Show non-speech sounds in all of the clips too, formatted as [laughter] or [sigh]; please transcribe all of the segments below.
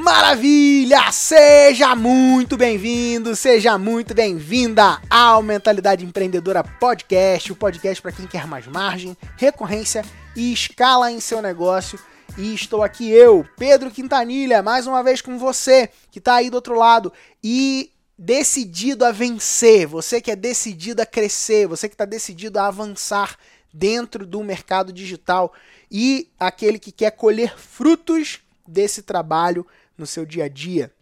Maravilha! Seja muito bem-vindo, seja muito bem-vinda ao Mentalidade Empreendedora Podcast, o podcast para quem quer mais margem, recorrência e escala em seu negócio. E estou aqui eu, Pedro Quintanilha, mais uma vez com você que está aí do outro lado e decidido a vencer, você que é decidido a crescer, você que está decidido a avançar dentro do mercado digital e aquele que quer colher frutos desse trabalho no seu dia a dia.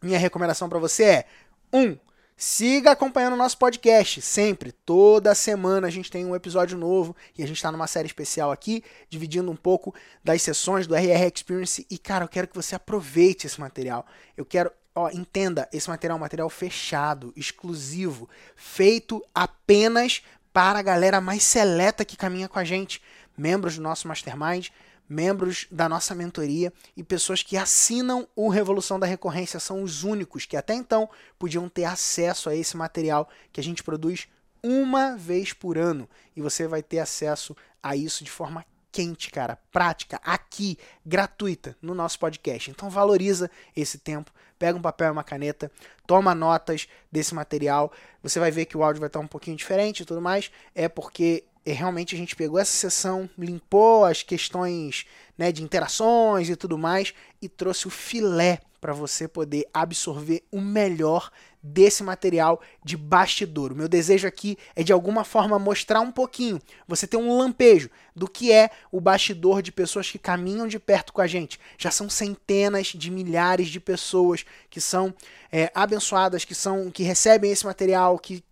Minha recomendação para você é: 1. Um, siga acompanhando o nosso podcast, sempre, toda semana a gente tem um episódio novo e a gente está numa série especial aqui, dividindo um pouco das sessões do RR Experience. E, cara, eu quero que você aproveite esse material. Eu quero, ó, entenda, esse material é um material fechado, exclusivo, feito apenas para a galera mais seleta que caminha com a gente, membros do nosso Mastermind, membros da nossa mentoria e pessoas que assinam o Revolução da Recorrência são os únicos que até então podiam ter acesso a esse material que a gente produz uma vez por ano e você vai ter acesso a isso de forma quente, cara, prática, aqui, gratuita, no nosso podcast. Então valoriza esse tempo, pega um papel e uma caneta, toma notas desse material. Você vai ver que o áudio vai estar um pouquinho diferente e tudo mais. É porque e realmente a gente pegou essa sessão, limpou as questões né, de interações e tudo mais e trouxe o filé para você poder absorver o melhor desse material de bastidor. O meu desejo aqui é de alguma forma mostrar um pouquinho, você ter um lampejo do que é o bastidor de pessoas que caminham de perto com a gente. Já são centenas de milhares de pessoas que são é, abençoadas, que são que recebem esse material, que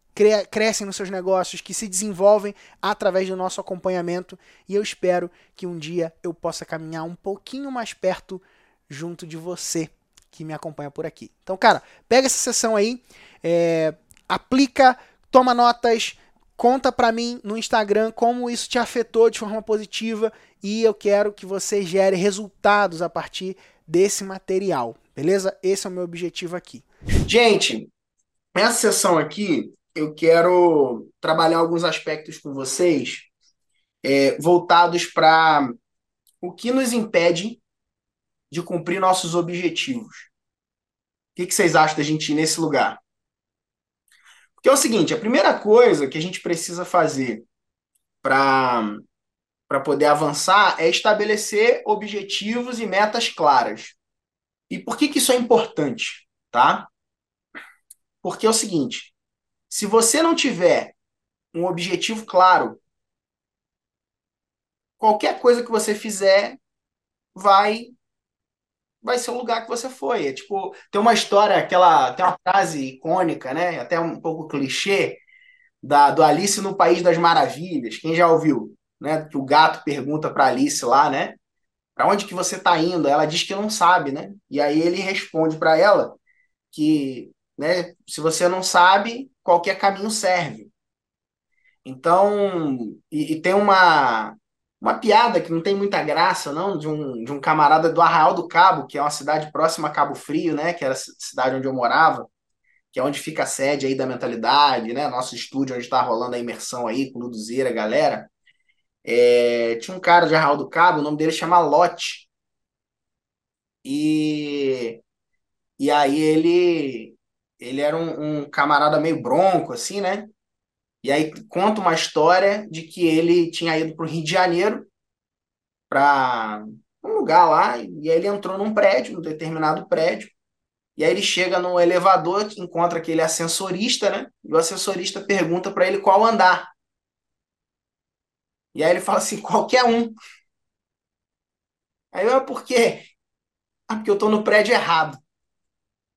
crescem nos seus negócios, que se desenvolvem através do nosso acompanhamento e eu espero que um dia eu possa caminhar um pouquinho mais perto junto de você que me acompanha por aqui. Então, cara, pega essa sessão aí, é, aplica, toma notas, conta pra mim no Instagram como isso te afetou de forma positiva e eu quero que você gere resultados a partir desse material, beleza? Esse é o meu objetivo aqui. Gente, essa sessão aqui eu quero trabalhar alguns aspectos com vocês é, voltados para o que nos impede de cumprir nossos objetivos. O que, que vocês acham da gente ir nesse lugar? Porque é o seguinte, a primeira coisa que a gente precisa fazer para poder avançar é estabelecer objetivos e metas claras. E por que, que isso é importante, tá? Porque é o seguinte, se você não tiver um objetivo claro, qualquer coisa que você fizer vai vai ser o lugar que você foi. É tipo, tem uma história, aquela, tem uma frase icônica, né? Até um pouco clichê da do Alice no País das Maravilhas. Quem já ouviu, né? Que o gato pergunta para Alice lá, né? Para onde que você está indo? Ela diz que não sabe, né? E aí ele responde para ela que, né, se você não sabe, qualquer caminho serve. Então, e, e, tem uma, uma piada que não tem muita graça, não, de um, de um camarada do Arraial do Cabo, que é uma cidade próxima a Cabo Frio, né, que era a cidade onde eu morava, que é onde fica a sede aí da mentalidade, né, nosso estúdio onde está rolando a imersão aí com o Luduzeira, galera. É, tinha um cara de Arraial do Cabo, o nome dele chama Lote. E, e aí ele ele era um, um camarada meio bronco, assim, né? E aí conta uma história de que ele tinha ido para o Rio de Janeiro para um lugar lá, e aí ele entrou num prédio, num determinado prédio, e aí ele chega no elevador, encontra aquele ascensorista, né? E o ascensorista pergunta para ele qual andar. E aí ele fala assim, qualquer um. Aí eu, por quê? Ah, porque eu estou no prédio errado.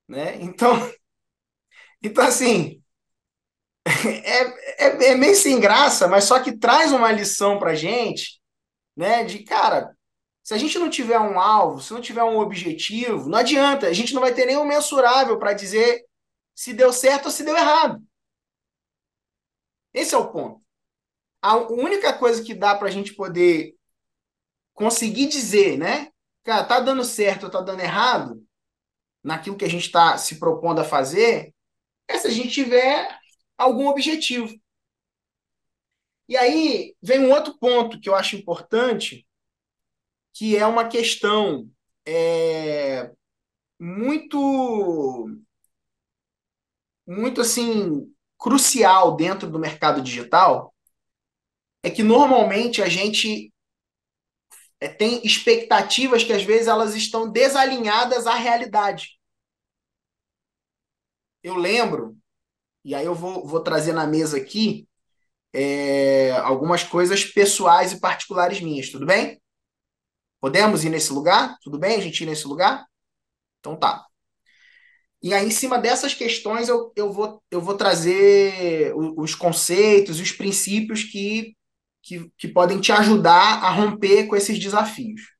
Né? Então, então, assim, é, é, é, meio sem graça, mas só que traz uma lição pra gente, né? De, cara, se a gente não tiver um alvo, se não tiver um objetivo, não adianta, a gente não vai ter nenhum mensurável para dizer se deu certo ou se deu errado. Esse é o ponto. A única coisa que dá para a gente poder conseguir dizer, né? Cara, tá dando certo ou tá dando errado naquilo que a gente está se propondo a fazer, é se a gente tiver algum objetivo. E aí vem um outro ponto que eu acho importante, que é uma questão é, muito muito assim crucial dentro do mercado digital é que normalmente a gente é, tem expectativas que às vezes elas estão desalinhadas à realidade. Eu lembro, e aí eu vou, vou trazer na mesa aqui é, algumas coisas pessoais e particulares minhas, tudo bem? Podemos ir nesse lugar? Tudo bem a gente ir nesse lugar? Então tá. E aí, em cima dessas questões, eu, eu, vou, eu vou trazer os conceitos, os princípios que, que, que podem te ajudar a romper com esses desafios.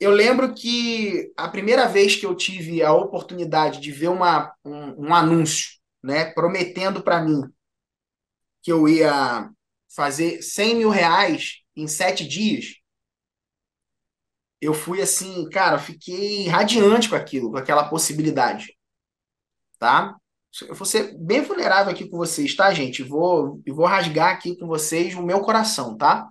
Eu lembro que a primeira vez que eu tive a oportunidade de ver uma, um, um anúncio né, prometendo para mim que eu ia fazer 100 mil reais em sete dias, eu fui assim, cara, fiquei radiante com aquilo, com aquela possibilidade. Tá? Eu vou ser bem vulnerável aqui com vocês, tá, gente? Vou, eu vou rasgar aqui com vocês o meu coração, tá?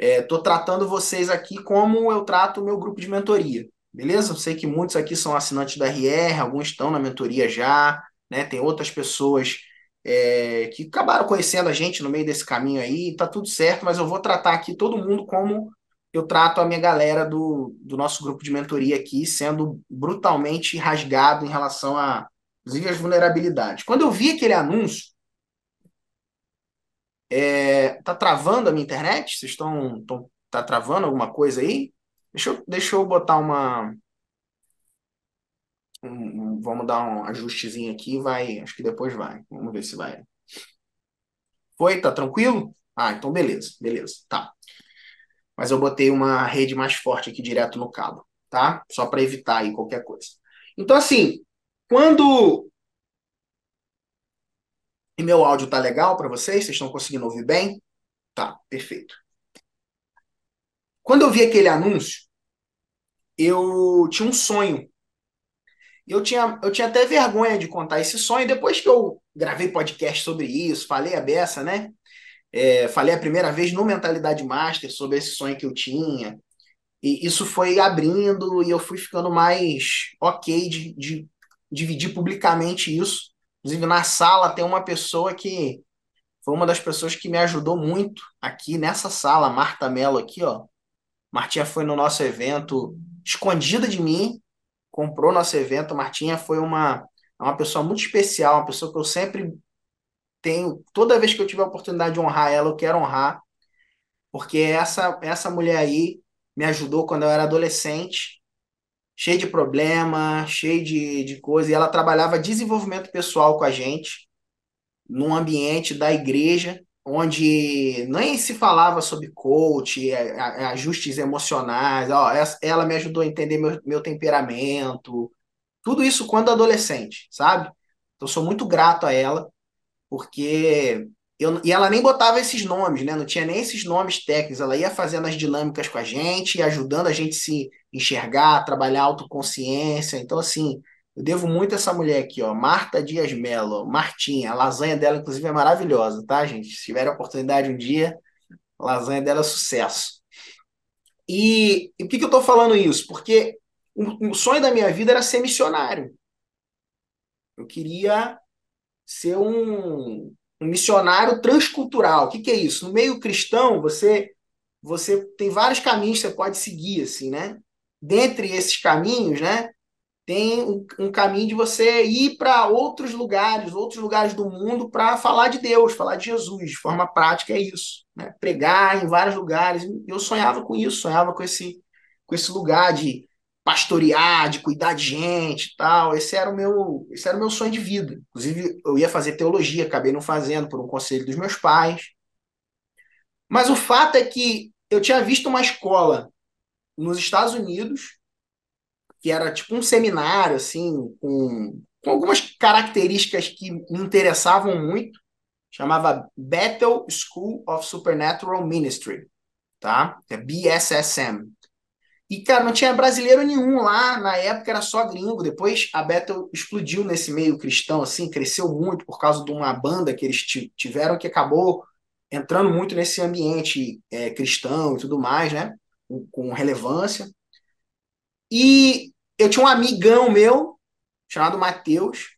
Estou é, tratando vocês aqui como eu trato o meu grupo de mentoria, beleza? Eu sei que muitos aqui são assinantes da RR, alguns estão na mentoria já, né? Tem outras pessoas é, que acabaram conhecendo a gente no meio desse caminho aí, tá tudo certo, mas eu vou tratar aqui todo mundo como eu trato a minha galera do, do nosso grupo de mentoria aqui, sendo brutalmente rasgado em relação a, inclusive, as vulnerabilidades. Quando eu vi aquele anúncio, é, tá travando a minha internet? Vocês estão. Tá travando alguma coisa aí? Deixa eu, deixa eu botar uma. Um, vamos dar um ajustezinho aqui, vai. Acho que depois vai. Vamos ver se vai. Foi? Tá tranquilo? Ah, então beleza, beleza. Tá mas eu botei uma rede mais forte aqui direto no cabo, tá? Só para evitar aí qualquer coisa. Então, assim, quando. E meu áudio tá legal para vocês? Vocês estão conseguindo ouvir bem? Tá, perfeito. Quando eu vi aquele anúncio, eu tinha um sonho. Eu tinha, eu tinha até vergonha de contar esse sonho. Depois que eu gravei podcast sobre isso, falei a beça, né? É, falei a primeira vez no Mentalidade Master sobre esse sonho que eu tinha. E isso foi abrindo e eu fui ficando mais ok de, de dividir publicamente isso. Inclusive, na sala tem uma pessoa que foi uma das pessoas que me ajudou muito aqui nessa sala, Marta Mello aqui, ó. Martinha foi no nosso evento escondida de mim, comprou nosso evento. Martinha foi uma, uma pessoa muito especial, uma pessoa que eu sempre tenho, toda vez que eu tiver a oportunidade de honrar ela, eu quero honrar, porque essa, essa mulher aí me ajudou quando eu era adolescente, cheio de problema, cheio de, de coisa, e ela trabalhava desenvolvimento pessoal com a gente, num ambiente da igreja, onde nem se falava sobre coach, ajustes emocionais, ó, ela me ajudou a entender meu, meu temperamento, tudo isso quando adolescente, sabe? Então, sou muito grato a ela porque eu, e ela nem botava esses nomes, né? Não tinha nem esses nomes técnicos. Ela ia fazendo as dinâmicas com a gente, ajudando a gente se enxergar, trabalhar autoconsciência. Então, assim, eu devo muito a essa mulher aqui, ó, Marta Dias Mello, Martinha. A lasanha dela, inclusive, é maravilhosa, tá, gente? Se tiver a oportunidade um dia, a lasanha dela é sucesso. E, e por que, que eu tô falando isso? Porque o, o sonho da minha vida era ser missionário. Eu queria ser um, um missionário transcultural. O que, que é isso? No meio cristão, você você tem vários caminhos que você pode seguir, assim, né? Dentre esses caminhos, né? Tem um, um caminho de você ir para outros lugares, outros lugares do mundo, para falar de Deus, falar de Jesus. De forma prática, é isso. Né? Pregar em vários lugares. Eu sonhava com isso, sonhava com esse, com esse lugar de pastorear, de cuidar de gente tal. Esse era o meu, esse era o meu sonho de vida. Inclusive, eu ia fazer teologia, acabei não fazendo por um conselho dos meus pais. Mas o fato é que eu tinha visto uma escola nos Estados Unidos que era tipo um seminário assim com, com algumas características que me interessavam muito. Chamava Bethel School of Supernatural Ministry, tá? É BSSM. E, cara, não tinha brasileiro nenhum lá, na época era só gringo. Depois a Bethel explodiu nesse meio cristão, assim, cresceu muito por causa de uma banda que eles tiveram que acabou entrando muito nesse ambiente é, cristão e tudo mais, né? Com, com relevância. E eu tinha um amigão meu, chamado Matheus,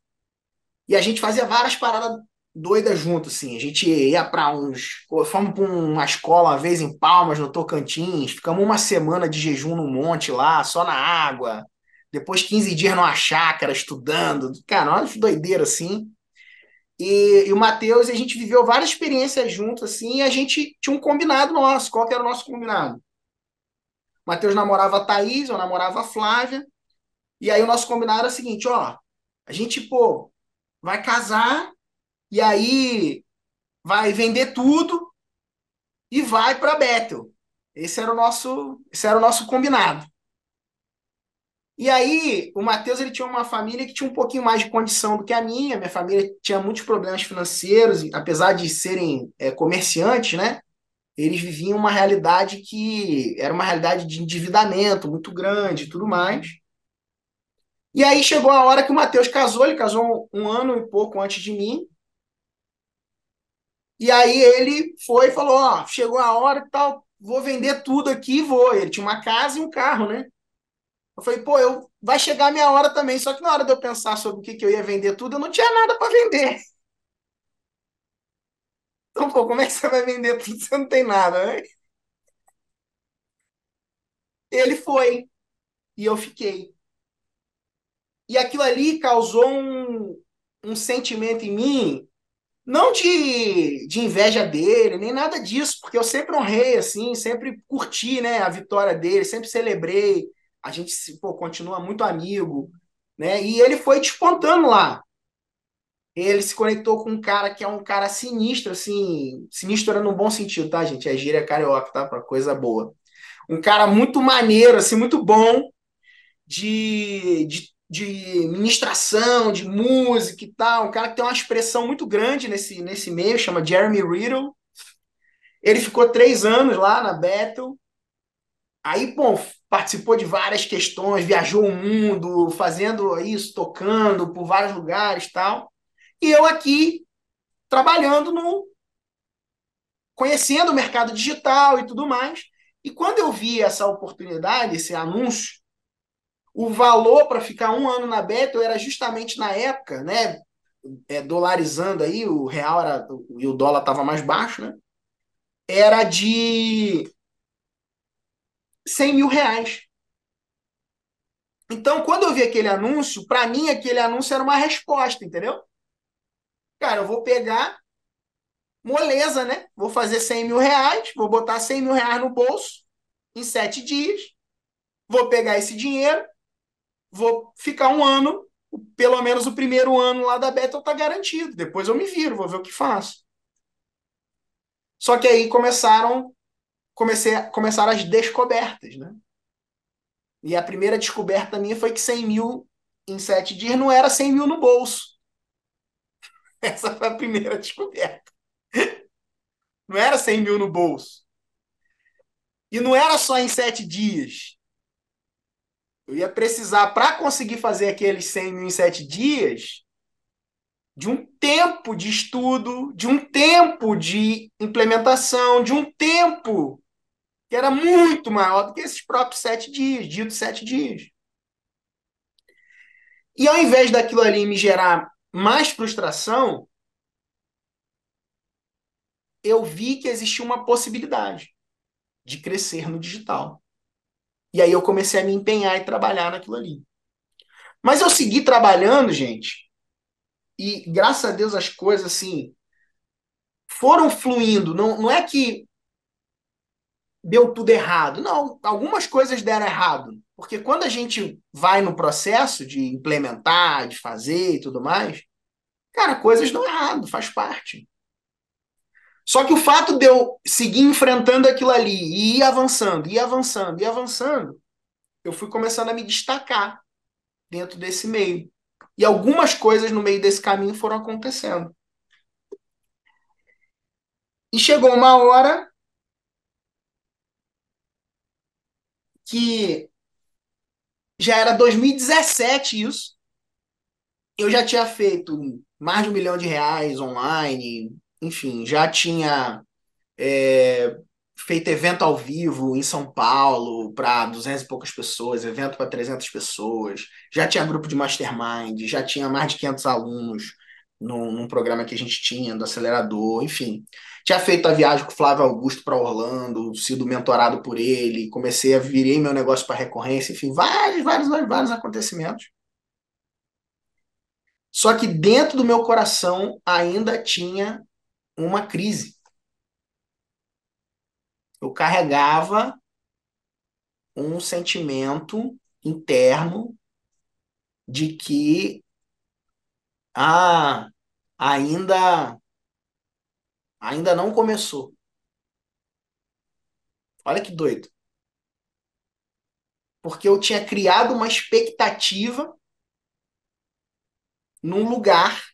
e a gente fazia várias paradas doidas junto, assim. A gente ia para uns. Fomos para uma escola uma vez em Palmas, no Tocantins, ficamos uma semana de jejum no monte lá, só na água. Depois 15 dias numa chácara, estudando. Cara, uma doideira assim. E, e o Matheus, a gente viveu várias experiências juntos, assim, e a gente tinha um combinado nosso. Qual que era o nosso combinado? O Matheus namorava a Thaís, eu namorava a Flávia. E aí o nosso combinado era o seguinte, ó, a gente, pô, vai casar e aí vai vender tudo e vai para Bethel. Esse era o nosso, esse era o nosso combinado. E aí, o Matheus ele tinha uma família que tinha um pouquinho mais de condição do que a minha. Minha família tinha muitos problemas financeiros, apesar de serem é, comerciantes, né? Eles viviam uma realidade que era uma realidade de endividamento muito grande e tudo mais. E aí chegou a hora que o Matheus casou, ele casou um, um ano e pouco antes de mim. E aí ele foi e falou: Ó, chegou a hora e tal, vou vender tudo aqui e vou. Ele tinha uma casa e um carro, né? Eu falei, pô, eu, vai chegar a minha hora também. Só que na hora de eu pensar sobre o que, que eu ia vender tudo, eu não tinha nada para vender. [laughs] Então, pô, como é que você vai vender tudo se você não tem nada, né? Ele foi. E eu fiquei. E aquilo ali causou um, um sentimento em mim, não de, de inveja dele, nem nada disso, porque eu sempre honrei, assim, sempre curti né, a vitória dele, sempre celebrei. A gente pô, continua muito amigo, né? E ele foi despontando lá. Ele se conectou com um cara que é um cara sinistro, assim, sinistro era no bom sentido, tá, gente? É gíria carioca, tá? Pra coisa boa. Um cara muito maneiro, assim, muito bom de, de de ministração, de música e tal, um cara que tem uma expressão muito grande nesse, nesse meio, chama Jeremy Riddle. Ele ficou três anos lá na Bethel. Aí, bom, participou de várias questões, viajou o mundo, fazendo isso, tocando por vários lugares tal. E eu aqui, trabalhando no. conhecendo o mercado digital e tudo mais. E quando eu vi essa oportunidade, esse anúncio, o valor para ficar um ano na Beto era justamente na época, né? É, dolarizando aí, o real era, e o dólar estava mais baixo, né? Era de 100 mil reais. Então, quando eu vi aquele anúncio, para mim aquele anúncio era uma resposta, entendeu? Cara, eu vou pegar, moleza, né? Vou fazer 100 mil reais, vou botar 100 mil reais no bolso em sete dias, vou pegar esse dinheiro, vou ficar um ano, pelo menos o primeiro ano lá da Bethel tá garantido. Depois eu me viro, vou ver o que faço. Só que aí começaram, comecei, começaram as descobertas, né? E a primeira descoberta minha foi que 100 mil em sete dias não era 100 mil no bolso. [laughs] Essa foi a primeira descoberta. Não era 100 mil no bolso. E não era só em sete dias. Eu ia precisar, para conseguir fazer aqueles 100 mil em sete dias, de um tempo de estudo, de um tempo de implementação, de um tempo que era muito maior do que esses próprios sete dias, dito sete dias. E ao invés daquilo ali me gerar mais frustração, eu vi que existia uma possibilidade de crescer no digital. E aí eu comecei a me empenhar e trabalhar naquilo ali. Mas eu segui trabalhando, gente, e graças a Deus as coisas assim foram fluindo. Não, não é que deu tudo errado. Não, algumas coisas deram errado. Porque quando a gente vai no processo de implementar, de fazer e tudo mais, cara, coisas dão errado, faz parte. Só que o fato de eu seguir enfrentando aquilo ali, e ir avançando, ir avançando, ir avançando, eu fui começando a me destacar dentro desse meio. E algumas coisas no meio desse caminho foram acontecendo. E chegou uma hora que já era 2017 isso. Eu já tinha feito mais de um milhão de reais online, enfim, já tinha é, feito evento ao vivo em São Paulo para 200 e poucas pessoas, evento para 300 pessoas, já tinha grupo de mastermind, já tinha mais de 500 alunos num, num programa que a gente tinha do acelerador, enfim. Tinha feito a viagem com o Flávio Augusto para Orlando, sido mentorado por ele, comecei a virei meu negócio para recorrência, enfim, vários, vários, vários, vários acontecimentos. Só que dentro do meu coração ainda tinha uma crise. Eu carregava um sentimento interno de que ah, ainda ainda não começou. Olha que doido. Porque eu tinha criado uma expectativa num lugar.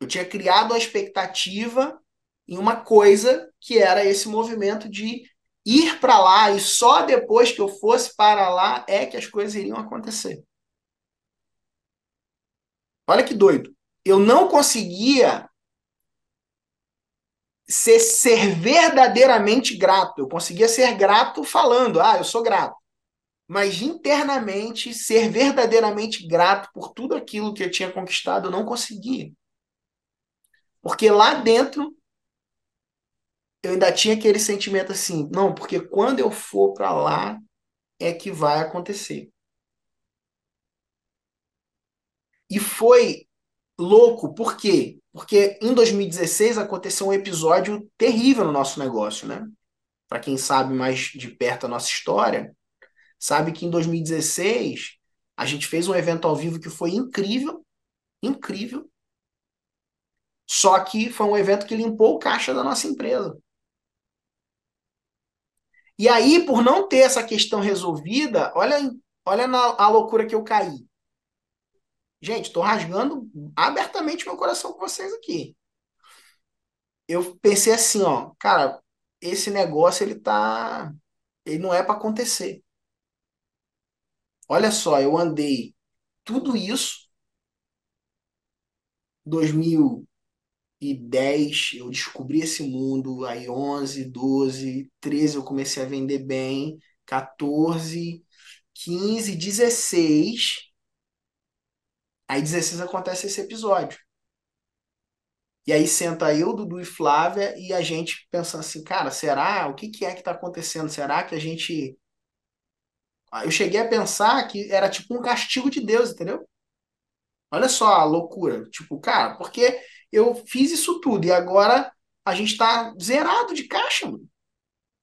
Eu tinha criado a expectativa em uma coisa que era esse movimento de ir para lá e só depois que eu fosse para lá é que as coisas iriam acontecer. Olha que doido. Eu não conseguia ser, ser verdadeiramente grato. Eu conseguia ser grato falando, ah, eu sou grato. Mas internamente, ser verdadeiramente grato por tudo aquilo que eu tinha conquistado, eu não conseguia. Porque lá dentro, eu ainda tinha aquele sentimento assim, não, porque quando eu for para lá, é que vai acontecer. E foi louco, por quê? Porque em 2016 aconteceu um episódio terrível no nosso negócio, né? Para quem sabe mais de perto a nossa história, sabe que em 2016 a gente fez um evento ao vivo que foi incrível, incrível. Só que foi um evento que limpou o caixa da nossa empresa. E aí, por não ter essa questão resolvida, olha, olha na, a loucura que eu caí. Gente, estou rasgando abertamente meu coração com vocês aqui. Eu pensei assim, ó, cara, esse negócio ele tá, ele não é para acontecer. Olha só, eu andei tudo isso 2010 eu descobri esse mundo, aí 11, 12, 13 eu comecei a vender bem, 14, 15, 16 Aí 16 acontece esse episódio. E aí senta eu, Dudu e Flávia e a gente pensando assim, cara, será? O que, que é que está acontecendo? Será que a gente. Eu cheguei a pensar que era tipo um castigo de Deus, entendeu? Olha só a loucura. Tipo, cara, porque eu fiz isso tudo e agora a gente está zerado de caixa, mano.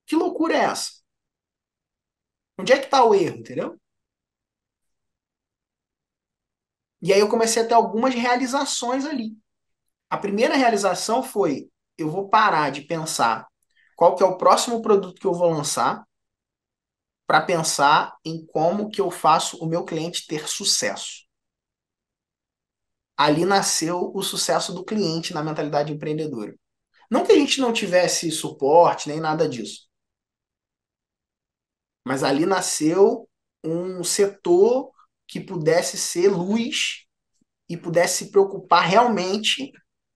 Que loucura é essa? Onde é que está o erro, entendeu? E aí eu comecei a ter algumas realizações ali. A primeira realização foi: eu vou parar de pensar qual que é o próximo produto que eu vou lançar para pensar em como que eu faço o meu cliente ter sucesso. Ali nasceu o sucesso do cliente na mentalidade empreendedora. Não que a gente não tivesse suporte nem nada disso. Mas ali nasceu um setor que pudesse ser luz e pudesse se preocupar realmente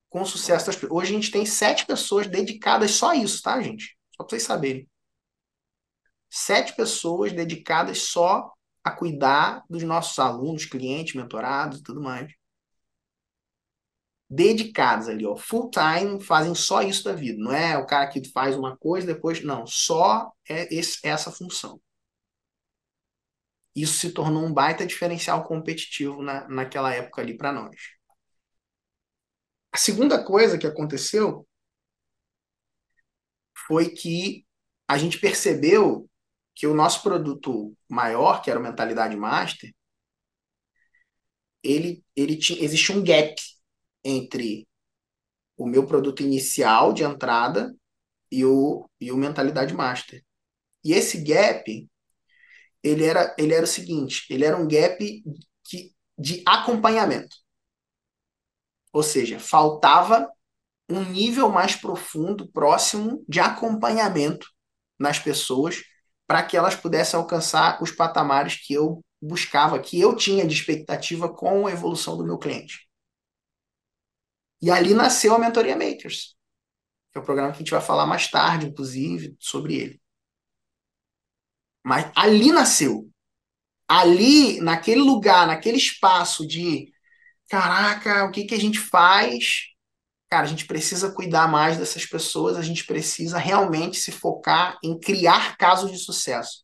com o sucesso das pessoas. Hoje a gente tem sete pessoas dedicadas só a isso, tá, gente? Só para vocês saberem. Sete pessoas dedicadas só a cuidar dos nossos alunos, clientes, mentorados e tudo mais. Dedicados ali, ó, full time, fazem só isso da vida. Não é o cara que faz uma coisa depois, não. Só é esse, essa função isso se tornou um baita diferencial competitivo na, naquela época ali para nós. A segunda coisa que aconteceu foi que a gente percebeu que o nosso produto maior, que era o Mentalidade Master, ele, ele tinha, existe um gap entre o meu produto inicial de entrada e o, e o Mentalidade Master. E esse gap ele era, ele era o seguinte, ele era um gap que, de acompanhamento. Ou seja, faltava um nível mais profundo, próximo de acompanhamento nas pessoas para que elas pudessem alcançar os patamares que eu buscava, que eu tinha de expectativa com a evolução do meu cliente. E ali nasceu a Mentoria Makers. que é o programa que a gente vai falar mais tarde, inclusive, sobre ele. Mas ali nasceu. Ali, naquele lugar, naquele espaço de caraca, o que, que a gente faz? Cara, a gente precisa cuidar mais dessas pessoas, a gente precisa realmente se focar em criar casos de sucesso.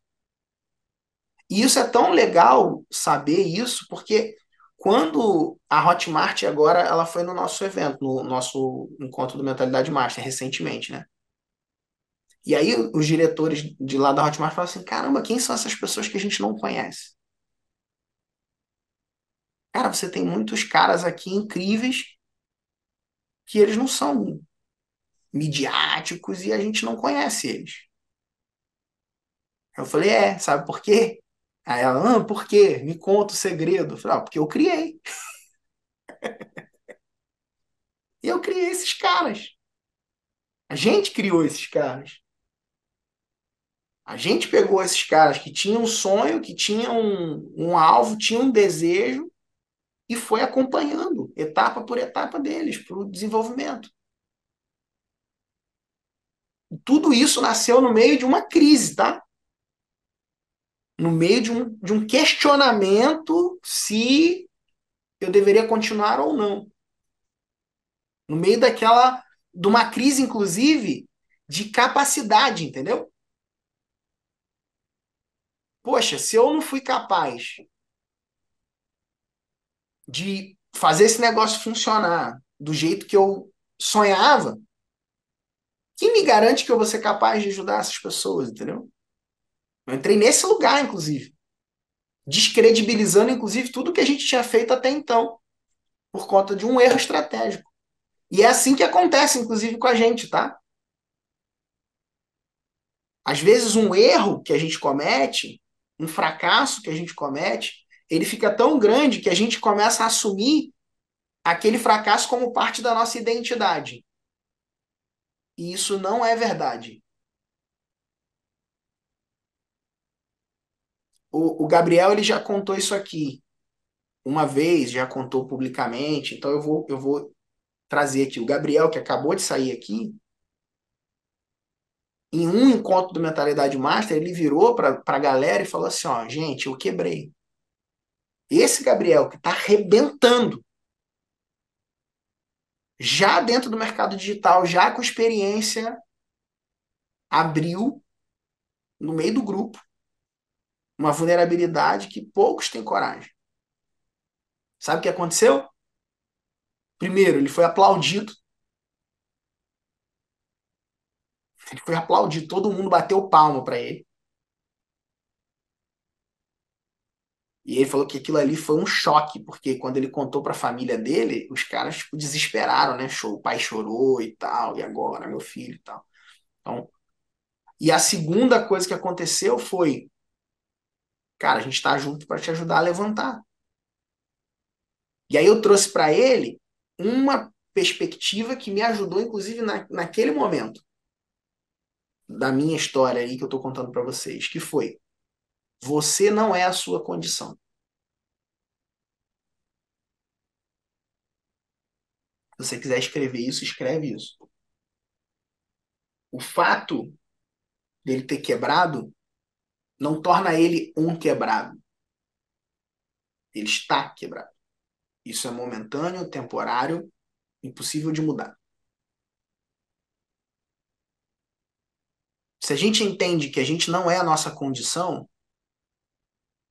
E isso é tão legal saber isso, porque quando a Hotmart agora ela foi no nosso evento, no nosso encontro do Mentalidade Master, recentemente, né? E aí os diretores de lá da Hotmart falaram assim: caramba, quem são essas pessoas que a gente não conhece? Cara, você tem muitos caras aqui incríveis que eles não são midiáticos e a gente não conhece eles. Eu falei, é, sabe por quê? Aí ela, ah, por quê? Me conta o segredo. Eu falei, ah, porque eu criei. [laughs] eu criei esses caras. A gente criou esses caras. A gente pegou esses caras que tinham um sonho, que tinham um, um alvo, tinham um desejo e foi acompanhando etapa por etapa deles para o desenvolvimento. Tudo isso nasceu no meio de uma crise, tá? No meio de um, de um questionamento se eu deveria continuar ou não. No meio daquela. de uma crise, inclusive, de capacidade, entendeu? Poxa, se eu não fui capaz de fazer esse negócio funcionar do jeito que eu sonhava, quem me garante que eu vou ser capaz de ajudar essas pessoas, entendeu? Eu entrei nesse lugar, inclusive. Descredibilizando, inclusive, tudo que a gente tinha feito até então. Por conta de um erro estratégico. E é assim que acontece, inclusive, com a gente, tá? Às vezes, um erro que a gente comete, um fracasso que a gente comete, ele fica tão grande que a gente começa a assumir aquele fracasso como parte da nossa identidade. E isso não é verdade. O, Gabriel ele já contou isso aqui uma vez, já contou publicamente, então eu vou, eu vou trazer aqui. O Gabriel, que acabou de sair aqui, em um encontro do Mentalidade Master, ele virou para a galera e falou assim: ó, gente, eu quebrei. Esse Gabriel que está arrebentando, já dentro do mercado digital, já com experiência, abriu no meio do grupo uma vulnerabilidade que poucos têm coragem. Sabe o que aconteceu? Primeiro, ele foi aplaudido. Ele foi aplaudido, todo mundo bateu palmo para ele. E ele falou que aquilo ali foi um choque, porque quando ele contou para a família dele, os caras tipo, desesperaram, né? O pai chorou e tal, e agora, meu filho e tal. Então, e a segunda coisa que aconteceu foi Cara, a gente está junto para te ajudar a levantar. E aí eu trouxe para ele uma perspectiva que me ajudou, inclusive, na, naquele momento da minha história aí que eu estou contando para vocês, que foi: você não é a sua condição. Se você quiser escrever isso, escreve isso. O fato dele ter quebrado não torna ele um quebrado. Ele está quebrado. Isso é momentâneo, temporário, impossível de mudar. Se a gente entende que a gente não é a nossa condição,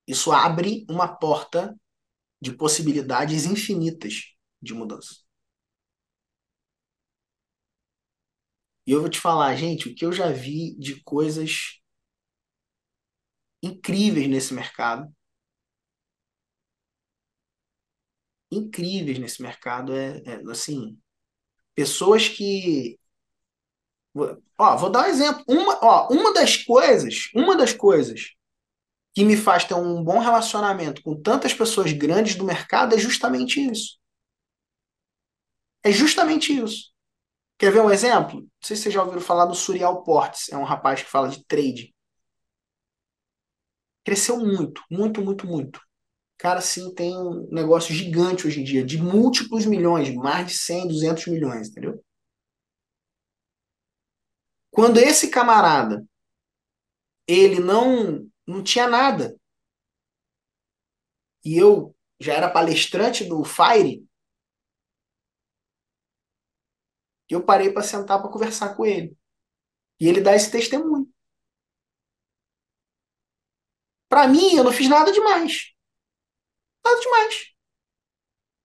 isso abre uma porta de possibilidades infinitas de mudança. E eu vou te falar, gente, o que eu já vi de coisas incríveis nesse mercado. Incríveis nesse mercado. É, é assim, pessoas que. Ó, vou dar um exemplo. Uma, ó, uma das coisas, uma das coisas que me faz ter um bom relacionamento com tantas pessoas grandes do mercado é justamente isso. É justamente isso. Quer ver um exemplo? Não sei se vocês já ouviram falar do Surial Portes, é um rapaz que fala de trade. Cresceu muito, muito, muito, muito. Cara, sim, tem um negócio gigante hoje em dia, de múltiplos milhões, mais de 100, 200 milhões, entendeu? Quando esse camarada ele não não tinha nada. E eu já era palestrante do Fire. Eu parei para sentar para conversar com ele. E ele dá esse testemunho. Para mim, eu não fiz nada demais. Nada demais.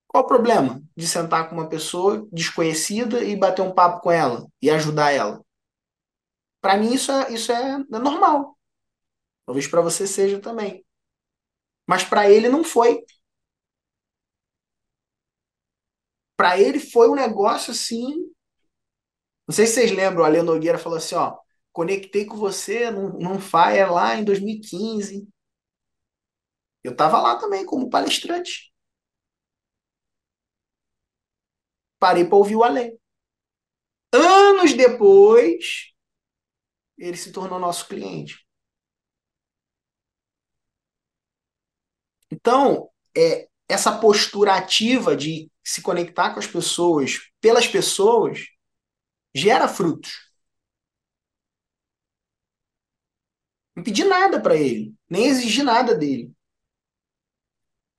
Qual o problema de sentar com uma pessoa desconhecida e bater um papo com ela e ajudar ela? Para mim, isso é, isso é, é normal. Talvez para você seja também. Mas para ele não foi. Para ele foi um negócio assim. Não sei se vocês lembram, a Lê Nogueira falou assim: ó, conectei com você num, num Fire lá em 2015. Eu estava lá também como palestrante. Parei para ouvir o Alê. Anos depois, ele se tornou nosso cliente. Então, é, essa postura ativa de se conectar com as pessoas, pelas pessoas, gera frutos. Não pedi nada para ele, nem exigi nada dele.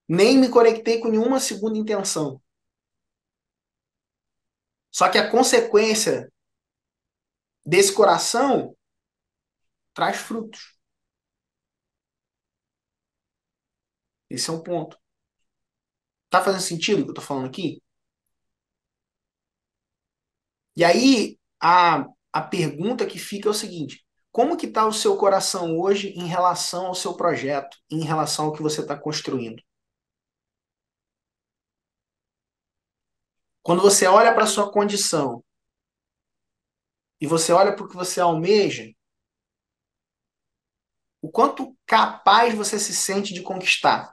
Nem me conectei com nenhuma segunda intenção. Só que a consequência desse coração traz frutos. Esse é um ponto. Tá fazendo sentido o que eu tô falando aqui? E aí, a, a pergunta que fica é o seguinte: como que está o seu coração hoje em relação ao seu projeto, em relação ao que você está construindo? Quando você olha para sua condição e você olha para o que você almeja, o quanto capaz você se sente de conquistar?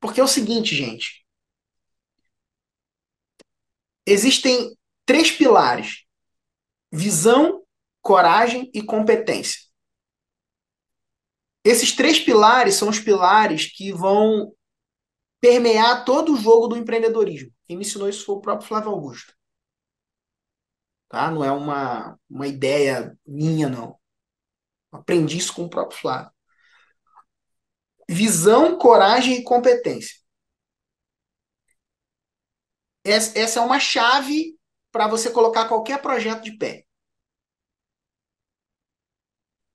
Porque é o seguinte, gente. Existem três pilares: visão, coragem e competência. Esses três pilares são os pilares que vão permear todo o jogo do empreendedorismo. Quem me ensinou isso foi o próprio Flávio Augusto. Tá? Não é uma, uma ideia minha, não. Aprendi isso com o próprio Flávio visão, coragem e competência. Essa é uma chave para você colocar qualquer projeto de pé.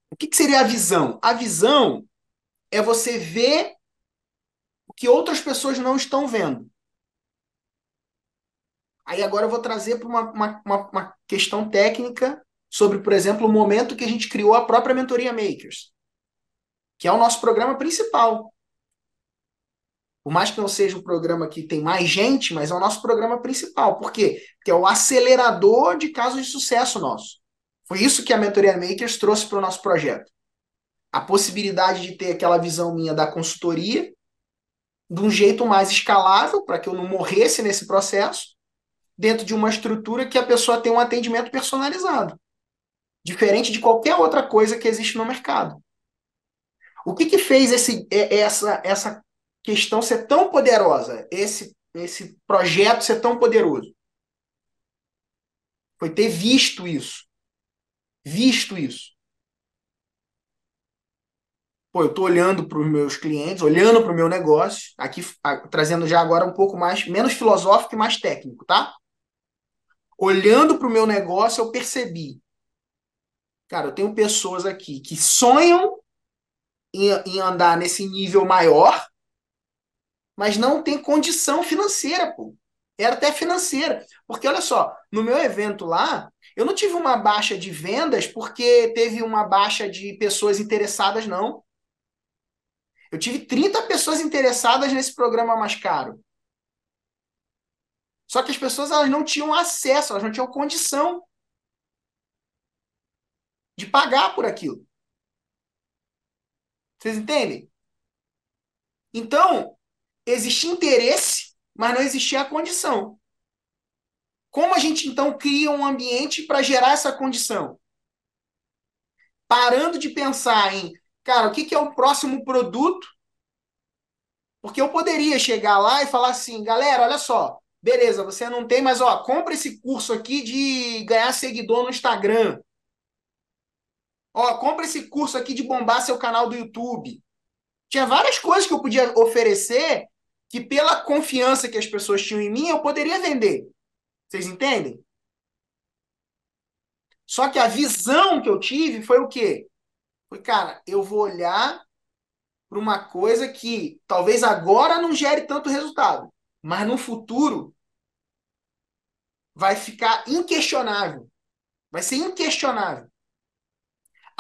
O que, seria a visão? A visão é você ver que outras pessoas não estão vendo. Aí agora eu vou trazer para uma, uma, uma, questão técnica sobre, por exemplo, o momento que a gente criou a própria Mentoria Makers que é o nosso programa principal. Por mais que não seja o programa que tem mais gente, mas é o nosso programa principal. Por quê? Porque é o acelerador de casos de sucesso nosso. Foi isso que a Mentoria Makers trouxe para o nosso projeto. A possibilidade de ter aquela visão minha da consultoria de um jeito mais escalável, para que eu não morresse nesse processo, dentro de uma estrutura que a pessoa tem um atendimento personalizado. Diferente de qualquer outra coisa que existe no mercado. O que, que fez esse, essa, essa questão ser tão poderosa, esse, esse projeto ser tão poderoso? Foi ter visto isso. Visto isso. Pô, eu estou olhando para os meus clientes, olhando para o meu negócio, aqui trazendo já agora um pouco mais, menos filosófico e mais técnico, tá? Olhando para o meu negócio, eu percebi. Cara, eu tenho pessoas aqui que sonham em, em andar nesse nível maior, mas não tem condição financeira, pô. Era até financeira. Porque olha só, no meu evento lá, eu não tive uma baixa de vendas porque teve uma baixa de pessoas interessadas, não. Eu tive 30 pessoas interessadas nesse programa mais caro. Só que as pessoas elas não tinham acesso, elas não tinham condição de pagar por aquilo. Vocês entendem? Então, existia interesse, mas não existia a condição. Como a gente então cria um ambiente para gerar essa condição? Parando de pensar em, cara, o que, que é o próximo produto? Porque eu poderia chegar lá e falar assim, galera, olha só, Beleza, você não tem, mas ó, compra esse curso aqui de ganhar seguidor no Instagram. Ó, compra esse curso aqui de bombar seu canal do YouTube. Tinha várias coisas que eu podia oferecer que, pela confiança que as pessoas tinham em mim, eu poderia vender. Vocês entendem? Só que a visão que eu tive foi o quê? Foi, cara, eu vou olhar para uma coisa que talvez agora não gere tanto resultado, mas no futuro vai ficar inquestionável. Vai ser inquestionável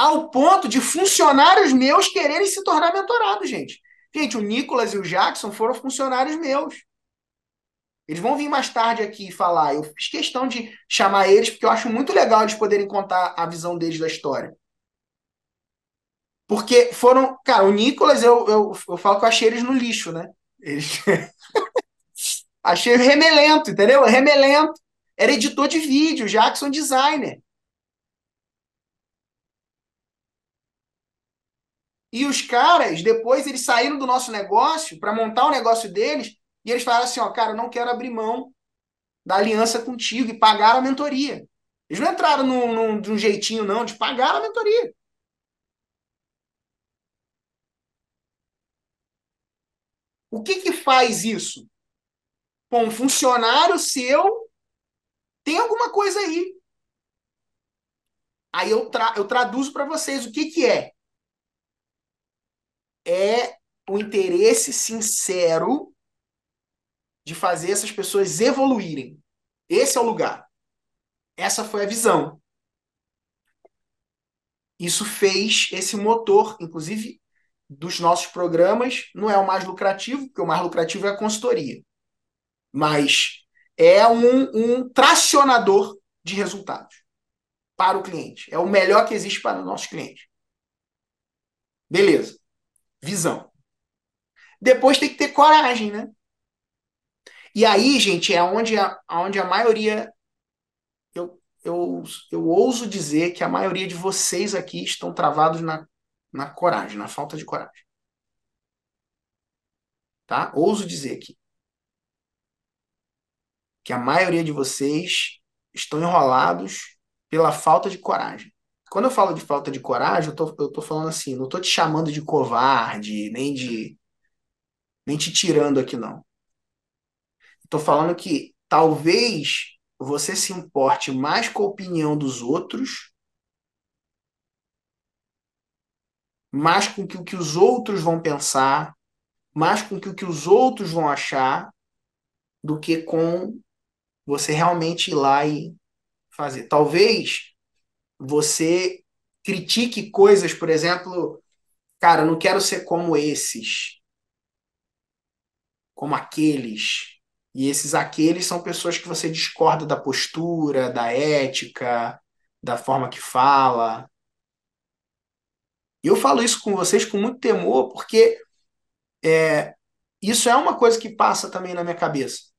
ao ponto de funcionários meus quererem se tornar mentorados, gente. Gente, o Nicolas e o Jackson foram funcionários meus. Eles vão vir mais tarde aqui falar. Eu fiz questão de chamar eles, porque eu acho muito legal eles poderem contar a visão deles da história. Porque foram. Cara, o Nicolas, eu, eu, eu falo que eu achei eles no lixo, né? Eles. [laughs] achei remelento, entendeu? Remelento. Era editor de vídeo, Jackson designer. E os caras, depois, eles saíram do nosso negócio para montar o negócio deles e eles falaram assim: ó, cara, eu não quero abrir mão da aliança contigo e pagaram a mentoria. Eles não entraram num, num, de um jeitinho, não, de pagar a mentoria. O que que faz isso? Bom, um funcionário seu tem alguma coisa aí. Aí eu, tra eu traduzo para vocês o que, que é é o interesse sincero de fazer essas pessoas evoluírem. Esse é o lugar. Essa foi a visão. Isso fez esse motor, inclusive, dos nossos programas. Não é o mais lucrativo, porque o mais lucrativo é a consultoria. Mas é um, um tracionador de resultados para o cliente. É o melhor que existe para o nosso cliente. Beleza visão. Depois tem que ter coragem, né? E aí, gente, é onde a, onde a maioria. Eu, eu, eu ouso dizer que a maioria de vocês aqui estão travados na, na coragem, na falta de coragem. Tá? Ouso dizer aqui. Que a maioria de vocês estão enrolados pela falta de coragem. Quando eu falo de falta de coragem, eu tô, eu tô falando assim, não tô te chamando de covarde, nem de. nem te tirando aqui, não. Tô falando que talvez você se importe mais com a opinião dos outros, mais com o que os outros vão pensar, mais com o que os outros vão achar, do que com você realmente ir lá e fazer. Talvez você critique coisas, por exemplo, cara, não quero ser como esses, como aqueles. E esses aqueles são pessoas que você discorda da postura, da ética, da forma que fala. E eu falo isso com vocês com muito temor, porque é, isso é uma coisa que passa também na minha cabeça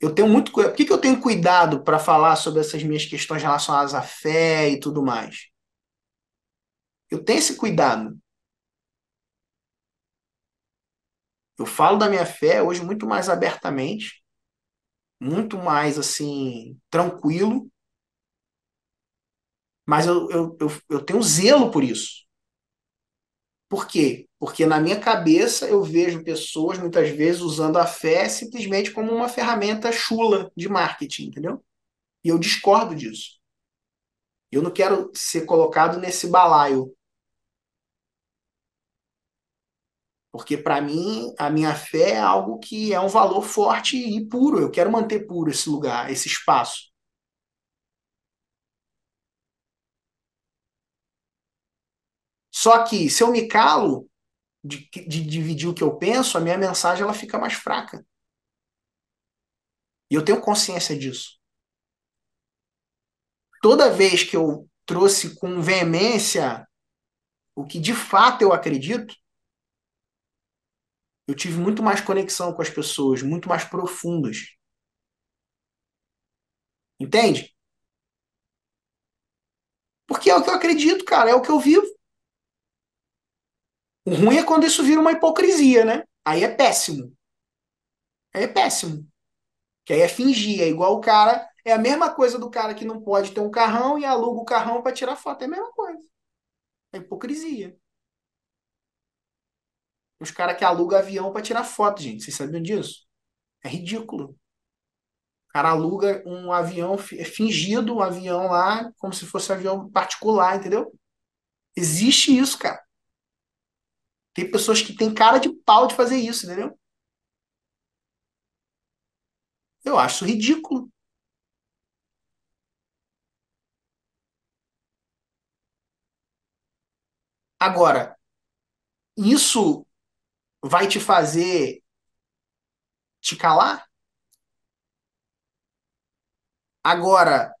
eu tenho muito. Por que, que eu tenho cuidado para falar sobre essas minhas questões relacionadas à fé e tudo mais? Eu tenho esse cuidado. Eu falo da minha fé hoje muito mais abertamente, muito mais assim, tranquilo. Mas eu, eu, eu, eu tenho zelo por isso. Por quê? Porque na minha cabeça eu vejo pessoas muitas vezes usando a fé simplesmente como uma ferramenta chula de marketing, entendeu? E eu discordo disso. Eu não quero ser colocado nesse balaio. Porque para mim, a minha fé é algo que é um valor forte e puro. Eu quero manter puro esse lugar, esse espaço. Só que se eu me calo de, de dividir o que eu penso, a minha mensagem ela fica mais fraca. E eu tenho consciência disso. Toda vez que eu trouxe com veemência o que de fato eu acredito, eu tive muito mais conexão com as pessoas, muito mais profundas. Entende? Porque é o que eu acredito, cara, é o que eu vivo. O ruim é quando isso vira uma hipocrisia, né? Aí é péssimo. Aí é péssimo. Que aí é fingir, é igual o cara. É a mesma coisa do cara que não pode ter um carrão e aluga o carrão para tirar foto. É a mesma coisa. É hipocrisia. Os caras que alugam avião para tirar foto, gente. Vocês sabiam disso? É ridículo. O cara aluga um avião é fingido, um avião lá, como se fosse um avião particular, entendeu? Existe isso, cara. Tem pessoas que têm cara de pau de fazer isso, entendeu? Eu acho ridículo. Agora, isso vai te fazer te calar? Agora,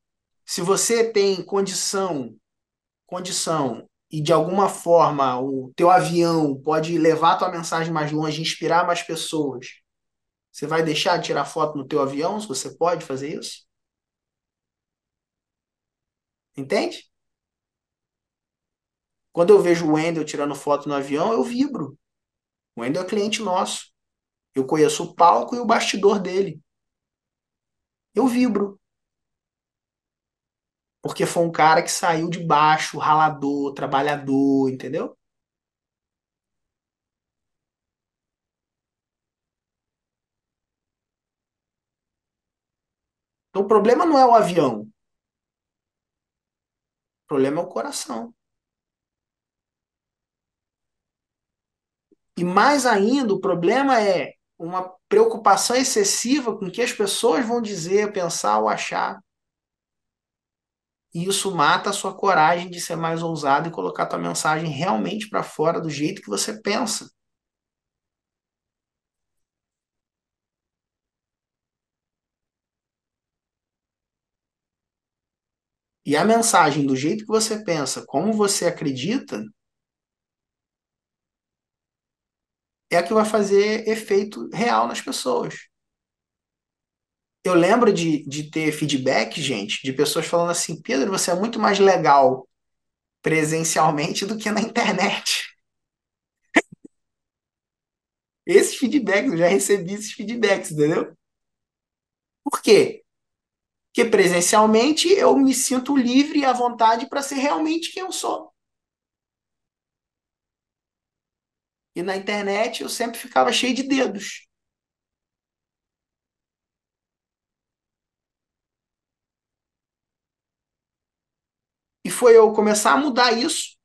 se você tem condição, condição e de alguma forma o teu avião pode levar a tua mensagem mais longe, inspirar mais pessoas, você vai deixar de tirar foto no teu avião se você pode fazer isso? Entende? Quando eu vejo o Wendel tirando foto no avião, eu vibro. O Wendel é cliente nosso. Eu conheço o palco e o bastidor dele. Eu vibro. Porque foi um cara que saiu de baixo, ralador, trabalhador, entendeu? Então o problema não é o avião. O problema é o coração. E mais ainda, o problema é uma preocupação excessiva com o que as pessoas vão dizer, pensar ou achar. E isso mata a sua coragem de ser mais ousado e colocar a tua mensagem realmente para fora do jeito que você pensa. E a mensagem do jeito que você pensa, como você acredita, é a que vai fazer efeito real nas pessoas. Eu lembro de, de ter feedback, gente, de pessoas falando assim: Pedro, você é muito mais legal presencialmente do que na internet. [laughs] Esses feedbacks, eu já recebi esses feedbacks, entendeu? Por quê? Porque presencialmente eu me sinto livre e à vontade para ser realmente quem eu sou. E na internet eu sempre ficava cheio de dedos. Foi eu começar a mudar isso,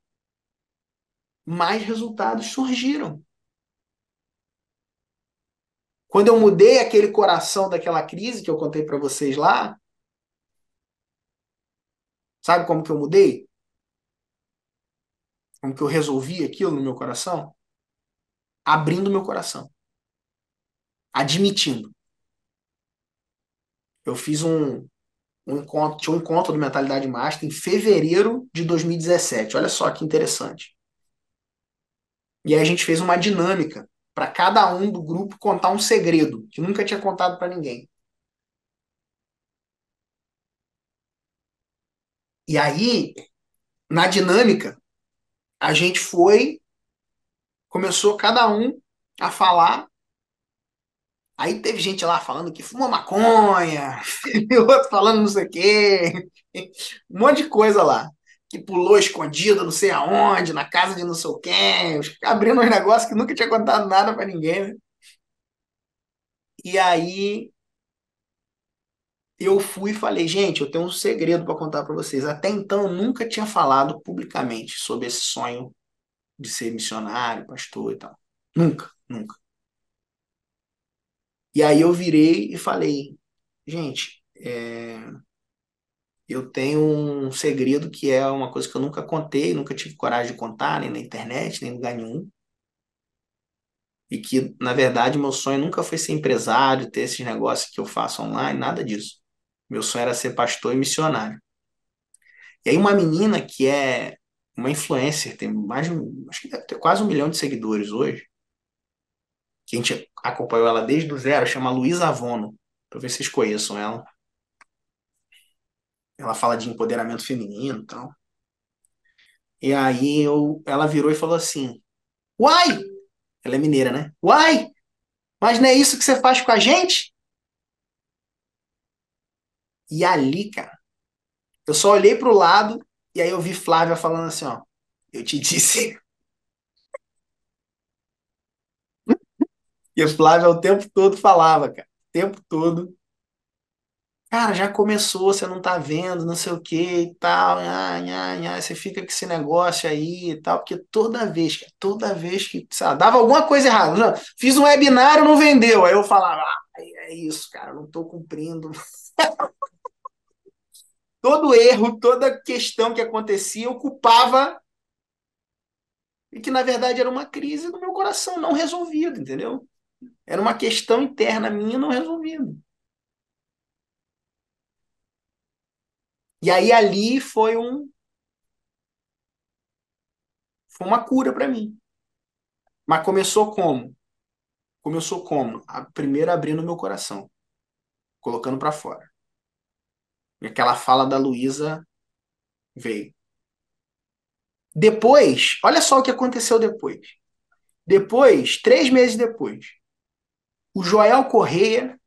mais resultados surgiram. Quando eu mudei aquele coração daquela crise que eu contei para vocês lá, sabe como que eu mudei? Como que eu resolvi aquilo no meu coração? Abrindo meu coração. Admitindo. Eu fiz um, um encontro, tinha um encontro do Mentalidade Master em fevereiro de 2017. Olha só que interessante. E aí a gente fez uma dinâmica para cada um do grupo contar um segredo que nunca tinha contado para ninguém. E aí, na dinâmica, a gente foi, começou cada um a falar Aí teve gente lá falando que fuma maconha, [laughs] e outro falando não sei o quê, um monte de coisa lá. Que pulou escondido não sei aonde, na casa de não sei quem, abrindo uns negócios que nunca tinha contado nada para ninguém. Né? E aí eu fui e falei, gente, eu tenho um segredo para contar para vocês. Até então eu nunca tinha falado publicamente sobre esse sonho de ser missionário, pastor e tal. Nunca, nunca. E aí eu virei e falei, gente, é... eu tenho um segredo que é uma coisa que eu nunca contei, nunca tive coragem de contar, nem na internet, nem em lugar nenhum. E que, na verdade, meu sonho nunca foi ser empresário, ter esses negócios que eu faço online, nada disso. Meu sonho era ser pastor e missionário. E aí uma menina que é uma influencer, tem mais acho que deve ter quase um milhão de seguidores hoje, que a gente acompanhou ela desde o zero, chama Luísa Avono. Se vocês conheçam ela. Ela fala de empoderamento feminino e tal. E aí eu, ela virou e falou assim: Uai! Ela é mineira, né? Uai! Mas não é isso que você faz com a gente? E ali, cara, eu só olhei pro lado e aí eu vi Flávia falando assim, ó. Eu te disse. E a Flávia o tempo todo falava, cara. O tempo todo. Cara, já começou, você não tá vendo, não sei o que e tal. Nha, nha, nha, você fica com esse negócio aí e tal. Porque toda vez, cara, toda vez que, sabe, dava alguma coisa errada. Não, fiz um webinário, não vendeu. Aí eu falava, ah, é isso, cara, não tô cumprindo. [laughs] todo erro, toda questão que acontecia, eu culpava e que na verdade era uma crise do meu coração não resolvida, entendeu? Era uma questão interna minha não resolvida. E aí ali foi um foi uma cura para mim. Mas começou como? Começou como? A primeiro abrindo meu coração, colocando para fora. E aquela fala da Luísa veio. Depois, olha só o que aconteceu depois. Depois, três meses depois, o Joel Correia,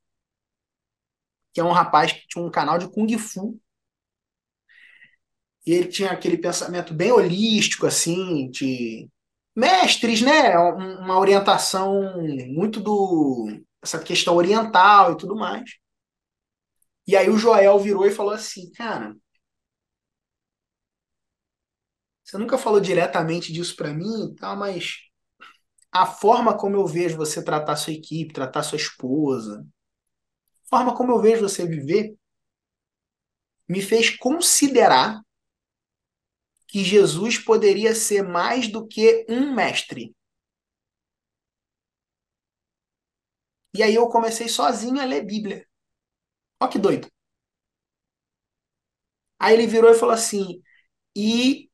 que é um rapaz que tinha um canal de Kung Fu, e ele tinha aquele pensamento bem holístico, assim, de mestres, né? Uma orientação muito do. essa questão oriental e tudo mais. E aí o Joel virou e falou assim, cara, você nunca falou diretamente disso para mim e tal, mas a forma como eu vejo você tratar sua equipe, tratar sua esposa, a forma como eu vejo você viver, me fez considerar que Jesus poderia ser mais do que um mestre. E aí eu comecei sozinho a ler Bíblia. Ó que doido. Aí ele virou e falou assim: "E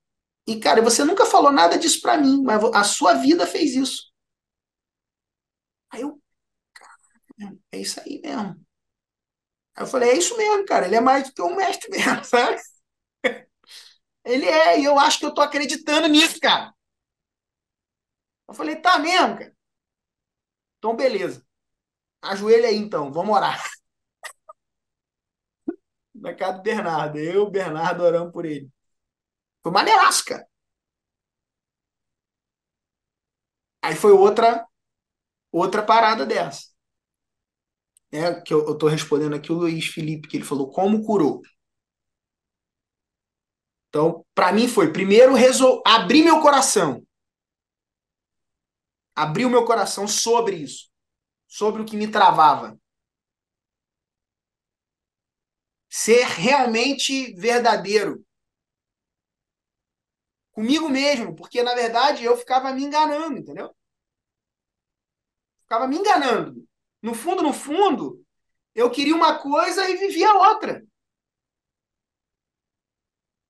e cara, você nunca falou nada disso para mim, mas a sua vida fez isso". Aí eu, cara, é isso aí mesmo. Aí eu falei, é isso mesmo, cara, ele é mais do que um mestre mesmo, [laughs] sabe? Ele é, e eu acho que eu tô acreditando nisso, cara. Eu falei, tá mesmo, cara. Então, beleza. Ajoelha aí, então. Vamos orar. Na casa do Bernardo. Eu, o Bernardo, oramos por ele. Foi maneiraço, cara. Aí foi outra outra parada dessa. É, que eu, tô respondendo aqui o Luiz Felipe, que ele falou, como curou? Então, para mim foi, primeiro, resol... abrir meu coração. Abrir o meu coração sobre isso. Sobre o que me travava. Ser realmente verdadeiro. Comigo mesmo, porque na verdade eu ficava me enganando, entendeu? Ficava me enganando. No fundo, no fundo, eu queria uma coisa e vivia outra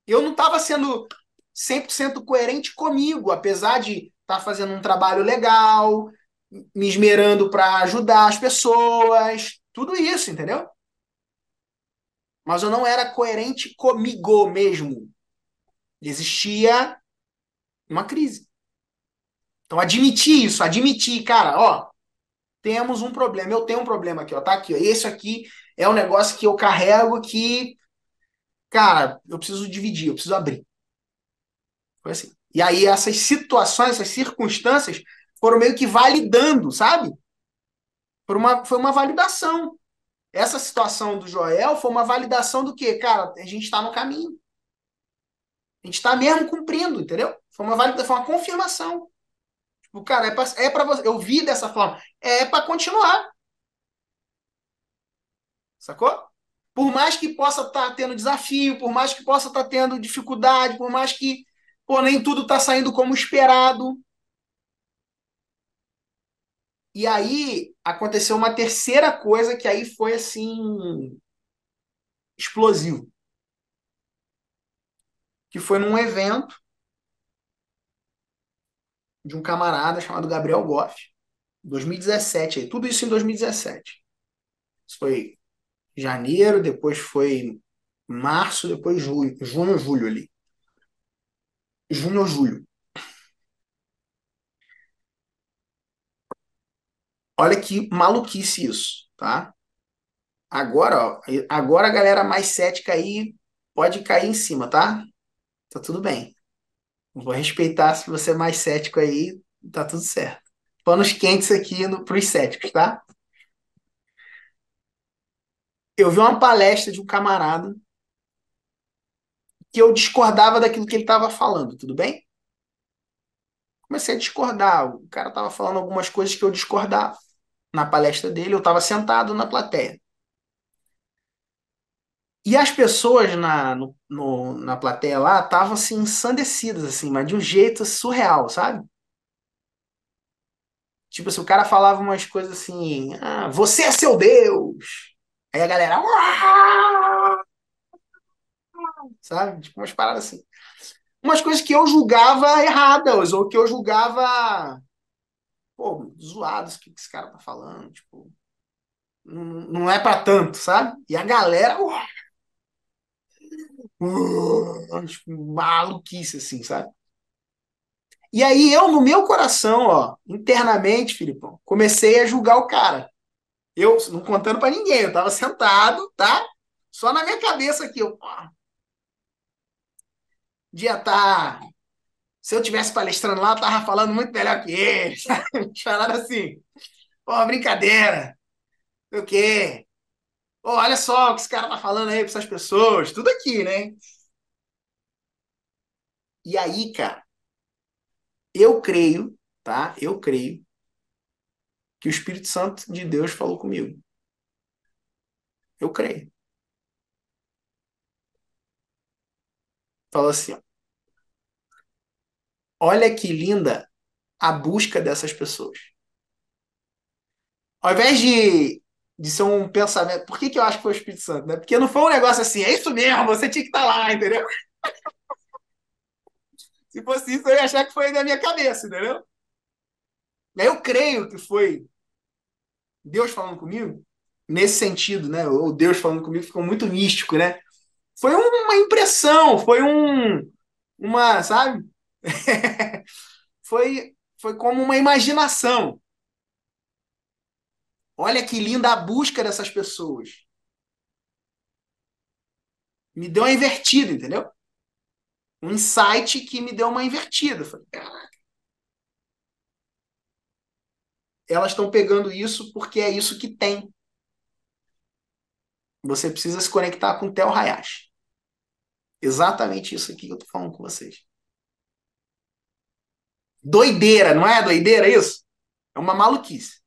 eu não estava sendo 100% coerente comigo, apesar de estar tá fazendo um trabalho legal, me esmerando para ajudar as pessoas, tudo isso, entendeu? Mas eu não era coerente comigo mesmo. Existia uma crise. Então admitir isso, admitir, cara, ó, temos um problema, eu tenho um problema aqui, ó, tá aqui, ó. Esse aqui é um negócio que eu carrego que cara, eu preciso dividir, eu preciso abrir. Foi assim. E aí essas situações, essas circunstâncias foram meio que validando, sabe? Foi uma, foi uma validação. Essa situação do Joel foi uma validação do quê? Cara, a gente está no caminho. A gente está mesmo cumprindo, entendeu? Foi uma validação, foi uma confirmação. Tipo, cara, é para é você. Eu vi dessa forma. É para continuar. Sacou? Por mais que possa estar tá tendo desafio, por mais que possa estar tá tendo dificuldade, por mais que pô, nem tudo está saindo como esperado. E aí aconteceu uma terceira coisa que aí foi assim explosivo. Que foi num evento de um camarada chamado Gabriel Goff, 2017, aí, tudo isso em 2017. Isso foi janeiro, depois foi março, depois julho, junho, julho ali. Junho ou julho. Olha que maluquice isso, tá? Agora, ó, agora a galera mais cética aí pode cair em cima, tá? Tá tudo bem. Vou respeitar se você é mais cético aí, tá tudo certo. Panos quentes aqui no, pros céticos, tá? Eu vi uma palestra de um camarada que eu discordava daquilo que ele estava falando, tudo bem? Comecei a discordar. O cara estava falando algumas coisas que eu discordava. Na palestra dele, eu estava sentado na plateia. E as pessoas na, no, no, na plateia lá estavam assim, ensandecidas, assim, mas de um jeito surreal, sabe? Tipo assim, o cara falava umas coisas assim, ah, você é seu Deus! Aí a galera, sabe? Tipo umas paradas assim. Umas coisas que eu julgava erradas, ou que eu julgava, pô, zoados, o que esse cara tá falando, tipo, não, não é para tanto, sabe? E a galera, Uau! Maluquice, assim, sabe? E aí eu, no meu coração, ó, internamente, Filipão, comecei a julgar o cara. Eu, não contando para ninguém, eu tava sentado, tá? Só na minha cabeça aqui, eu, ó, dia tá. Se eu tivesse palestrando lá, eu tava falando muito melhor que ele? [laughs] Falaram assim, pô, brincadeira, o quê? Pô, olha só o que esse cara tá falando aí pra essas pessoas, tudo aqui, né? E aí, cara, eu creio, tá? Eu creio que o Espírito Santo de Deus falou comigo. Eu creio. Falou assim, ó. Olha que linda a busca dessas pessoas. Ao invés de, de ser um pensamento. Por que, que eu acho que foi o Espírito Santo? Né? Porque não foi um negócio assim, é isso mesmo, você tinha que estar lá, entendeu? [laughs] Se fosse isso, eu ia achar que foi da minha cabeça, entendeu? Eu creio que foi Deus falando comigo, nesse sentido, né? Ou Deus falando comigo ficou muito místico, né? Foi uma impressão, foi um, uma, sabe? [laughs] foi, foi como uma imaginação. Olha que linda a busca dessas pessoas. Me deu uma invertida, entendeu? um insight que me deu uma invertida. Eu falei, caraca. Elas estão pegando isso porque é isso que tem. Você precisa se conectar com o Theo Hayashi. Exatamente isso aqui que eu tô falando com vocês. Doideira, não é doideira isso? É uma maluquice.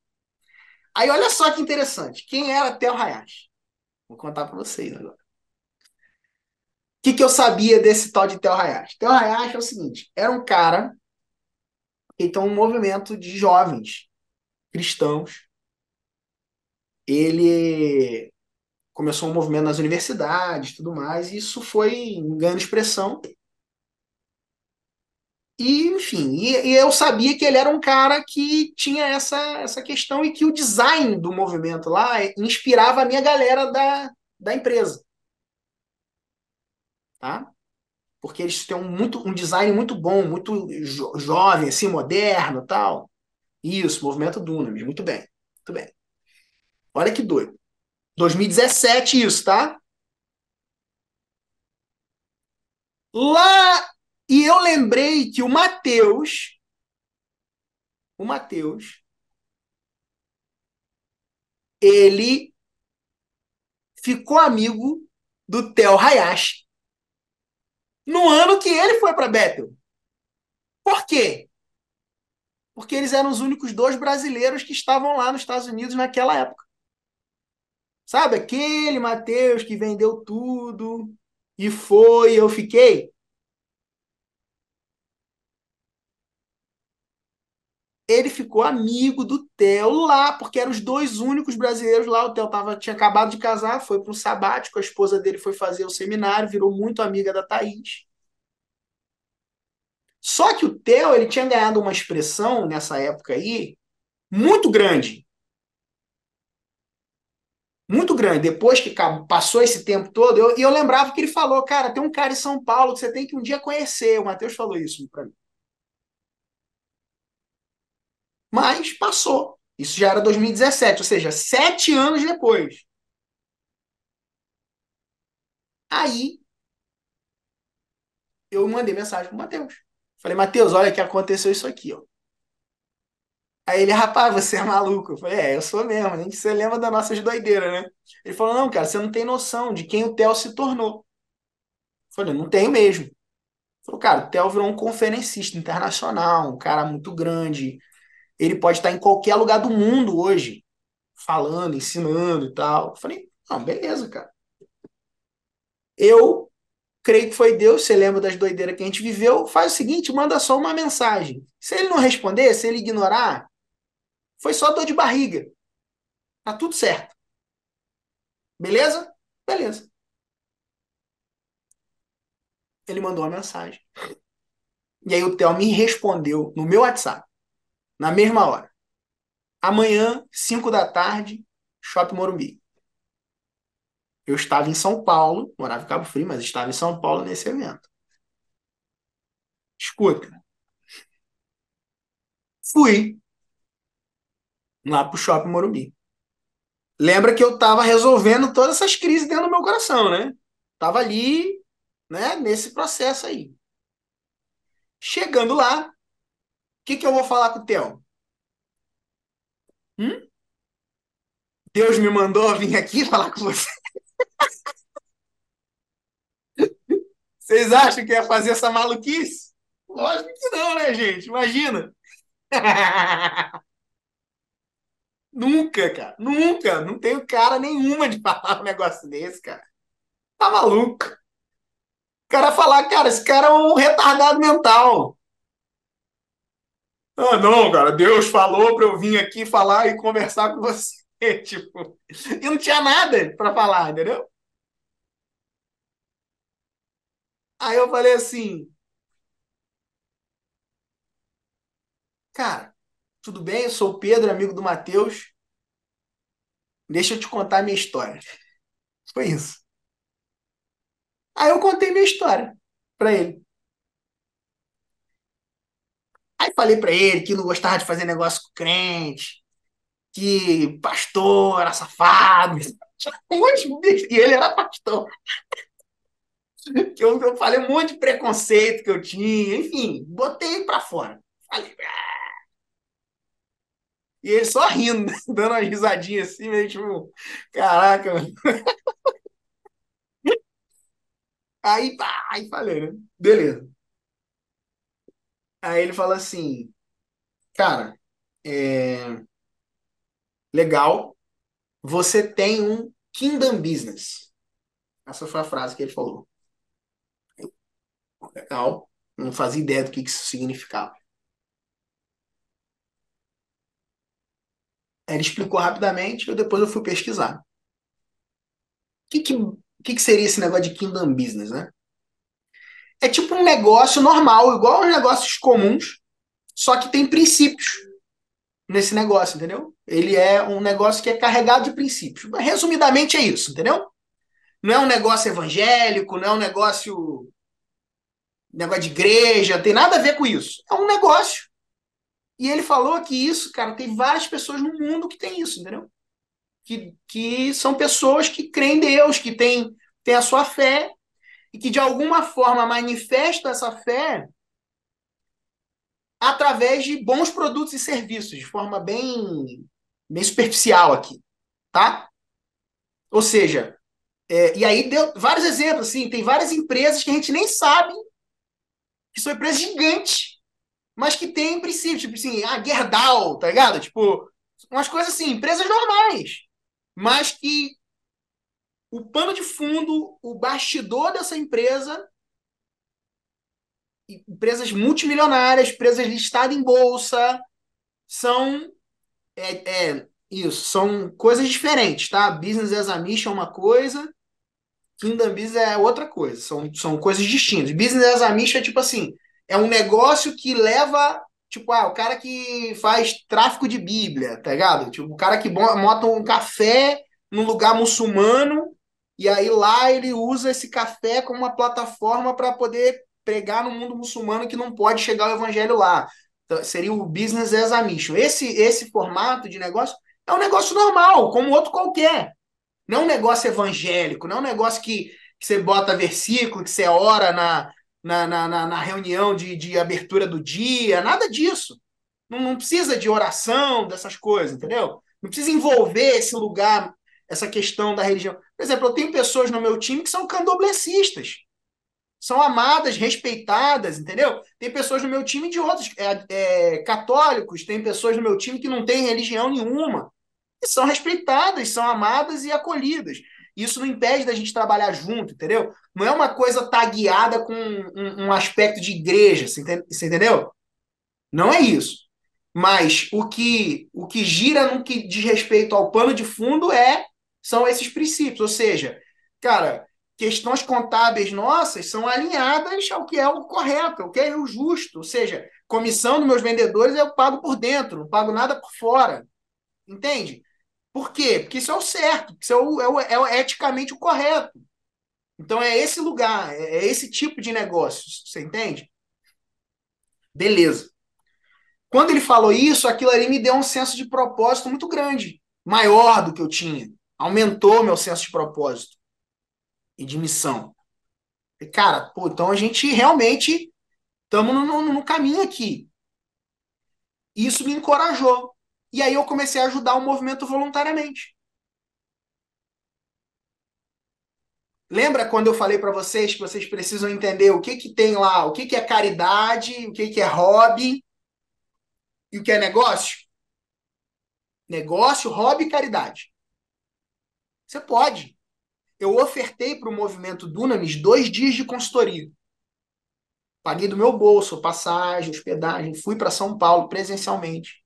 Aí olha só que interessante. Quem era Theo Hayashi? Vou contar para vocês agora que, que eu sabia desse tal de Theo Hayashi? Theo Hayashi é o seguinte, era um cara que tem um movimento de jovens cristãos. Ele começou um movimento nas universidades tudo mais, e isso foi ganhando expressão. E, enfim, e, e, eu sabia que ele era um cara que tinha essa, essa questão e que o design do movimento lá inspirava a minha galera da, da empresa tá? Porque eles têm um, muito, um design muito bom, muito jo jovem, assim, moderno tal. Isso, movimento Dunamis, muito bem, muito bem. Olha que doido. 2017 isso, tá? Lá, e eu lembrei que o Mateus, o Mateus, ele ficou amigo do Theo Hayashi no ano que ele foi para Bethel. Por quê? Porque eles eram os únicos dois brasileiros que estavam lá nos Estados Unidos naquela época. Sabe, aquele Mateus que vendeu tudo e foi, eu fiquei. Ele ficou amigo do Theo lá, porque eram os dois únicos brasileiros lá. O Theo tava, tinha acabado de casar, foi para um sabático, a esposa dele foi fazer o seminário, virou muito amiga da Thaís. Só que o Theo ele tinha ganhado uma expressão nessa época aí muito grande. Muito grande. Depois que passou esse tempo todo, eu, eu lembrava que ele falou, cara, tem um cara em São Paulo que você tem que um dia conhecer. O Matheus falou isso para mim. Mas passou. Isso já era 2017, ou seja, sete anos depois. Aí eu mandei mensagem pro Matheus. Falei, Matheus, olha que aconteceu isso aqui, ó. Aí ele, rapaz, você é maluco. Eu falei, é, eu sou mesmo. A gente você lembra das nossas doideiras, né? Ele falou, não, cara, você não tem noção de quem o Theo se tornou. Eu falei, não tenho mesmo. Ele falou, cara, o Theo virou um conferencista internacional, um cara muito grande. Ele pode estar em qualquer lugar do mundo hoje, falando, ensinando e tal. Eu falei, não, beleza, cara. Eu creio que foi Deus, você lembra das doideiras que a gente viveu, faz o seguinte, manda só uma mensagem. Se ele não responder, se ele ignorar, foi só dor de barriga. Tá tudo certo. Beleza? Beleza. Ele mandou uma mensagem. E aí o Theo me respondeu no meu WhatsApp, na mesma hora. Amanhã, 5 da tarde, Shopping Morumbi. Eu estava em São Paulo, morava em Cabo Frio, mas estava em São Paulo nesse evento. Escuta. Fui lá pro Shopping Morumbi. Lembra que eu estava resolvendo todas essas crises dentro do meu coração, né? Tava ali, né, nesse processo aí. Chegando lá, que, que eu vou falar com o Theo? Hum? Deus me mandou vir aqui falar com você. [laughs] Vocês acham que ia fazer essa maluquice? Lógico que não, né, gente? Imagina. [laughs] Nunca, cara. Nunca. Não tenho cara nenhuma de falar um negócio desse, cara. Tá maluco. O cara falar, cara, esse cara é um retardado mental. Ah, não, cara, Deus falou para eu vir aqui falar e conversar com você. [laughs] Tipo, e não tinha nada para falar, entendeu? Aí eu falei assim, cara, tudo bem? Eu sou o Pedro, amigo do Matheus. Deixa eu te contar a minha história. Foi isso. Aí eu contei minha história para ele. Aí falei para ele que não gostava de fazer negócio com crente, que pastor era safado, [laughs] e ele era pastor. que eu, eu falei um monte de preconceito que eu tinha, enfim, botei para fora. Falei, ah, e ele só rindo, [laughs] dando uma risadinha assim, meio tipo, caraca. [laughs] Aí, pá, aí falei, né? Beleza. Aí ele fala assim, cara, é... legal, você tem um Kingdom Business. Essa foi a frase que ele falou. Legal, não fazia ideia do que isso significava. Ele explicou rapidamente, eu depois eu fui pesquisar. O que, que, que, que seria esse negócio de Kingdom Business, né? É tipo um negócio normal, igual aos negócios comuns, só que tem princípios nesse negócio, entendeu? Ele é um negócio que é carregado de princípios. Resumidamente é isso, entendeu? Não é um negócio evangélico, não é um negócio negócio de igreja, tem nada a ver com isso. É um negócio e ele falou que isso, cara, tem várias pessoas no mundo que tem isso, entendeu? Que, que são pessoas que creem em Deus, que têm, têm a sua fé e que de alguma forma manifestam essa fé através de bons produtos e serviços, de forma bem, bem superficial aqui, tá? Ou seja, é, e aí deu vários exemplos, assim, tem várias empresas que a gente nem sabe que são empresas gigantes mas que tem princípio, tipo assim, a Gerdau, tá ligado? Tipo, umas coisas assim, empresas normais, mas que o pano de fundo, o bastidor dessa empresa, empresas multimilionárias, empresas listadas em bolsa, são é, é, isso, são coisas diferentes, tá? Business as a mission é uma coisa, Kingdom Business é outra coisa, são, são coisas distintas. Business as a mission é tipo assim, é um negócio que leva, tipo, ah, o cara que faz tráfico de Bíblia, tá ligado? Tipo, o cara que monta um café num lugar muçulmano e aí lá ele usa esse café como uma plataforma para poder pregar no mundo muçulmano que não pode chegar o evangelho lá. Então, seria o business as a mission. Esse, esse formato de negócio é um negócio normal, como outro qualquer. Não é um negócio evangélico, não é um negócio que, que você bota versículo, que você ora na, na, na, na reunião de, de abertura do dia, nada disso. Não, não precisa de oração, dessas coisas, entendeu? Não precisa envolver esse lugar, essa questão da religião. Por exemplo, eu tenho pessoas no meu time que são candoblecistas. São amadas, respeitadas, entendeu? Tem pessoas no meu time de outros, é, é, católicos, tem pessoas no meu time que não têm religião nenhuma. E são respeitadas, são amadas e acolhidas. Isso não impede da gente trabalhar junto, entendeu? Não é uma coisa tagueada com um, um aspecto de igreja, você entendeu? Não é isso. Mas o que o que gira no que diz respeito ao pano de fundo é são esses princípios, ou seja, cara, questões contábeis nossas são alinhadas ao que é o correto, ao que é o justo, ou seja, comissão dos meus vendedores eu pago por dentro, não pago nada por fora. Entende? Por quê? Porque isso é o certo, isso é, o, é, o, é o eticamente o correto. Então é esse lugar, é, é esse tipo de negócio, você entende? Beleza. Quando ele falou isso, aquilo ali me deu um senso de propósito muito grande, maior do que eu tinha. Aumentou meu senso de propósito e de missão. E, cara, pô, então a gente realmente estamos no, no, no, caminho aqui. Isso me encorajou. E aí eu comecei a ajudar o movimento voluntariamente. Lembra quando eu falei para vocês que vocês precisam entender o que que tem lá, o que que é caridade, o que que é hobby e o que é negócio? Negócio, hobby e caridade. Você pode. Eu ofertei para o movimento Dunamis dois dias de consultoria. Paguei do meu bolso, passagem, hospedagem, fui para São Paulo presencialmente.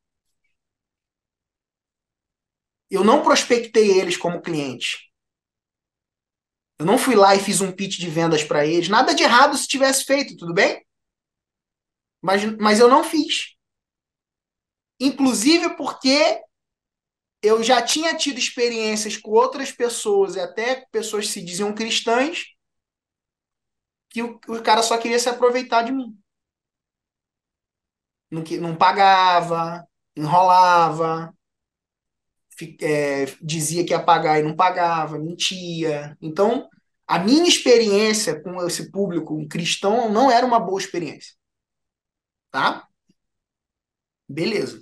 Eu não prospectei eles como cliente. Eu não fui lá e fiz um pitch de vendas para eles. Nada de errado se tivesse feito, tudo bem? Mas, mas eu não fiz. Inclusive porque eu já tinha tido experiências com outras pessoas, e até pessoas que se diziam cristãs, que o, o cara só queria se aproveitar de mim. Não, não pagava, enrolava, é, dizia que ia pagar e não pagava, mentia. Então, a minha experiência com esse público cristão não era uma boa experiência. Tá? Beleza.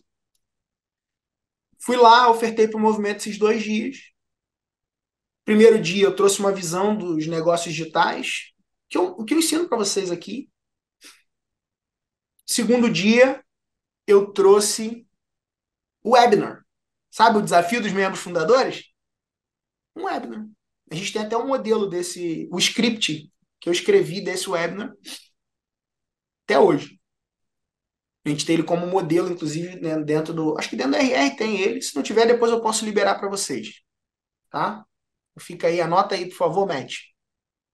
Fui lá, ofertei para o movimento esses dois dias. Primeiro dia eu trouxe uma visão dos negócios digitais, que eu, que eu ensino para vocês aqui. Segundo dia, eu trouxe o webinar. Sabe o desafio dos membros fundadores? Um webinar. A gente tem até um modelo desse, o script que eu escrevi desse webinar até hoje. A gente tem ele como modelo, inclusive, né, dentro do. Acho que dentro do RR tem ele. Se não tiver, depois eu posso liberar para vocês. Tá? Fica aí, anota aí, por favor, Matt.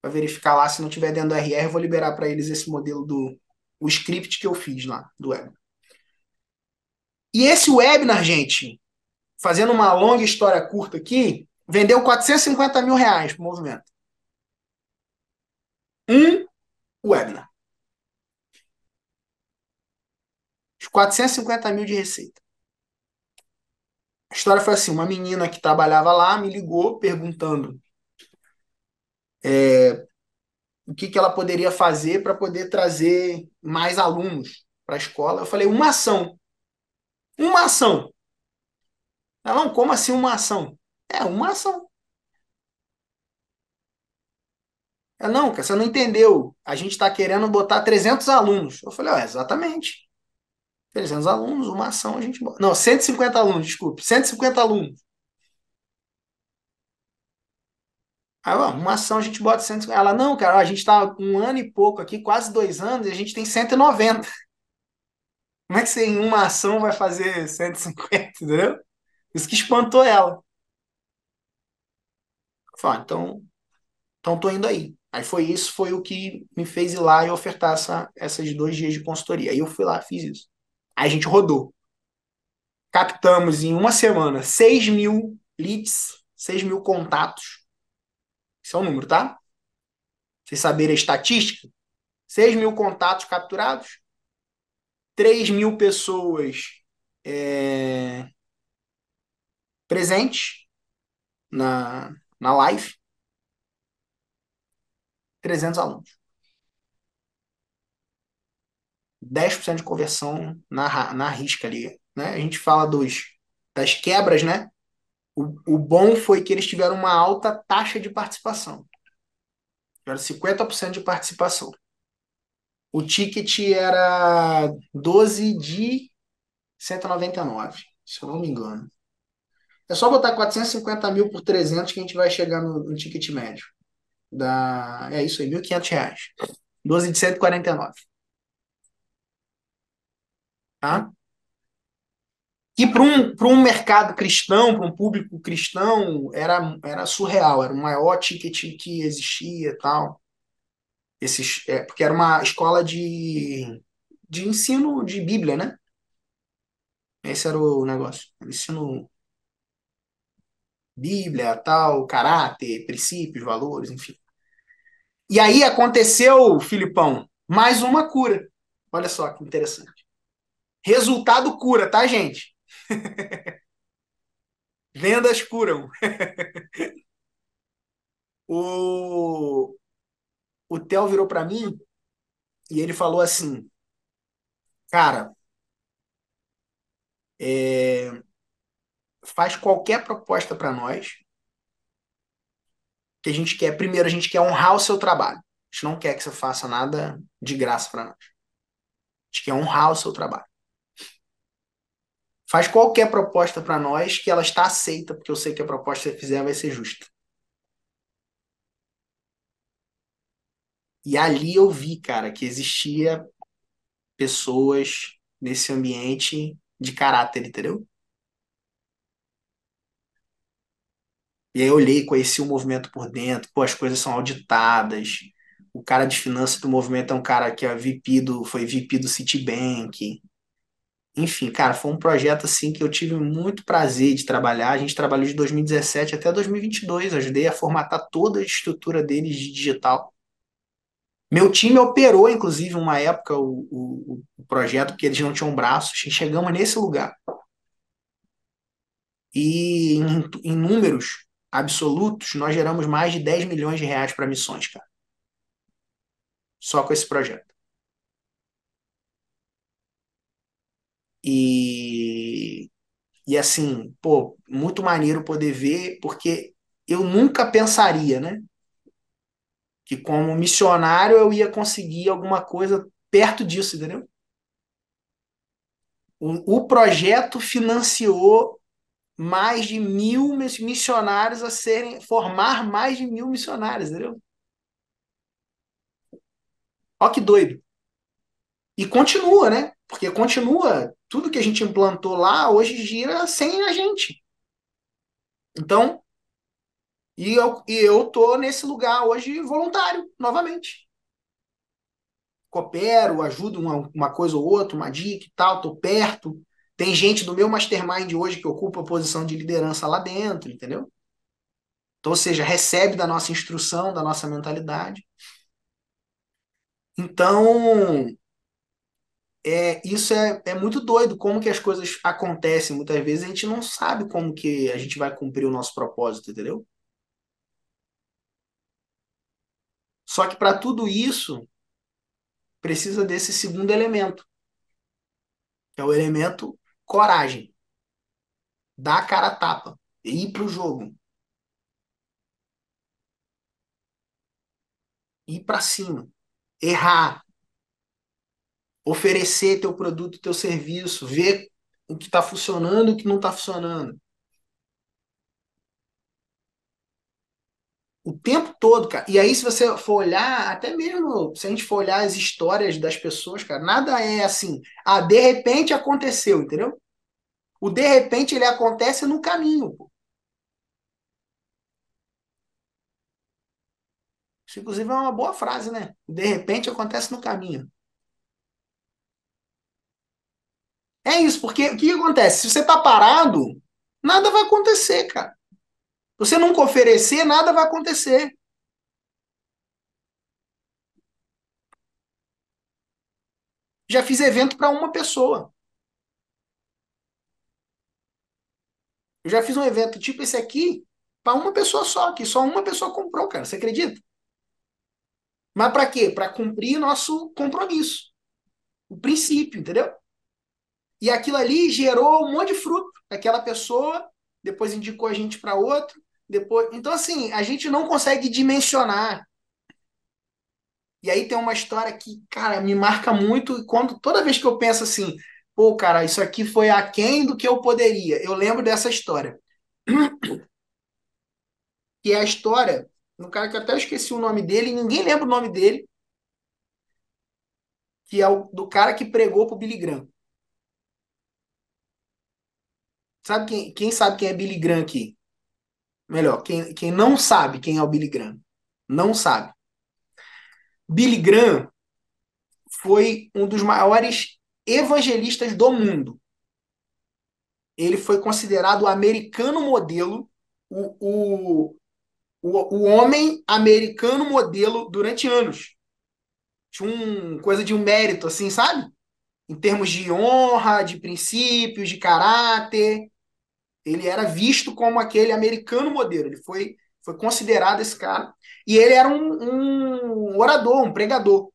Para verificar lá. Se não tiver dentro do RR, eu vou liberar para eles esse modelo do o script que eu fiz lá do webinar. E esse webinar, gente, fazendo uma longa história curta aqui, vendeu 450 mil reais para o movimento. Um webinar. Os 450 mil de receita. A história foi assim: uma menina que trabalhava lá me ligou perguntando é, o que, que ela poderia fazer para poder trazer mais alunos para a escola. Eu falei: uma ação. Uma ação. Não, como assim uma ação? É, uma ação. É, não, você não entendeu. A gente está querendo botar 300 alunos. Eu falei, ó, exatamente. 300 alunos, uma ação a gente. Não, 150 alunos, desculpe. 150 alunos. Aí, ó, uma ação a gente bota 150. Ela, não, cara, a gente está um ano e pouco aqui, quase dois anos, e a gente tem 190. Como é que você em uma ação vai fazer 150, entendeu? Isso que espantou ela. Então, então tô indo aí. Aí foi isso, foi o que me fez ir lá e ofertar essa, essas dois dias de consultoria. Aí eu fui lá, fiz isso. Aí a gente rodou. Captamos em uma semana 6 mil leads, 6 mil contatos. Esse é o número, tá? Vocês saberem a estatística? 6 mil contatos capturados. 3 mil pessoas é, presentes na, na live. 300 alunos. 10% de conversão na, na risca ali. Né? A gente fala dos, das quebras, né? O, o bom foi que eles tiveram uma alta taxa de participação. Tiveram 50% de participação. O ticket era 12 de 199, se eu não me engano. É só botar 450 mil por 300 que a gente vai chegar no, no ticket médio. Da, é isso aí, 1.500 reais. 12 de 149. Tá? E para um, um mercado cristão, para um público cristão, era, era surreal, era o maior ticket que existia tal. Esses, é, porque era uma escola de, de ensino de Bíblia, né? Esse era o negócio. Ensino Bíblia, tal, caráter, princípios, valores, enfim. E aí aconteceu, Filipão, mais uma cura. Olha só que interessante. Resultado cura, tá, gente? [laughs] Vendas curam. [laughs] o o Theo virou para mim e ele falou assim: Cara, é, faz qualquer proposta para nós que a gente quer. Primeiro, a gente quer honrar o seu trabalho. A gente não quer que você faça nada de graça para nós. A gente quer honrar o seu trabalho. Faz qualquer proposta para nós que ela está aceita, porque eu sei que a proposta que você fizer vai ser justa. E ali eu vi, cara, que existia pessoas nesse ambiente de caráter, entendeu? E aí eu olhei, conheci o movimento por dentro, pô, as coisas são auditadas. O cara de finanças do movimento é um cara que é VP do, foi VP do Citibank. Enfim, cara, foi um projeto assim que eu tive muito prazer de trabalhar. A gente trabalhou de 2017 até 2022, ajudei a formatar toda a estrutura deles de digital. Meu time operou, inclusive, uma época o, o, o projeto, porque eles não tinham braços, e chegamos nesse lugar. E em, em números absolutos, nós geramos mais de 10 milhões de reais para missões, cara. Só com esse projeto. E, e assim, pô, muito maneiro poder ver, porque eu nunca pensaria, né? Que como missionário eu ia conseguir alguma coisa perto disso, entendeu? O, o projeto financiou mais de mil missionários a serem, formar mais de mil missionários, entendeu? Ó que doido. E continua, né? Porque continua, tudo que a gente implantou lá hoje gira sem a gente. Então, e eu, e eu tô nesse lugar hoje voluntário, novamente. Coopero, ajudo uma, uma coisa ou outra, uma dica e tal, tô perto. Tem gente do meu mastermind hoje que ocupa a posição de liderança lá dentro, entendeu? Então, ou seja, recebe da nossa instrução, da nossa mentalidade. Então, é, isso é, é muito doido, como que as coisas acontecem. Muitas vezes a gente não sabe como que a gente vai cumprir o nosso propósito, entendeu? Só que para tudo isso, precisa desse segundo elemento, que é o elemento coragem. Dar a cara a tapa. Ir pro jogo. Ir para cima. Errar. Oferecer teu produto, teu serviço. Ver o que está funcionando e o que não está funcionando. O tempo todo, cara. E aí, se você for olhar, até mesmo se a gente for olhar as histórias das pessoas, cara, nada é assim, ah, de repente aconteceu, entendeu? O de repente ele acontece no caminho. Pô. Isso, inclusive, é uma boa frase, né? De repente acontece no caminho. É isso, porque o que acontece? Se você tá parado, nada vai acontecer, cara. Você nunca oferecer, nada vai acontecer. Já fiz evento para uma pessoa. Eu já fiz um evento tipo esse aqui para uma pessoa só, que só uma pessoa comprou, cara. Você acredita? Mas para quê? Para cumprir nosso compromisso. O princípio, entendeu? E aquilo ali gerou um monte de fruto. Aquela pessoa depois indicou a gente para outro, depois. Então assim, a gente não consegue dimensionar. E aí tem uma história que, cara, me marca muito e quando toda vez que eu penso assim, pô, cara, isso aqui foi aquém do que eu poderia. Eu lembro dessa história. [clears throat] Que é a história um cara que eu até esqueci o nome dele, ninguém lembra o nome dele, que é o do cara que pregou pro Billy Graham. Sabe quem, quem sabe quem é Billy Graham aqui? Melhor, quem, quem não sabe quem é o Billy Graham. Não sabe. Billy Graham foi um dos maiores evangelistas do mundo. Ele foi considerado o americano modelo, o, o, o, o homem americano modelo durante anos. Tinha um, coisa de um mérito, assim, sabe? Em termos de honra, de princípios, de caráter. Ele era visto como aquele americano modelo. Ele foi, foi considerado esse cara. E ele era um, um orador, um pregador.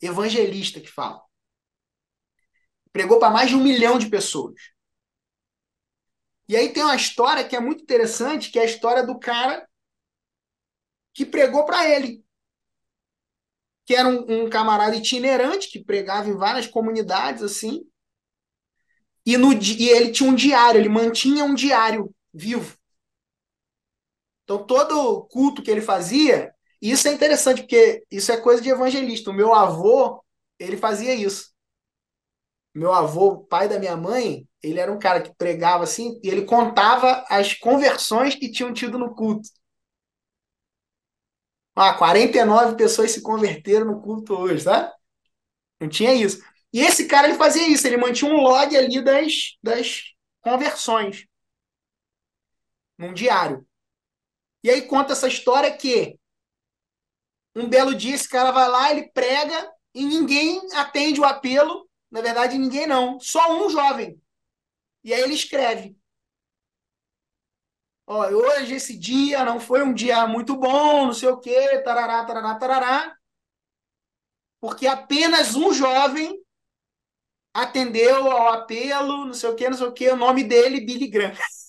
Evangelista que fala. Pregou para mais de um milhão de pessoas. E aí tem uma história que é muito interessante, que é a história do cara que pregou para ele. Que era um, um, camarada itinerante que pregava em várias comunidades assim. E, no, e ele tinha um diário, ele mantinha um diário vivo. Então todo culto que ele fazia, isso é interessante porque isso é coisa de evangelista. O meu avô, ele fazia isso. Meu avô, pai da minha mãe, ele era um cara que pregava assim, e ele contava as conversões que tinham tido no culto. Ah, 49 pessoas se converteram no culto hoje, tá? Não tinha isso. E esse cara ele fazia isso, ele mantinha um log ali das, das conversões num diário. E aí conta essa história que um belo dia esse cara vai lá, ele prega e ninguém atende o apelo. Na verdade, ninguém não, só um jovem. E aí ele escreve: Ó, hoje esse dia não foi um dia muito bom, não sei o quê, tarará, tarará, tarará, porque apenas um jovem atendeu ao apelo, não sei o quê, não sei o quê, o nome dele, Billy Graham. [laughs]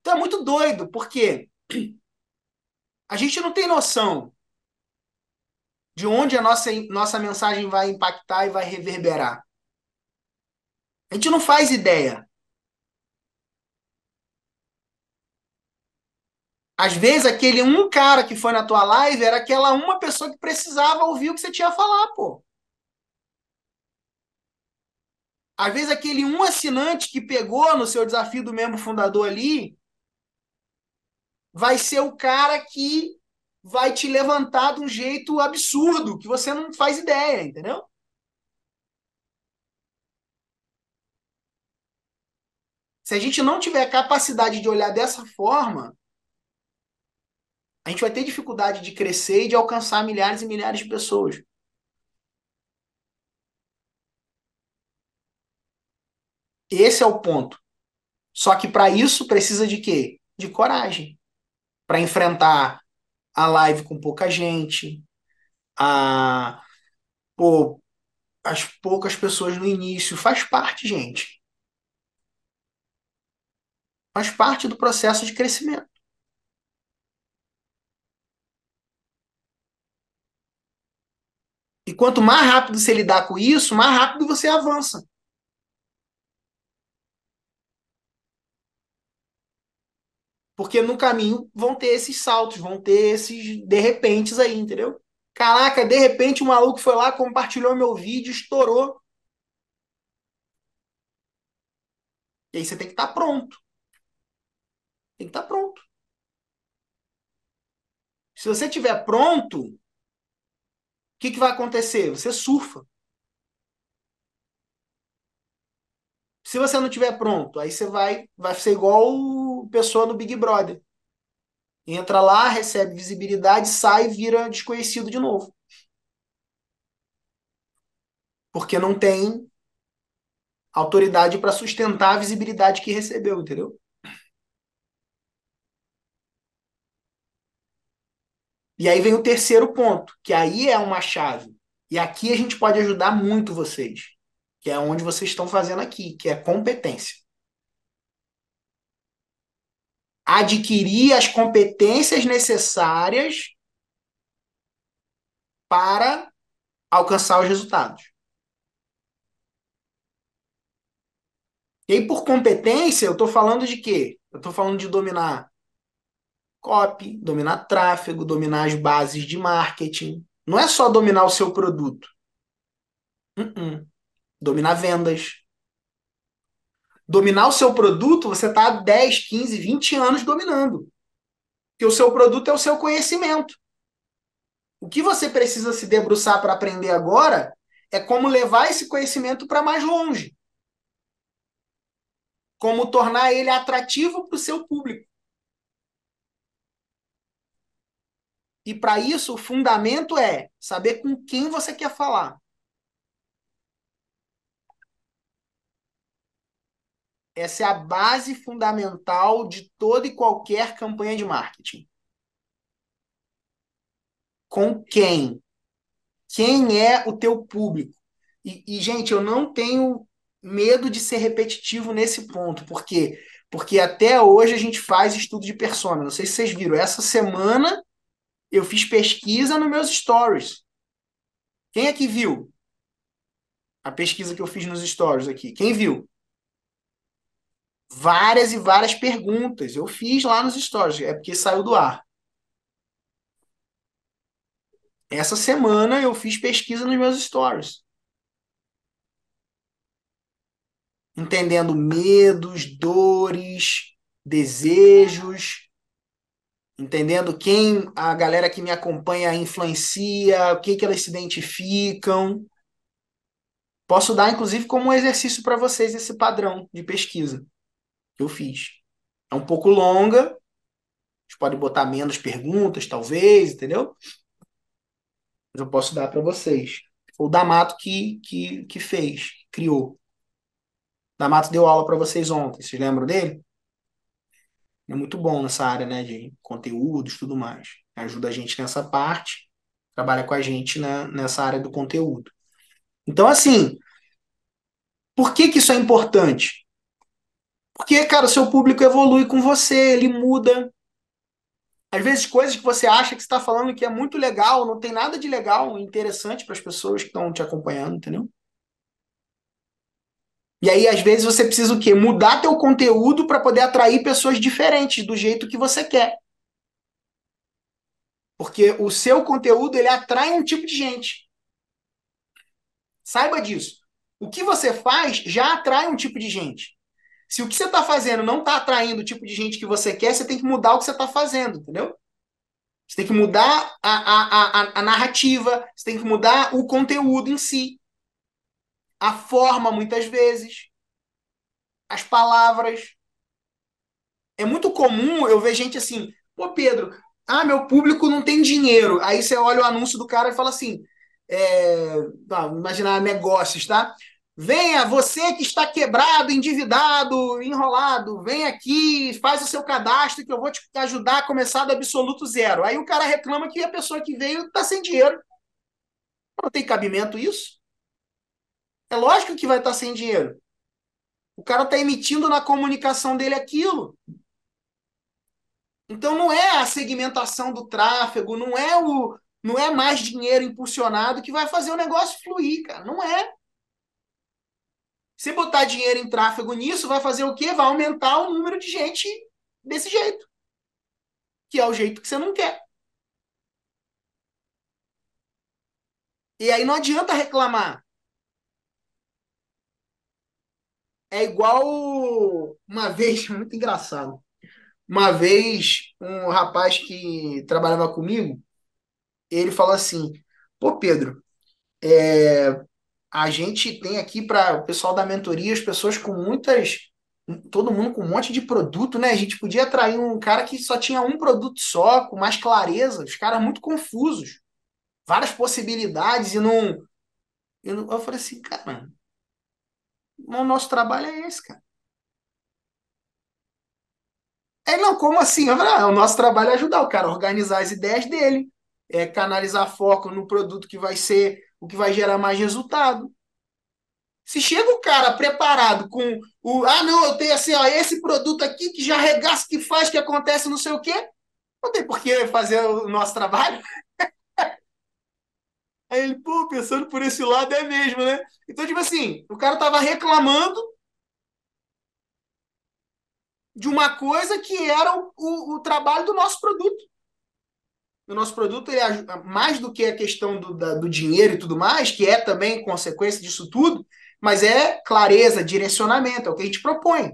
Então é muito doido, porque a gente não tem noção de onde a nossa, nossa mensagem vai impactar e vai reverberar. A gente não faz ideia. Às vezes, aquele um cara que foi na tua live era aquela uma pessoa que precisava ouvir o que você tinha a falar, pô. Às vezes, aquele um assinante que pegou no seu desafio do membro fundador ali vai ser o cara que vai te levantar de um jeito absurdo, que você não faz ideia, entendeu? Se a gente não tiver capacidade de olhar dessa forma, a gente vai ter dificuldade de crescer e de alcançar milhares e milhares de pessoas. Esse é o ponto. Só que para isso precisa de quê? De coragem. Para enfrentar a live com pouca gente, a pô, as poucas pessoas no início. Faz parte, gente. Faz parte do processo de crescimento. E quanto mais rápido você lidar com isso, mais rápido você avança. Porque no caminho vão ter esses saltos, vão ter esses de repentes aí, entendeu? Caraca, de repente o maluco foi lá, compartilhou meu vídeo, estourou. E aí você tem que estar pronto. Tem que estar pronto. Se você estiver pronto, que, que vai acontecer? Você surfa. Se você não estiver pronto, aí você vai, vai ser igual pessoa no Big Brother. Entra lá, recebe visibilidade, sai e vira desconhecido de novo. Porque não tem autoridade para sustentar a visibilidade que recebeu, entendeu? E aí vem o terceiro ponto, que aí é uma chave. E aqui a gente pode ajudar muito vocês, que é onde vocês estão fazendo aqui, que é competência. Adquirir as competências necessárias para alcançar os resultados. E aí, por competência, eu estou falando de quê? Eu estou falando de dominar copy, dominar tráfego, dominar as bases de marketing. Não é só dominar o seu produto. Uh -uh. Dominar vendas. Dominar o seu produto, você está há 10, 15, 20 anos dominando. Porque o seu produto é o seu conhecimento. O que você precisa se debruçar para aprender agora é como levar esse conhecimento para mais longe. Como tornar ele atrativo para o seu público. E para isso, o fundamento é saber com quem você quer falar. Essa é a base fundamental de toda e qualquer campanha de marketing. Com quem? Quem é o teu público? E, e, gente, eu não tenho medo de ser repetitivo nesse ponto, porque porque até hoje a gente faz estudo de persona. Não sei se vocês viram. Essa semana eu fiz pesquisa nos meus stories. Quem aqui viu? A pesquisa que eu fiz nos stories aqui. Quem viu? Várias e várias perguntas. Eu fiz lá nos stories. É porque saiu do ar. Essa semana eu fiz pesquisa nos meus stories. Entendendo medos, dores, desejos, entendendo quem a galera que me acompanha influencia, o que, que elas se identificam. Posso dar, inclusive, como um exercício para vocês esse padrão de pesquisa que eu fiz. É um pouco longa, a gente pode botar menos perguntas, talvez, entendeu? Mas eu posso dar para vocês. O Damato que, que, que fez, criou. Damato deu aula para vocês ontem, vocês lembram dele? É muito bom nessa área, né, de conteúdos, tudo mais. Ajuda a gente nessa parte, trabalha com a gente né, nessa área do conteúdo. Então, assim, por que que isso é importante? Porque, cara, o seu público evolui com você, ele muda. Às vezes, coisas que você acha que está falando que é muito legal, não tem nada de legal, interessante para as pessoas que estão te acompanhando, entendeu? E aí, às vezes, você precisa o quê? Mudar teu conteúdo para poder atrair pessoas diferentes do jeito que você quer. Porque o seu conteúdo ele atrai um tipo de gente. Saiba disso. O que você faz já atrai um tipo de gente. Se o que você está fazendo não está atraindo o tipo de gente que você quer, você tem que mudar o que você está fazendo, entendeu? Você tem que mudar a, a, a, a narrativa, você tem que mudar o conteúdo em si a forma, muitas vezes, as palavras. É muito comum eu ver gente assim, pô, Pedro, ah, meu público não tem dinheiro. Aí você olha o anúncio do cara e fala assim, é, imaginar negócios, tá? Venha, você que está quebrado, endividado, enrolado, vem aqui, faz o seu cadastro que eu vou te ajudar a começar do absoluto zero. Aí o cara reclama que a pessoa que veio está sem dinheiro. Não tem cabimento isso? É lógico que vai estar sem dinheiro. O cara está emitindo na comunicação dele aquilo. Então não é a segmentação do tráfego, não é o não é mais dinheiro impulsionado que vai fazer o negócio fluir, cara. Não é. Se botar dinheiro em tráfego nisso, vai fazer o quê? Vai aumentar o número de gente desse jeito. Que é o jeito que você não quer. E aí não adianta reclamar. É igual uma vez, [laughs] muito engraçado. Uma vez, um rapaz que trabalhava comigo, ele falou assim: Pô, Pedro, é, a gente tem aqui para o pessoal da mentoria as pessoas com muitas todo mundo com um monte de produto, né? A gente podia atrair um cara que só tinha um produto só, com mais clareza, os caras muito confusos, várias possibilidades e não. Eu, eu falei assim, cara, o nosso trabalho é esse, cara. É, não, como assim? Eu falei, ah, o nosso trabalho é ajudar o cara a organizar as ideias dele, é, canalizar foco no produto que vai ser o que vai gerar mais resultado. Se chega o cara preparado com o. Ah, não, eu tenho assim, ó, esse produto aqui que já regaça, que faz, que acontece, não sei o quê. Não tem por que fazer o nosso trabalho. Aí ele, pô, pensando por esse lado é mesmo, né? Então, tipo assim, o cara tava reclamando de uma coisa que era o, o, o trabalho do nosso produto. O nosso produto, ele mais do que a questão do, da, do dinheiro e tudo mais, que é também consequência disso tudo, mas é clareza, direcionamento, é o que a gente propõe.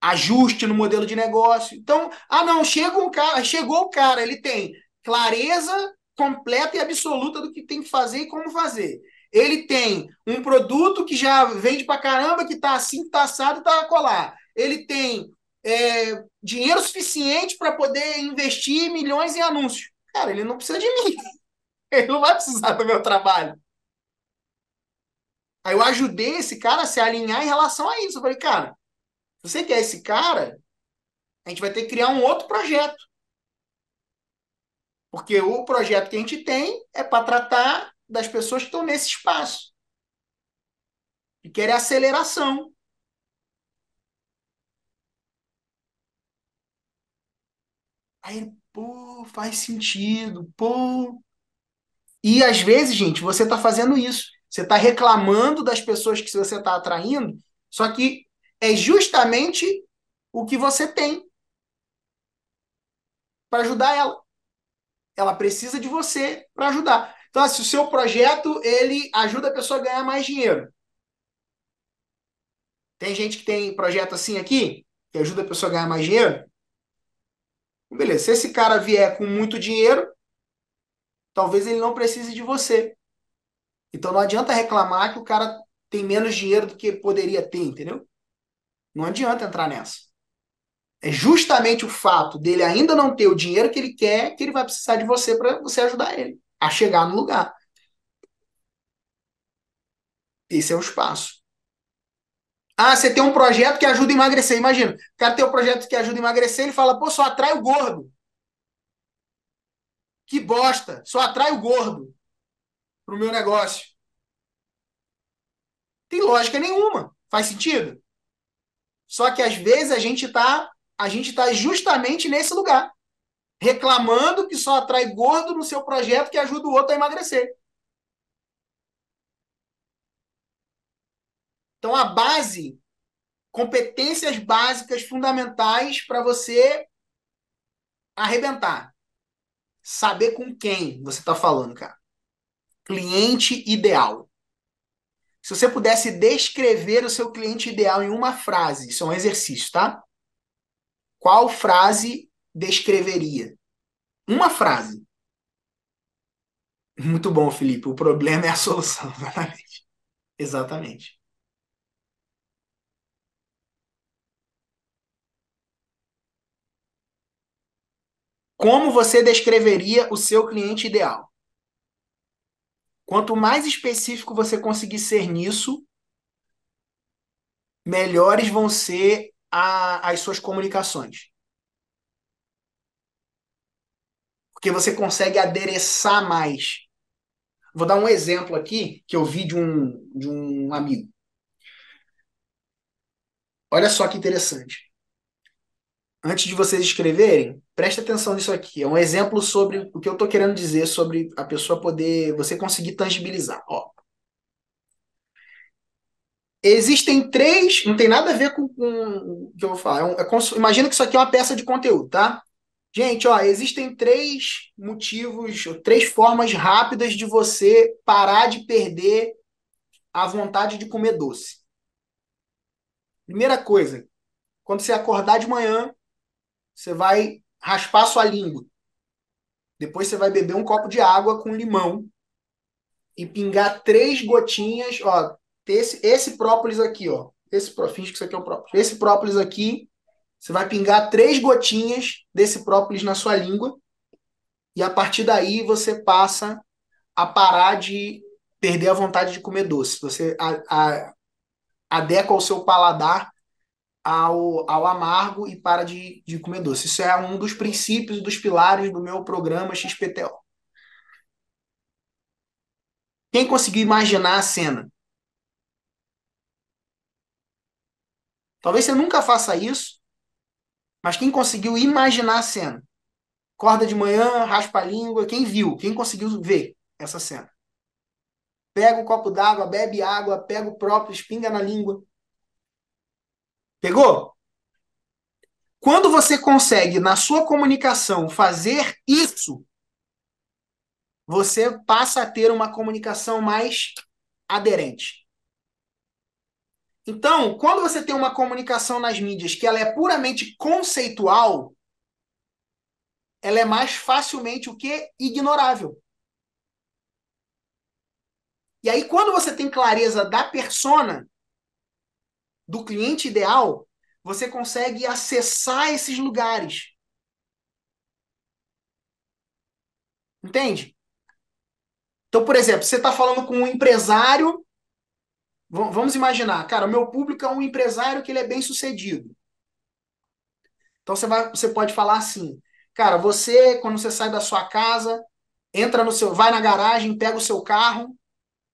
Ajuste no modelo de negócio. Então, ah, não, chega um cara, chegou o cara, ele tem clareza completa e absoluta do que tem que fazer e como fazer. Ele tem um produto que já vende pra caramba, que tá assim, tá assado, tá colar. Ele tem é, dinheiro suficiente para poder investir milhões em anúncios. Cara, ele não precisa de mim. [laughs] Ele não vai precisar do meu trabalho. Aí eu ajudei esse cara a se alinhar em relação a isso. Eu falei, cara, você quer esse cara, a gente vai ter que criar um outro projeto. Porque o projeto que a gente tem é para tratar das pessoas que estão nesse espaço. E querem aceleração. Aí, pô, faz sentido, pô. E às vezes, gente, você está fazendo isso. Você está reclamando das pessoas que você está atraindo, só que é justamente o que você tem para ajudar ela. Ela precisa de você para ajudar. Então, se o seu projeto ele ajuda a pessoa a ganhar mais dinheiro. Tem gente que tem projeto assim aqui, que ajuda a pessoa a ganhar mais dinheiro. Beleza, se esse cara vier com muito dinheiro, talvez ele não precise de você. Então não adianta reclamar que o cara tem menos dinheiro do que poderia ter, entendeu? Não adianta entrar nessa. É justamente o fato dele ainda não ter o dinheiro que ele quer que ele vai precisar de você para você ajudar ele a chegar no lugar. Esse é o espaço. Ah, você tem um projeto que ajuda a emagrecer. Imagina, o cara tem um projeto que ajuda a emagrecer, ele fala, pô, só atrai o gordo. Que bosta, só atrai o gordo para o meu negócio. Tem lógica nenhuma. Faz sentido? Só que às vezes a gente está a gente tá justamente nesse lugar, reclamando que só atrai gordo no seu projeto que ajuda o outro a emagrecer. Então a base, competências básicas fundamentais para você arrebentar. Saber com quem você está falando, cara cliente ideal. Se você pudesse descrever o seu cliente ideal em uma frase, isso é um exercício, tá? Qual frase descreveria? Uma frase. Muito bom, Felipe. O problema é a solução, [laughs] exatamente. Exatamente. Como você descreveria o seu cliente ideal? Quanto mais específico você conseguir ser nisso, melhores vão ser a, as suas comunicações. Porque você consegue adereçar mais. Vou dar um exemplo aqui que eu vi de um, de um amigo. Olha só que interessante antes de vocês escreverem, preste atenção nisso aqui. É um exemplo sobre o que eu estou querendo dizer sobre a pessoa poder, você conseguir tangibilizar. Ó. Existem três, não tem nada a ver com, o que eu vou falar. É um, é, imagina que isso aqui é uma peça de conteúdo, tá? Gente, ó, existem três motivos, três formas rápidas de você parar de perder a vontade de comer doce. Primeira coisa, quando você acordar de manhã, você vai raspar sua língua. Depois você vai beber um copo de água com limão e pingar três gotinhas, ó, esse, esse própolis aqui, ó. Esse, finge que isso aqui é o própolis. Esse própolis aqui, você vai pingar três gotinhas desse própolis na sua língua. E a partir daí você passa a parar de perder a vontade de comer doce. Você a, a, adequa o seu paladar ao, ao amargo e para de, de comer doce. Isso é um dos princípios, dos pilares do meu programa XPTO. Quem conseguiu imaginar a cena? Talvez você nunca faça isso, mas quem conseguiu imaginar a cena? Acorda de manhã, raspa a língua, quem viu? Quem conseguiu ver essa cena? Pega o um copo d'água, bebe água, pega o próprio, espinga na língua. Pegou? Quando você consegue, na sua comunicação, fazer isso, você passa a ter uma comunicação mais aderente. Então, quando você tem uma comunicação nas mídias que ela é puramente conceitual, ela é mais facilmente o que ignorável. E aí, quando você tem clareza da persona, do cliente ideal, você consegue acessar esses lugares. Entende? Então, por exemplo, você está falando com um empresário Vamos imaginar, cara, o meu público é um empresário que ele é bem sucedido. Então você, vai, você pode falar assim, cara, você, quando você sai da sua casa, entra no seu, vai na garagem, pega o seu carro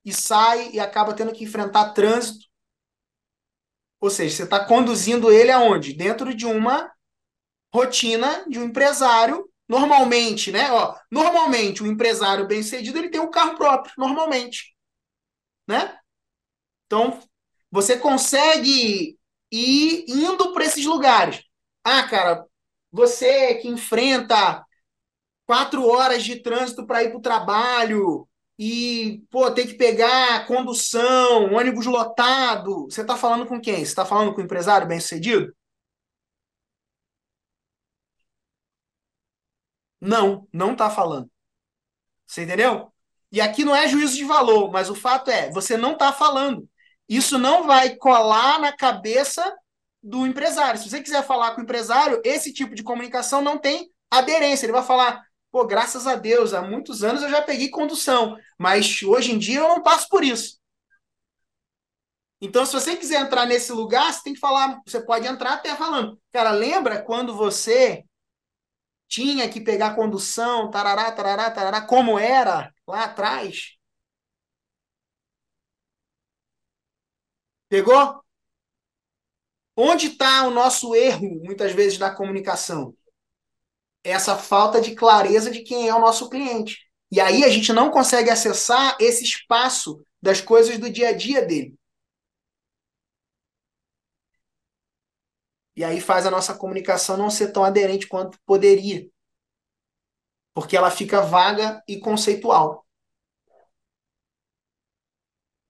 e sai e acaba tendo que enfrentar trânsito. Ou seja, você está conduzindo ele aonde? Dentro de uma rotina de um empresário. Normalmente, né? Ó, normalmente, o um empresário bem sucedido ele tem um carro próprio, normalmente. Né? Então, você consegue ir indo para esses lugares. Ah, cara, você que enfrenta quatro horas de trânsito para ir para o trabalho e, pô, tem que pegar condução, ônibus lotado. Você está falando com quem? Você está falando com um empresário bem-sucedido? Não, não está falando. Você entendeu? E aqui não é juízo de valor, mas o fato é, você não está falando isso não vai colar na cabeça do empresário. Se você quiser falar com o empresário, esse tipo de comunicação não tem aderência. Ele vai falar: pô, graças a Deus, há muitos anos eu já peguei condução, mas hoje em dia eu não passo por isso. Então, se você quiser entrar nesse lugar, você tem que falar, você pode entrar até falando. Cara, lembra quando você tinha que pegar condução, tarará, tarará, tarará, como era lá atrás? Pegou? Onde está o nosso erro, muitas vezes, na comunicação? Essa falta de clareza de quem é o nosso cliente. E aí a gente não consegue acessar esse espaço das coisas do dia a dia dele. E aí faz a nossa comunicação não ser tão aderente quanto poderia. Porque ela fica vaga e conceitual.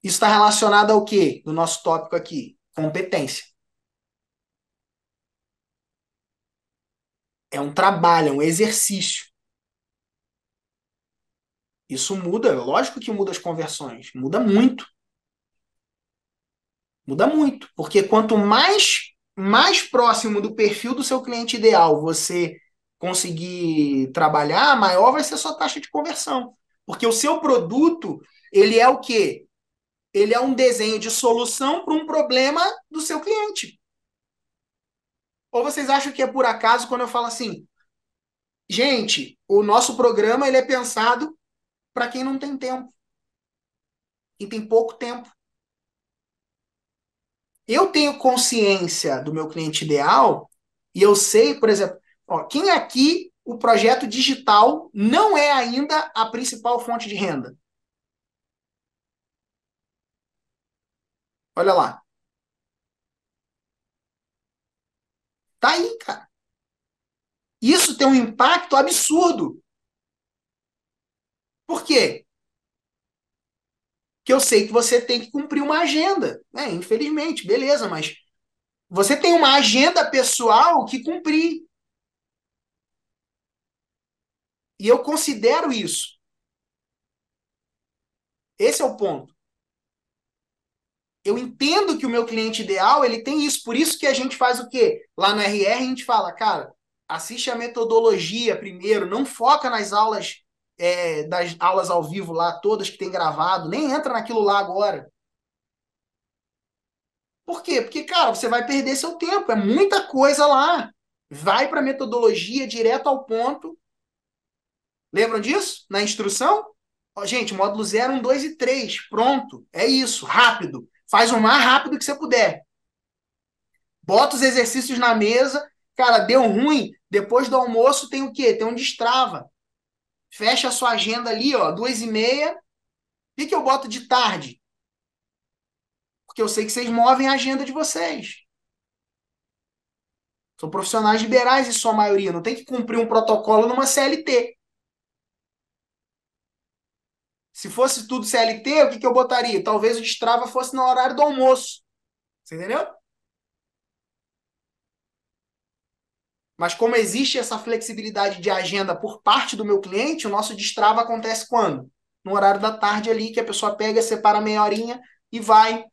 Isso está relacionado ao quê? No nosso tópico aqui, competência. É um trabalho, é um exercício. Isso muda, lógico que muda as conversões, muda muito. Muda muito, porque quanto mais mais próximo do perfil do seu cliente ideal você conseguir trabalhar, maior vai ser a sua taxa de conversão. Porque o seu produto, ele é o quê? Ele é um desenho de solução para um problema do seu cliente. Ou vocês acham que é por acaso quando eu falo assim, gente, o nosso programa ele é pensado para quem não tem tempo e tem pouco tempo. Eu tenho consciência do meu cliente ideal e eu sei, por exemplo, ó, quem aqui o projeto digital não é ainda a principal fonte de renda? Olha lá. Tá aí, cara. Isso tem um impacto absurdo. Por quê? Que eu sei que você tem que cumprir uma agenda, né? Infelizmente, beleza, mas você tem uma agenda pessoal que cumprir. E eu considero isso. Esse é o ponto. Eu entendo que o meu cliente ideal, ele tem isso. Por isso que a gente faz o quê? Lá no RR a gente fala, cara, assiste a metodologia primeiro, não foca nas aulas é, das aulas ao vivo lá, todas que tem gravado, nem entra naquilo lá agora. Por quê? Porque, cara, você vai perder seu tempo, é muita coisa lá. Vai para a metodologia, direto ao ponto. Lembram disso? Na instrução? Gente, módulo 0, 1, 2 e 3. Pronto. É isso. Rápido. Faz o mais rápido que você puder. Bota os exercícios na mesa. Cara, deu ruim. Depois do almoço tem o quê? Tem um destrava. Fecha a sua agenda ali, ó, duas e meia. O que, que eu boto de tarde? Porque eu sei que vocês movem a agenda de vocês. São profissionais liberais em sua maioria. Não tem que cumprir um protocolo numa CLT. Se fosse tudo CLT, o que, que eu botaria? Talvez o destrava fosse no horário do almoço. Você entendeu? Mas como existe essa flexibilidade de agenda por parte do meu cliente, o nosso destrava acontece quando? No horário da tarde ali, que a pessoa pega, separa meia horinha e vai.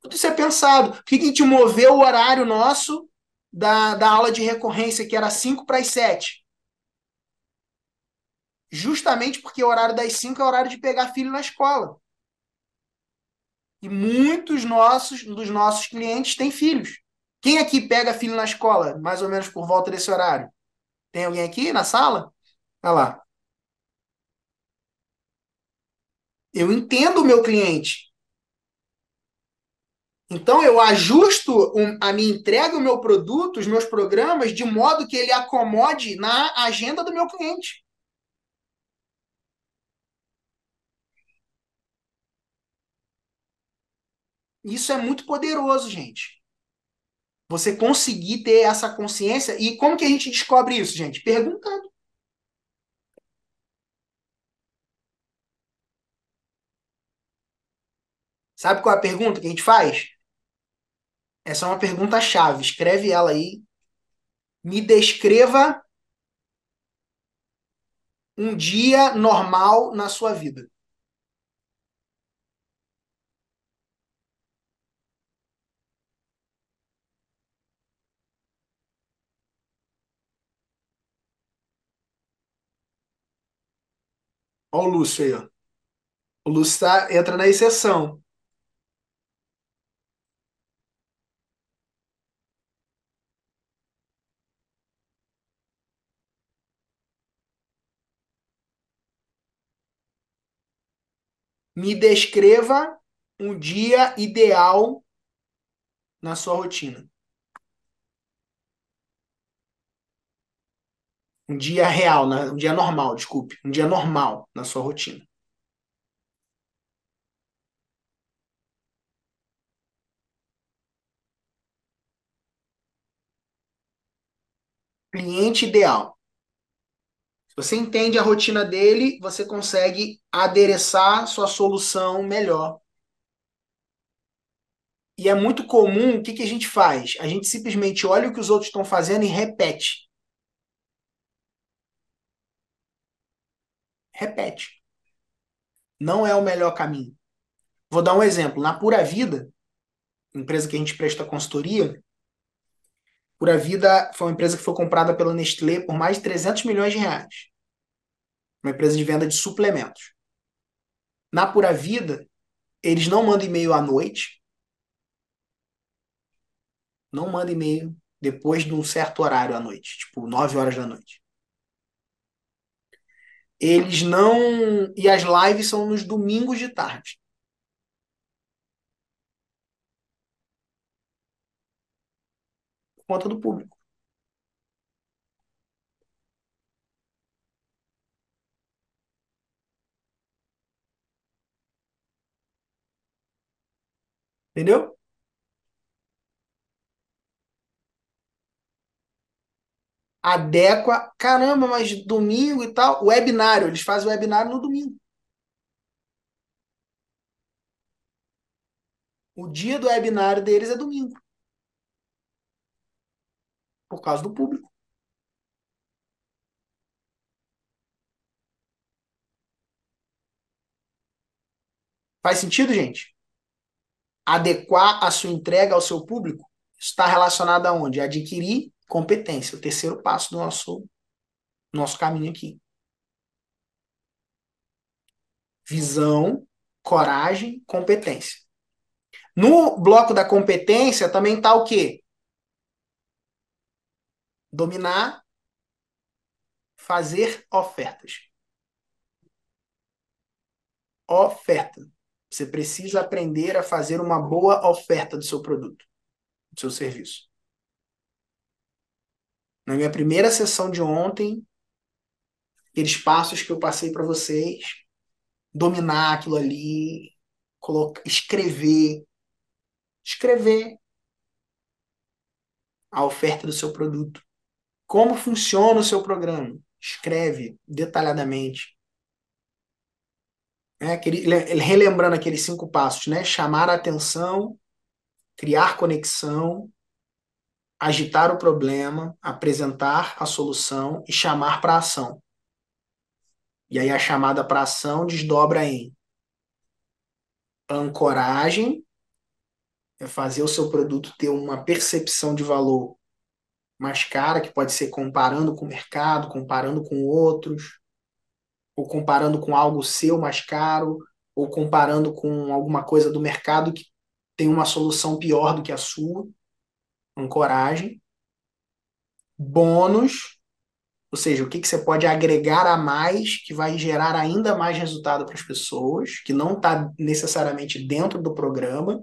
Tudo isso é pensado. O que, que te moveu o horário nosso da, da aula de recorrência, que era 5 para as 7? Justamente porque o horário das 5 é o horário de pegar filho na escola. E muitos nossos, dos nossos clientes têm filhos. Quem aqui pega filho na escola, mais ou menos por volta desse horário? Tem alguém aqui na sala? Olha lá. Eu entendo o meu cliente. Então, eu ajusto a minha entrega, o meu produto, os meus programas, de modo que ele acomode na agenda do meu cliente. Isso é muito poderoso, gente. Você conseguir ter essa consciência. E como que a gente descobre isso, gente? Perguntando. Sabe qual é a pergunta que a gente faz? Essa é uma pergunta chave. Escreve ela aí. Me descreva um dia normal na sua vida. Olha o Lúcio aí, ó. O Lúcio tá, entra na exceção. Me descreva um dia ideal na sua rotina. Um dia real, um dia normal, desculpe. Um dia normal na sua rotina. Cliente ideal. Se você entende a rotina dele, você consegue adereçar sua solução melhor. E é muito comum, o que, que a gente faz? A gente simplesmente olha o que os outros estão fazendo e repete. Repete. Não é o melhor caminho. Vou dar um exemplo. Na Pura Vida, empresa que a gente presta consultoria, Pura Vida foi uma empresa que foi comprada pela Nestlé por mais de 300 milhões de reais. Uma empresa de venda de suplementos. Na Pura Vida, eles não mandam e-mail à noite. Não mandam e-mail depois de um certo horário à noite, tipo 9 horas da noite eles não. E as lives são nos domingos de tarde. Conta do público. Entendeu? Adequa. Caramba, mas domingo e tal. Webinário, eles fazem webinário no domingo. O dia do webinário deles é domingo. Por causa do público. Faz sentido, gente? adequar a sua entrega ao seu público, está relacionado a onde? Adquirir competência, o terceiro passo do nosso, nosso caminho aqui. Visão, coragem, competência. No bloco da competência também está o quê? Dominar, fazer ofertas. Oferta. Você precisa aprender a fazer uma boa oferta do seu produto, do seu serviço. Na minha primeira sessão de ontem, aqueles passos que eu passei para vocês, dominar aquilo ali, colocar, escrever, escrever a oferta do seu produto. Como funciona o seu programa? Escreve detalhadamente. É, aquele, relembrando aqueles cinco passos, né? Chamar a atenção, criar conexão, agitar o problema, apresentar a solução e chamar para ação. E aí a chamada para ação desdobra em ancoragem, é fazer o seu produto ter uma percepção de valor mais cara, que pode ser comparando com o mercado, comparando com outros, ou comparando com algo seu mais caro, ou comparando com alguma coisa do mercado que tem uma solução pior do que a sua. Ancoragem. Bônus, ou seja, o que, que você pode agregar a mais que vai gerar ainda mais resultado para as pessoas, que não está necessariamente dentro do programa.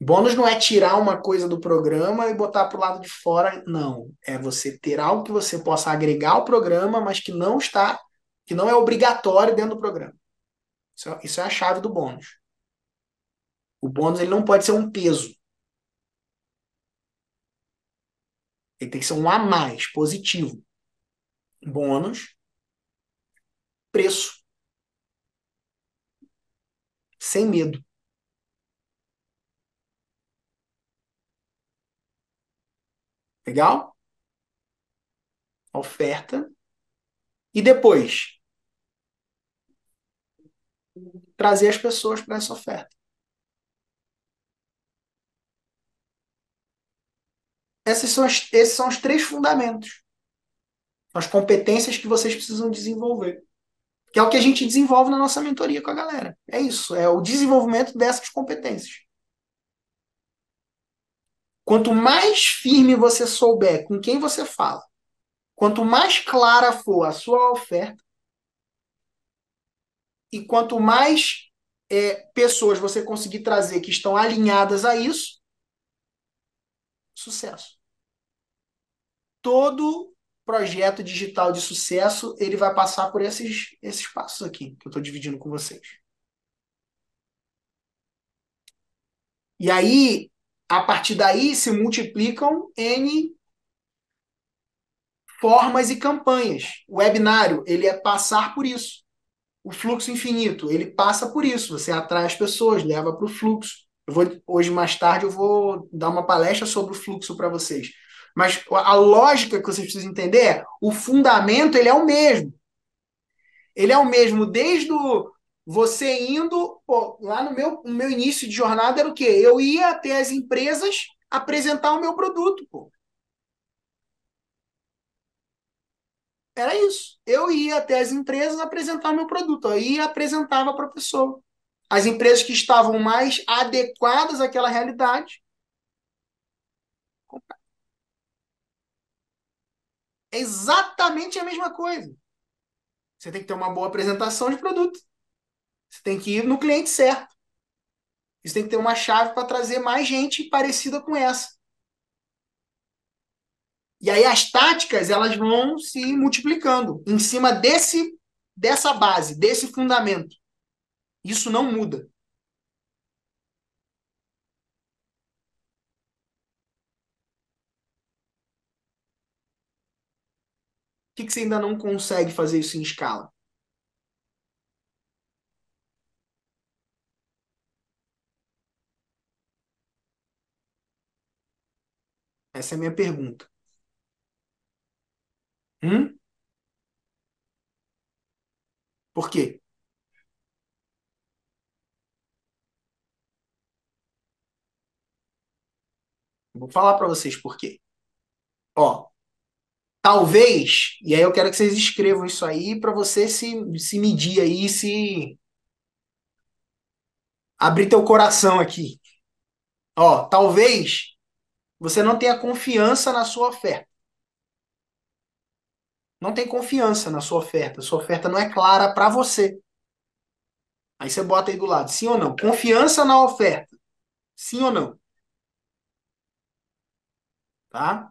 Bônus não é tirar uma coisa do programa e botar para o lado de fora, não. É você ter algo que você possa agregar ao programa, mas que não está, que não é obrigatório dentro do programa. Isso é, isso é a chave do bônus. O bônus ele não pode ser um peso. Ele tem que ser um a mais, positivo. Bônus, preço. Sem medo. Legal? Oferta. E depois, trazer as pessoas para essa oferta. Essas são as, esses são os três fundamentos. As competências que vocês precisam desenvolver. Que é o que a gente desenvolve na nossa mentoria com a galera. É isso, é o desenvolvimento dessas competências. Quanto mais firme você souber com quem você fala, quanto mais clara for a sua oferta, e quanto mais é, pessoas você conseguir trazer que estão alinhadas a isso, sucesso. Todo projeto digital de sucesso ele vai passar por esses, esses passos aqui que eu estou dividindo com vocês. E aí a partir daí se multiplicam N formas e campanhas. O webinário, ele é passar por isso. O fluxo infinito, ele passa por isso. Você atrai as pessoas, leva para o fluxo. Vou, hoje, mais tarde, eu vou dar uma palestra sobre o fluxo para vocês. Mas a lógica que vocês precisam entender é o fundamento ele é o mesmo. Ele é o mesmo desde o, você indo, pô, lá no meu, no meu início de jornada era o quê? Eu ia até as empresas apresentar o meu produto, pô. Era isso. Eu ia até as empresas apresentar o meu produto. E apresentava para a pessoa. As empresas que estavam mais adequadas àquela realidade. É exatamente a mesma coisa. Você tem que ter uma boa apresentação de produto. Você tem que ir no cliente certo. Você tem que ter uma chave para trazer mais gente parecida com essa. E aí as táticas elas vão se multiplicando em cima desse dessa base, desse fundamento. Isso não muda. Por que, que você ainda não consegue fazer isso em escala? Essa é a minha pergunta. Hum? Por quê? Vou falar para vocês por quê. Ó, talvez, e aí eu quero que vocês escrevam isso aí para você se, se medir aí, se abrir teu coração aqui. Ó, talvez você não tenha confiança na sua oferta. Não tem confiança na sua oferta. Sua oferta não é clara para você. Aí você bota aí do lado, sim ou não? Confiança na oferta. Sim ou não? Tá?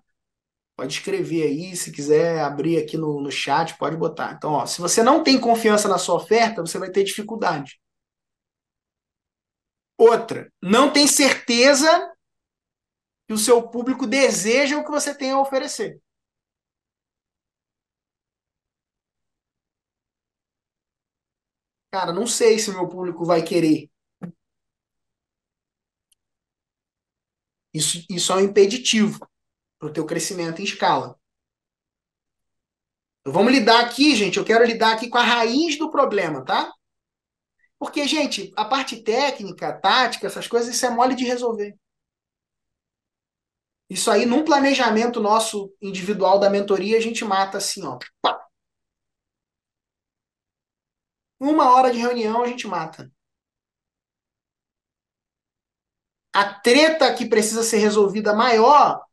Pode escrever aí, se quiser abrir aqui no, no chat, pode botar. Então, ó, se você não tem confiança na sua oferta, você vai ter dificuldade. Outra, não tem certeza que o seu público deseja o que você tem a oferecer. Cara, não sei se meu público vai querer. Isso, isso é um impeditivo para o teu crescimento em escala. Então, vamos lidar aqui, gente. Eu quero lidar aqui com a raiz do problema, tá? Porque, gente, a parte técnica, tática, essas coisas, isso é mole de resolver. Isso aí, num planejamento nosso individual da mentoria, a gente mata assim, ó. Uma hora de reunião a gente mata. A treta que precisa ser resolvida maior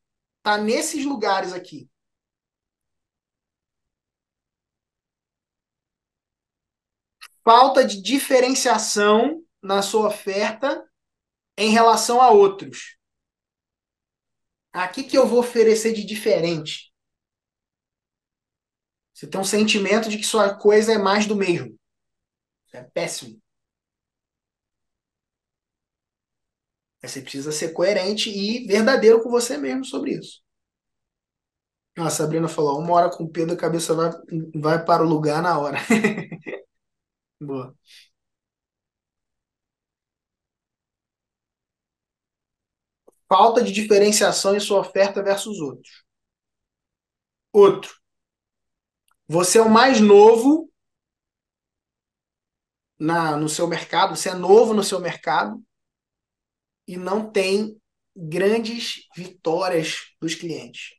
tá nesses lugares aqui. Falta de diferenciação na sua oferta em relação a outros. Aqui que eu vou oferecer de diferente. Você tem um sentimento de que sua coisa é mais do mesmo. É péssimo. Você precisa ser coerente e verdadeiro com você mesmo sobre isso. Ah, a Sabrina falou: uma hora com o Pedro, a cabeça vai, vai para o lugar na hora. [laughs] Boa. Falta de diferenciação em sua oferta versus outros. Outro. Você é o mais novo na, no seu mercado, você é novo no seu mercado e não tem grandes vitórias dos clientes.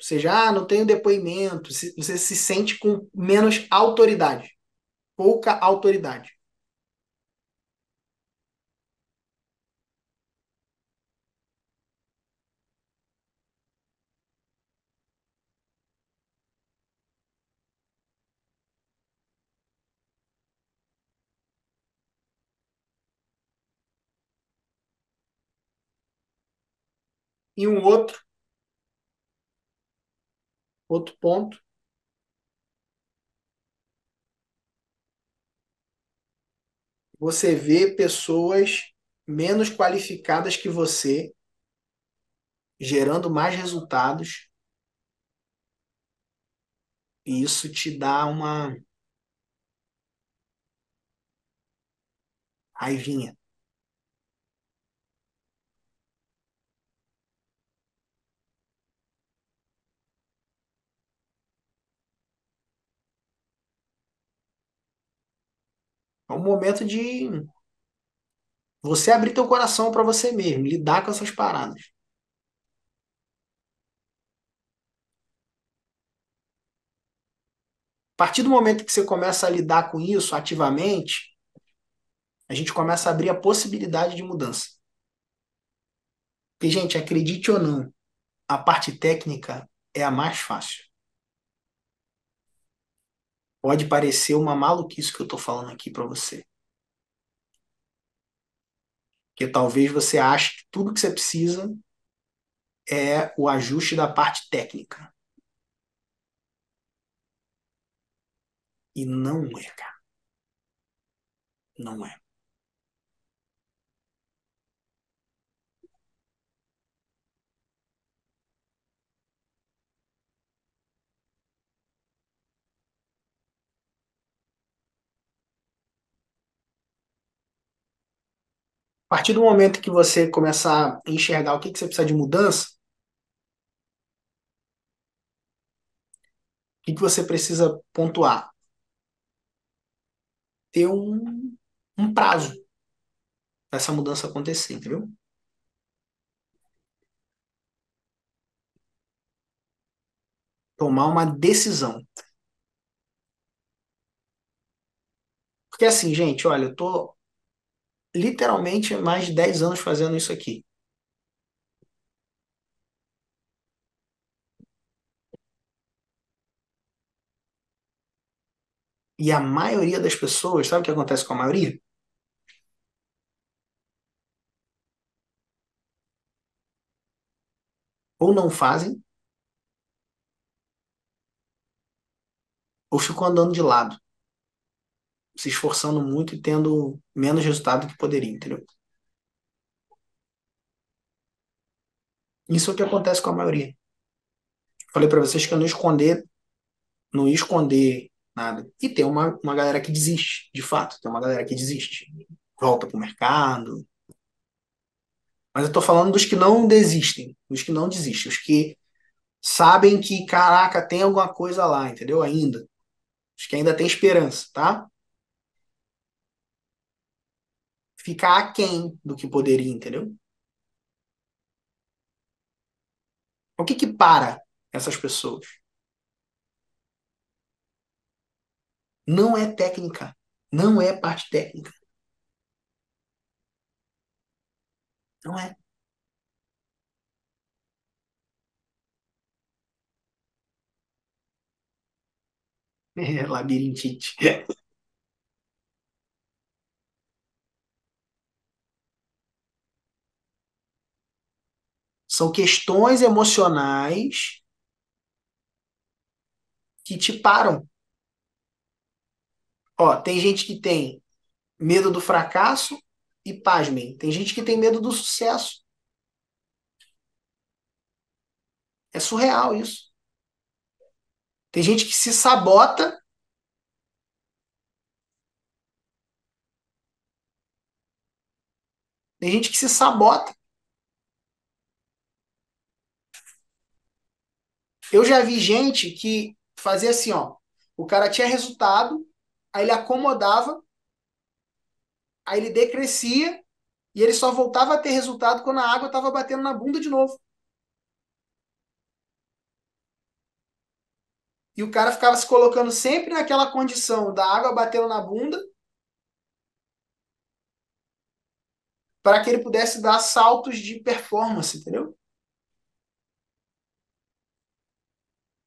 Ou seja, ah, não tenho depoimento, você se sente com menos autoridade, pouca autoridade. E um outro, outro ponto, você vê pessoas menos qualificadas que você gerando mais resultados e isso te dá uma raivinha. É um momento de você abrir teu coração para você mesmo, lidar com essas paradas. A partir do momento que você começa a lidar com isso ativamente, a gente começa a abrir a possibilidade de mudança. Porque, gente, acredite ou não, a parte técnica é a mais fácil. Pode parecer uma maluquice que eu estou falando aqui para você. Que talvez você ache que tudo que você precisa é o ajuste da parte técnica. E não é, cara. Não é. A partir do momento que você começar a enxergar o que, que você precisa de mudança, o que, que você precisa pontuar? Ter um, um prazo para essa mudança acontecer, entendeu? Tomar uma decisão. Porque assim, gente, olha, eu tô literalmente mais de 10 anos fazendo isso aqui. E a maioria das pessoas, sabe o que acontece com a maioria? Ou não fazem, ou ficam andando de lado, se esforçando muito e tendo menos resultado do que poderia, entendeu? Isso é o que acontece com a maioria. Falei para vocês que eu não esconder, não esconder nada. E tem uma, uma galera que desiste, de fato, tem uma galera que desiste. Volta pro mercado. Mas eu tô falando dos que não desistem, dos que não desistem, os que sabem que, caraca, tem alguma coisa lá, entendeu? Ainda. Os que ainda tem esperança, tá? Ficar aquém do que poderia, entendeu? O que que para essas pessoas? Não é técnica. Não é parte técnica. Não é. [laughs] É, labirintite. [laughs] São questões emocionais que te param. Ó, tem gente que tem medo do fracasso e, pasmem, tem gente que tem medo do sucesso. É surreal isso. Tem gente que se sabota Tem gente que se sabota. Eu já vi gente que fazia assim, ó. O cara tinha resultado, aí ele acomodava, aí ele decrescia e ele só voltava a ter resultado quando a água estava batendo na bunda de novo. E o cara ficava se colocando sempre naquela condição da água batendo na bunda para que ele pudesse dar saltos de performance, entendeu?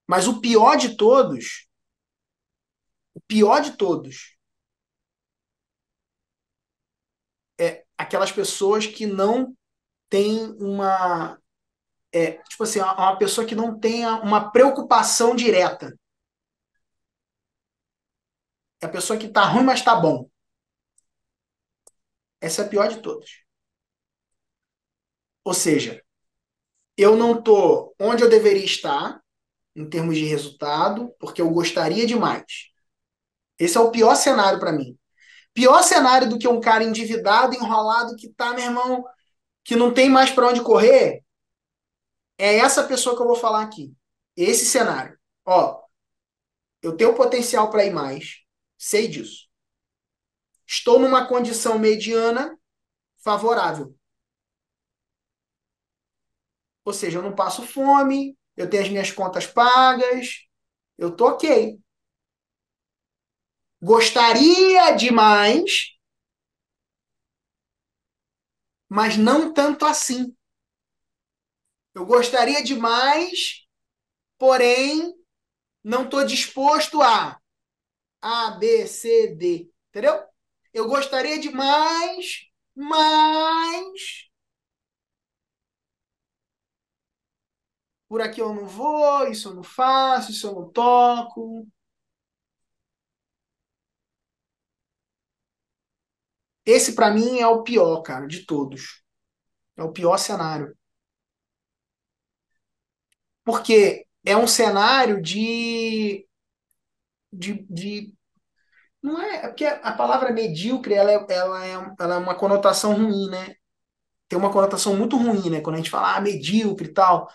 Mas o pior de todos, o pior de todos, é aquelas pessoas que não têm uma. É, tipo assim, uma pessoa que não tenha uma preocupação direta. É a pessoa que tá ruim, mas tá bom. Essa é a pior de todas. Ou seja, eu não tô onde eu deveria estar em termos de resultado, porque eu gostaria de mais. Esse é o pior cenário para mim. Pior cenário do que um cara endividado, enrolado, que tá, meu irmão, que não tem mais para onde correr, é essa pessoa que eu vou falar aqui. Esse cenário. Ó, eu tenho potencial para ir mais, sei disso. Estou numa condição mediana favorável. Ou seja, eu não passo fome, eu tenho as minhas contas pagas, eu tô ok. Gostaria de mais, mas não tanto assim. Eu gostaria de mais, porém não estou disposto a A, B, C, D. Entendeu? Eu gostaria de mais, mas por aqui eu não vou, isso eu não faço, isso eu não toco. Esse, para mim, é o pior, cara, de todos. É o pior cenário. Porque é um cenário de. de, de não é, é porque a palavra medíocre ela é, ela, é, ela é uma conotação ruim, né? Tem uma conotação muito ruim, né? Quando a gente fala ah, medíocre e tal.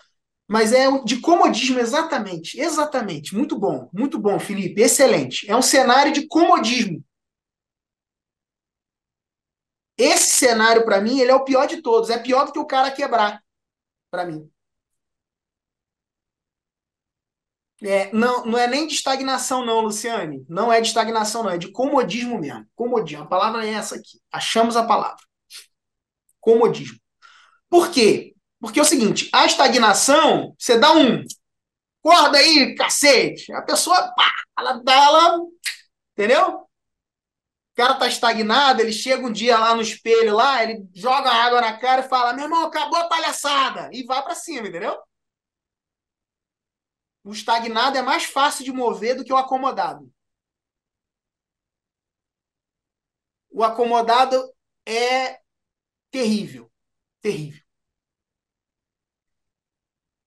Mas é de comodismo, exatamente. Exatamente. Muito bom. Muito bom, Felipe. Excelente. É um cenário de comodismo. Esse cenário, para mim, ele é o pior de todos. É pior do que o cara quebrar, para mim. É, não, não é nem de estagnação, não, Luciane. Não é de estagnação, não. É de comodismo mesmo. Comodismo. A palavra é essa aqui. Achamos a palavra. Comodismo. Por quê? Porque é o seguinte: a estagnação, você dá um. Acorda aí, cacete. A pessoa, pá, ela dá, ela. Entendeu? O cara tá estagnado, ele chega um dia lá no espelho, lá, ele joga água na cara e fala: meu irmão, acabou a palhaçada. E vai para cima, entendeu? O estagnado é mais fácil de mover do que o acomodado. O acomodado é terrível. Terrível.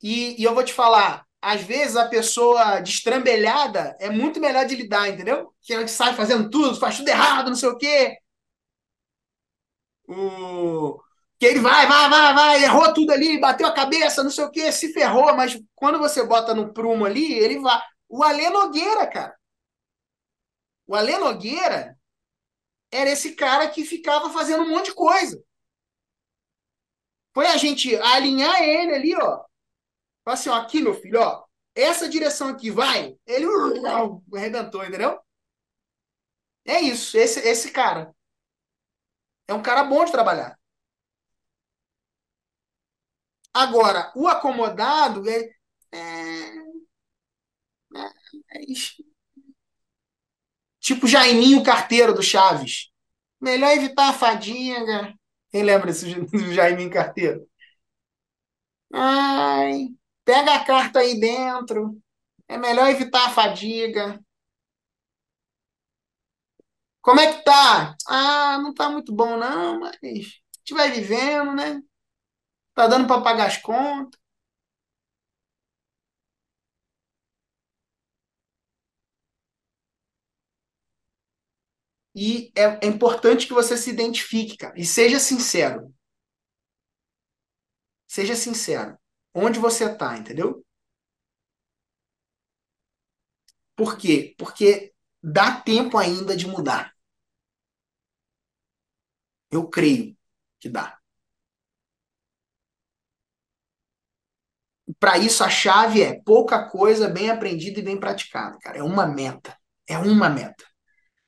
E, e, eu vou te falar, às vezes a pessoa destrambelhada é muito melhor de lidar, entendeu? Que ela sai fazendo tudo, faz tudo errado, não sei o quê. O, que ele vai, vai, vai, vai, errou tudo ali, bateu a cabeça, não sei o que, se ferrou, mas quando você bota no prumo ali, ele vai. O Alê Nogueira, cara. O Alê Nogueira era esse cara que ficava fazendo um monte de coisa. Foi a gente alinhar ele ali, ó. Assim, ó, aqui, meu filho, ó. Essa direção aqui vai. Ele arrebentou, entendeu? É isso, esse, esse cara. É um cara bom de trabalhar. Agora, o acomodado é, é, é, tipo Jaiminho Carteiro do Chaves. Melhor evitar a fadiga. Quem lembra desse, [laughs] do Jaiminho Carteiro? Ai, pega a carta aí dentro. É melhor evitar a fadiga. Como é que tá? Ah, não tá muito bom não, mas a gente vai vivendo, né? Tá dando para pagar as contas. E é, é importante que você se identifique, cara. E seja sincero. Seja sincero. Onde você tá, entendeu? Por quê? Porque dá tempo ainda de mudar. Eu creio que dá. para isso a chave é pouca coisa bem aprendida e bem praticada, cara. É uma meta. É uma meta.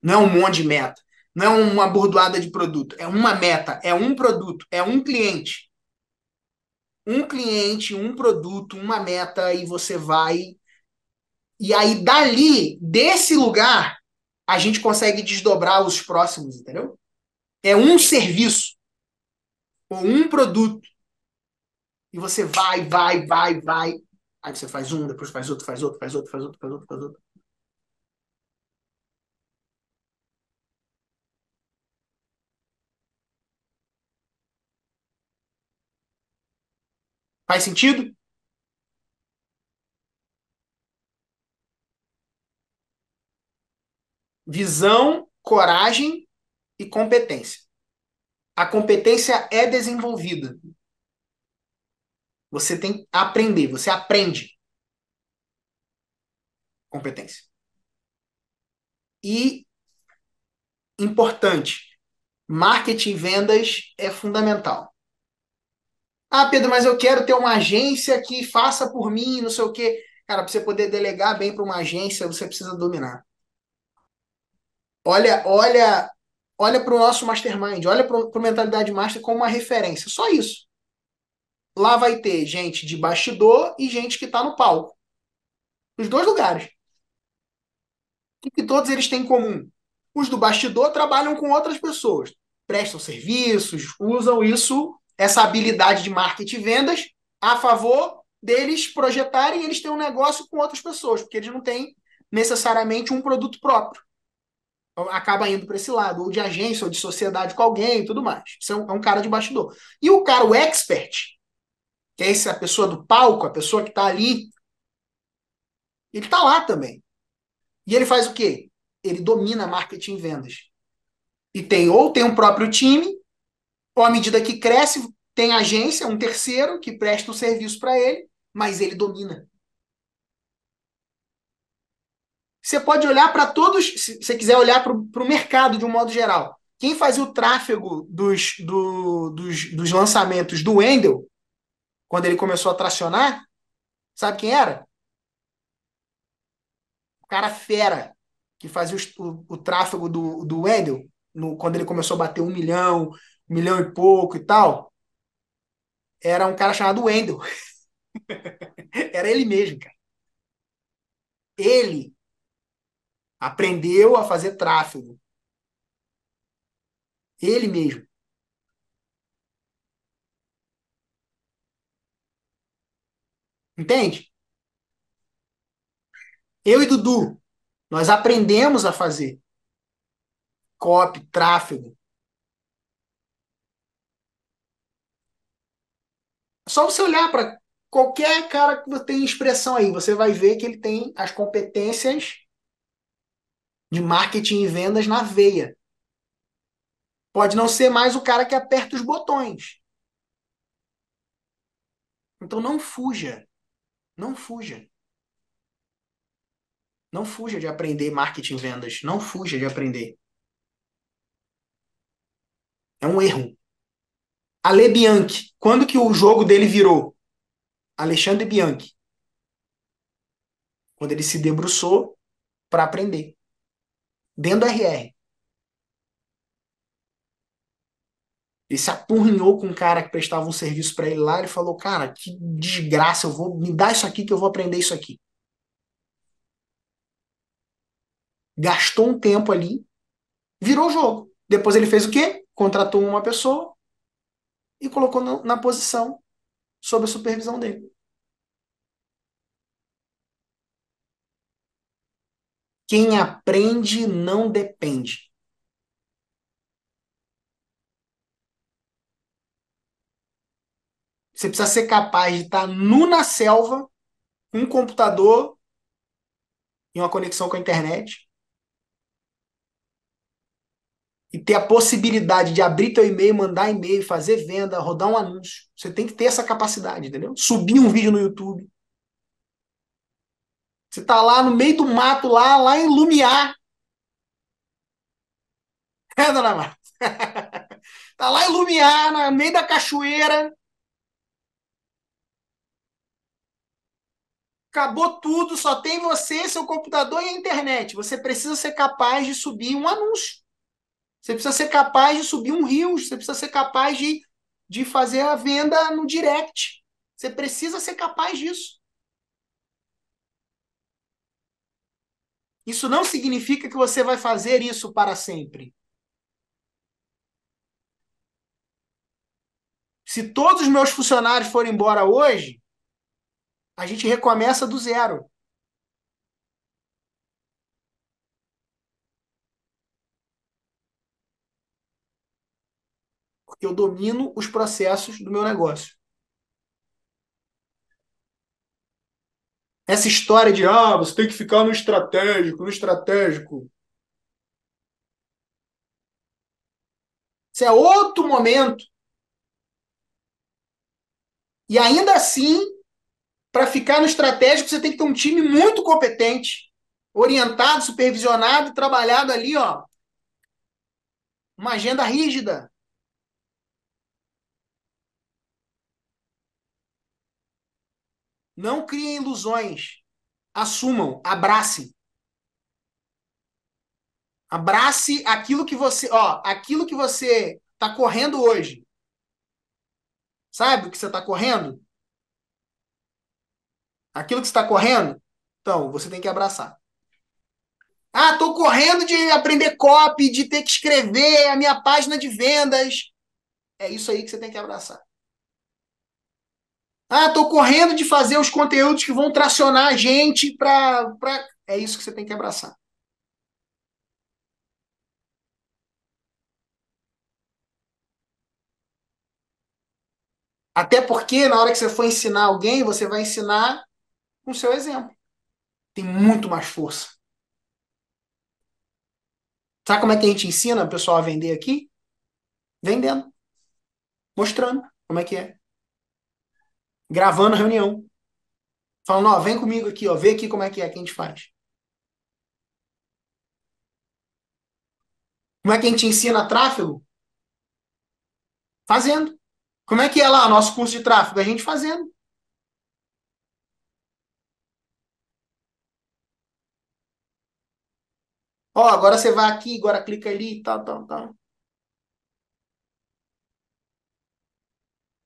Não é um monte de meta. Não é uma bordoada de produto. É uma meta. É um produto. É um cliente. Um cliente, um produto, uma meta, e você vai. E aí, dali, desse lugar, a gente consegue desdobrar os próximos, entendeu? É um serviço. Ou um produto e você vai, vai, vai, vai. Aí você faz um, depois faz outro, faz outro, faz outro, faz outro, faz outro, faz outro. Faz sentido? Visão, coragem e competência. A competência é desenvolvida. Você tem que aprender, você aprende competência. E importante, marketing e vendas é fundamental. Ah, Pedro, mas eu quero ter uma agência que faça por mim, não sei o quê. Cara, para você poder delegar bem para uma agência, você precisa dominar. Olha, olha, olha para o nosso mastermind, olha para o Mentalidade Master como uma referência. Só isso. Lá vai ter gente de bastidor e gente que está no palco. Os dois lugares. O que todos eles têm em comum? Os do bastidor trabalham com outras pessoas, prestam serviços, usam isso, essa habilidade de marketing e vendas, a favor deles projetarem eles têm um negócio com outras pessoas, porque eles não têm necessariamente um produto próprio. Então, acaba indo para esse lado, ou de agência, ou de sociedade com alguém e tudo mais. Isso é um, é um cara de bastidor. E o cara, o expert, que é essa pessoa do palco, a pessoa que está ali, ele está lá também. E ele faz o quê? Ele domina marketing e vendas. E tem ou tem um próprio time, ou à medida que cresce, tem agência, um terceiro que presta o serviço para ele, mas ele domina. Você pode olhar para todos, se você quiser olhar para o mercado de um modo geral. Quem fazia o tráfego dos, do, dos, dos lançamentos do Wendel quando ele começou a tracionar, sabe quem era? cara fera que fazia o, o, o tráfego do, do Wendel, no, quando ele começou a bater um milhão, milhão e pouco e tal, era um cara chamado Wendel. [laughs] era ele mesmo, cara. Ele aprendeu a fazer tráfego. Ele mesmo. Entende? Eu e Dudu, nós aprendemos a fazer copy, tráfego. Só você olhar para qualquer cara que tem expressão aí, você vai ver que ele tem as competências de marketing e vendas na veia. Pode não ser mais o cara que aperta os botões. Então não fuja. Não fuja. Não fuja de aprender marketing e vendas. Não fuja de aprender. É um erro. Ale Bianchi. Quando que o jogo dele virou? Alexandre Bianchi. Quando ele se debruçou para aprender. Dentro do RR. Ele se apurrinhou com um cara que prestava um serviço para ele lá. Ele falou: Cara, que desgraça, eu vou me dar isso aqui que eu vou aprender isso aqui. Gastou um tempo ali, virou o jogo. Depois ele fez o quê? Contratou uma pessoa e colocou na, na posição sob a supervisão dele. Quem aprende não depende. Você precisa ser capaz de estar nu na selva, um computador e uma conexão com a internet. E ter a possibilidade de abrir teu e-mail, mandar e-mail, fazer venda, rodar um anúncio. Você tem que ter essa capacidade, entendeu? Subir um vídeo no YouTube. Você tá lá no meio do mato, lá, lá em Lumiar. [laughs] É, dona Marta? [laughs] tá lá em Lumiar, no meio da cachoeira. Acabou tudo, só tem você, seu computador e a internet. Você precisa ser capaz de subir um anúncio. Você precisa ser capaz de subir um rio. Você precisa ser capaz de, de fazer a venda no direct. Você precisa ser capaz disso. Isso não significa que você vai fazer isso para sempre. Se todos os meus funcionários forem embora hoje, a gente recomeça do zero. Porque eu domino os processos do meu negócio. Essa história de, ah, você tem que ficar no estratégico, no estratégico. Isso é outro momento. E ainda assim, para ficar no estratégico, você tem que ter um time muito competente, orientado, supervisionado, trabalhado ali, ó. Uma agenda rígida. Não criem ilusões. Assumam, abracem. Abrace aquilo que você, ó, aquilo que você está correndo hoje. Sabe o que você está correndo? aquilo que está correndo, então você tem que abraçar. Ah, estou correndo de aprender copy, de ter que escrever a minha página de vendas. É isso aí que você tem que abraçar. Ah, estou correndo de fazer os conteúdos que vão tracionar a gente para. Pra... É isso que você tem que abraçar. Até porque na hora que você for ensinar alguém, você vai ensinar com o seu exemplo. Tem muito mais força. Sabe como é que a gente ensina o pessoal a vender aqui? Vendendo. Mostrando como é que é. Gravando a reunião. Falando, ó, vem comigo aqui, ó, vê aqui como é que é que a gente faz. Como é que a gente ensina tráfego? Fazendo. Como é que é lá nosso curso de tráfego? A gente fazendo. Ó, agora você vai aqui, agora clica ali, tal, tal, tal.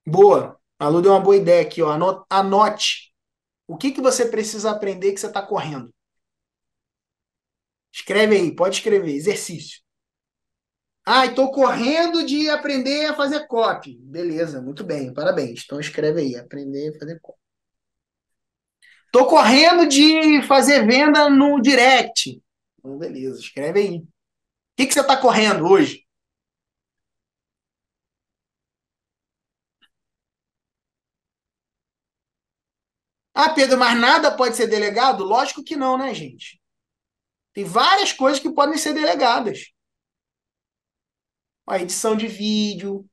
Boa. A Lu deu uma boa ideia aqui, ó. Anote. O que, que você precisa aprender que você está correndo? Escreve aí, pode escrever. Exercício. Ah, estou correndo de aprender a fazer copy. Beleza, muito bem, parabéns. Então escreve aí, aprender a fazer copy. Estou correndo de fazer venda no direct. Então, beleza, escreve aí. O que, que você está correndo hoje? Ah, Pedro, mas nada pode ser delegado? Lógico que não, né, gente? Tem várias coisas que podem ser delegadas. A edição de vídeo.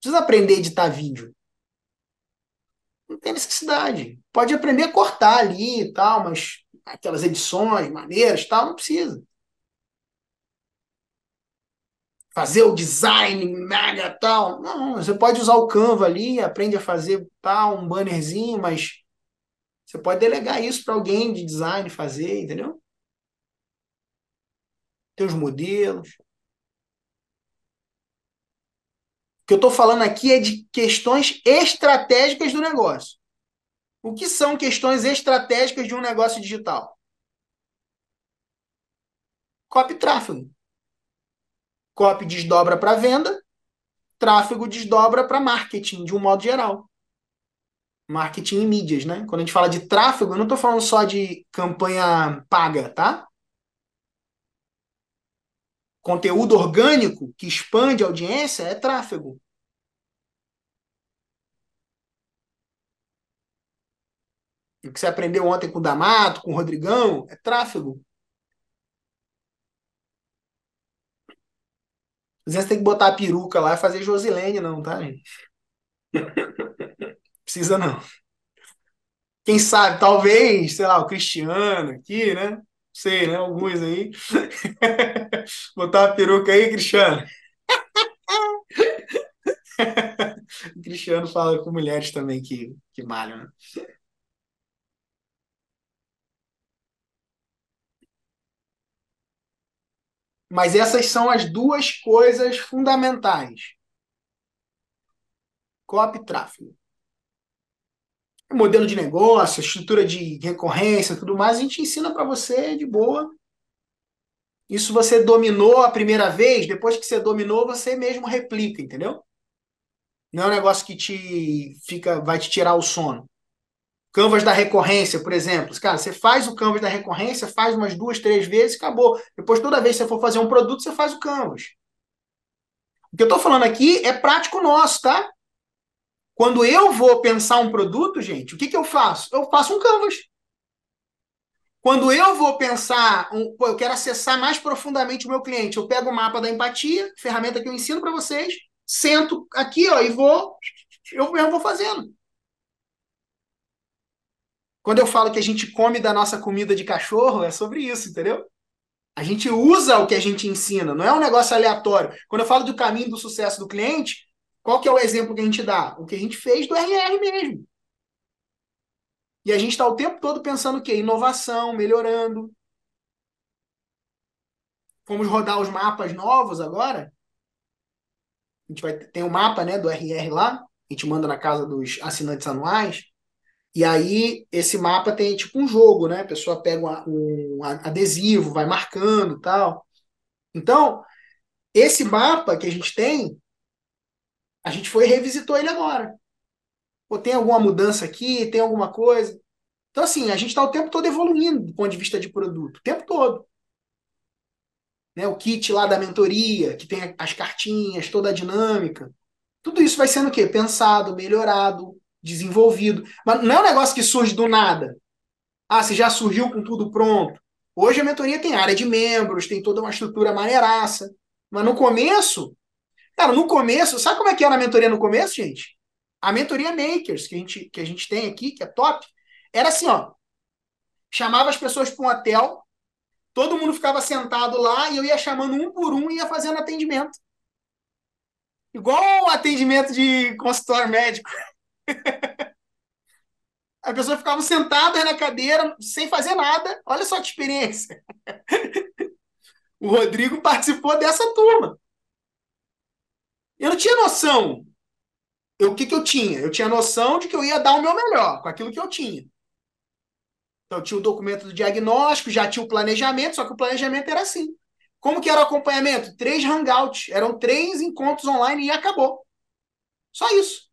Precisa aprender a editar vídeo. Não tem necessidade. Pode aprender a cortar ali e tal, mas aquelas edições maneiras tal, não precisa. Fazer o design mega tal. Não, você pode usar o Canva ali, aprende a fazer tal, um bannerzinho, mas você pode delegar isso para alguém de design fazer, entendeu? Tem os modelos. O que eu estou falando aqui é de questões estratégicas do negócio. O que são questões estratégicas de um negócio digital? Copy tráfego. Copy desdobra para venda, tráfego desdobra para marketing, de um modo geral. Marketing e mídias, né? Quando a gente fala de tráfego, eu não estou falando só de campanha paga, tá? Conteúdo orgânico que expande a audiência é tráfego. O que você aprendeu ontem com o Damato, com o Rodrigão, é tráfego. Às vezes tem que botar a peruca lá e fazer Josilene, não, tá, gente? [laughs] Precisa não. Quem sabe, talvez, sei lá, o Cristiano aqui, né? Sei, né? Alguns aí. [laughs] botar a peruca aí, Cristiano. o [laughs] Cristiano fala com mulheres também que, que malham, né? Mas essas são as duas coisas fundamentais. Copy e tráfego. Modelo de negócio, estrutura de recorrência, tudo mais, a gente ensina para você de boa. Isso você dominou a primeira vez, depois que você dominou, você mesmo replica, entendeu? Não é um negócio que te fica, vai te tirar o sono. Canvas da recorrência, por exemplo. Cara, você faz o Canvas da recorrência, faz umas duas, três vezes, acabou. Depois, toda vez que você for fazer um produto, você faz o Canvas. O que eu estou falando aqui é prático nosso, tá? Quando eu vou pensar um produto, gente, o que, que eu faço? Eu faço um Canvas. Quando eu vou pensar, um, eu quero acessar mais profundamente o meu cliente, eu pego o mapa da empatia, ferramenta que eu ensino para vocês, sento aqui ó, e vou, eu mesmo vou fazendo. Quando eu falo que a gente come da nossa comida de cachorro, é sobre isso, entendeu? A gente usa o que a gente ensina, não é um negócio aleatório. Quando eu falo do caminho do sucesso do cliente, qual que é o exemplo que a gente dá? O que a gente fez do RR mesmo. E a gente está o tempo todo pensando o quê? Inovação, melhorando. Vamos rodar os mapas novos agora. A gente vai tem o um mapa né, do RR lá, a gente manda na casa dos assinantes anuais. E aí, esse mapa tem tipo um jogo, né? A pessoa pega um, um adesivo, vai marcando tal. Então, esse mapa que a gente tem, a gente foi e revisitou ele agora. Pô, tem alguma mudança aqui? Tem alguma coisa? Então, assim, a gente está o tempo todo evoluindo do ponto de vista de produto, o tempo todo. Né? O kit lá da mentoria, que tem as cartinhas, toda a dinâmica. Tudo isso vai sendo o quê? Pensado, melhorado, desenvolvido. Mas não é um negócio que surge do nada. Ah, se já surgiu com tudo pronto. Hoje a mentoria tem área de membros, tem toda uma estrutura maneiraça. Mas no começo, cara, no começo, sabe como é que era a mentoria no começo, gente? A mentoria Makers, que a gente, que a gente tem aqui, que é top, era assim, ó. Chamava as pessoas para um hotel, todo mundo ficava sentado lá e eu ia chamando um por um e ia fazendo atendimento. Igual o atendimento de consultório médico. [laughs] A pessoa ficava sentada na cadeira, sem fazer nada. Olha só que experiência. [laughs] O Rodrigo participou dessa turma. Eu não tinha noção. Eu, o que, que eu tinha? Eu tinha noção de que eu ia dar o meu melhor com aquilo que eu tinha. Então, tinha o documento do diagnóstico, já tinha o planejamento, só que o planejamento era assim. Como que era o acompanhamento? Três hangouts. Eram três encontros online e acabou. Só isso.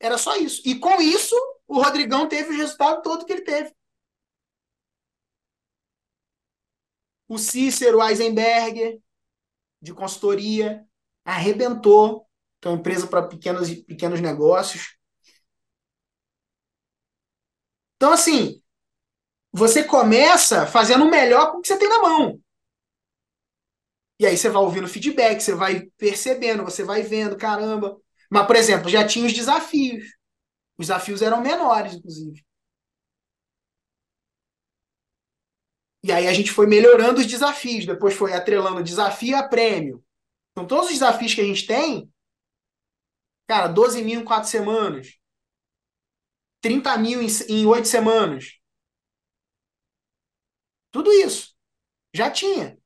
Era só isso. E com isso, o Rodrigão teve o resultado todo que ele teve. O Cícero Eisenberger, de consultoria, arrebentou. Então, empresa para pequenos, pequenos negócios. Então, assim, você começa fazendo o melhor com o que você tem na mão. E aí você vai ouvindo feedback, você vai percebendo, você vai vendo, caramba. Mas, por exemplo, já tinha os desafios. Os desafios eram menores, inclusive. E aí a gente foi melhorando os desafios, depois foi atrelando desafio a prêmio. Então, todos os desafios que a gente tem, cara, 12 mil em 4 semanas, 30 mil em, oito 8 semanas. Tudo isso. Já tinha.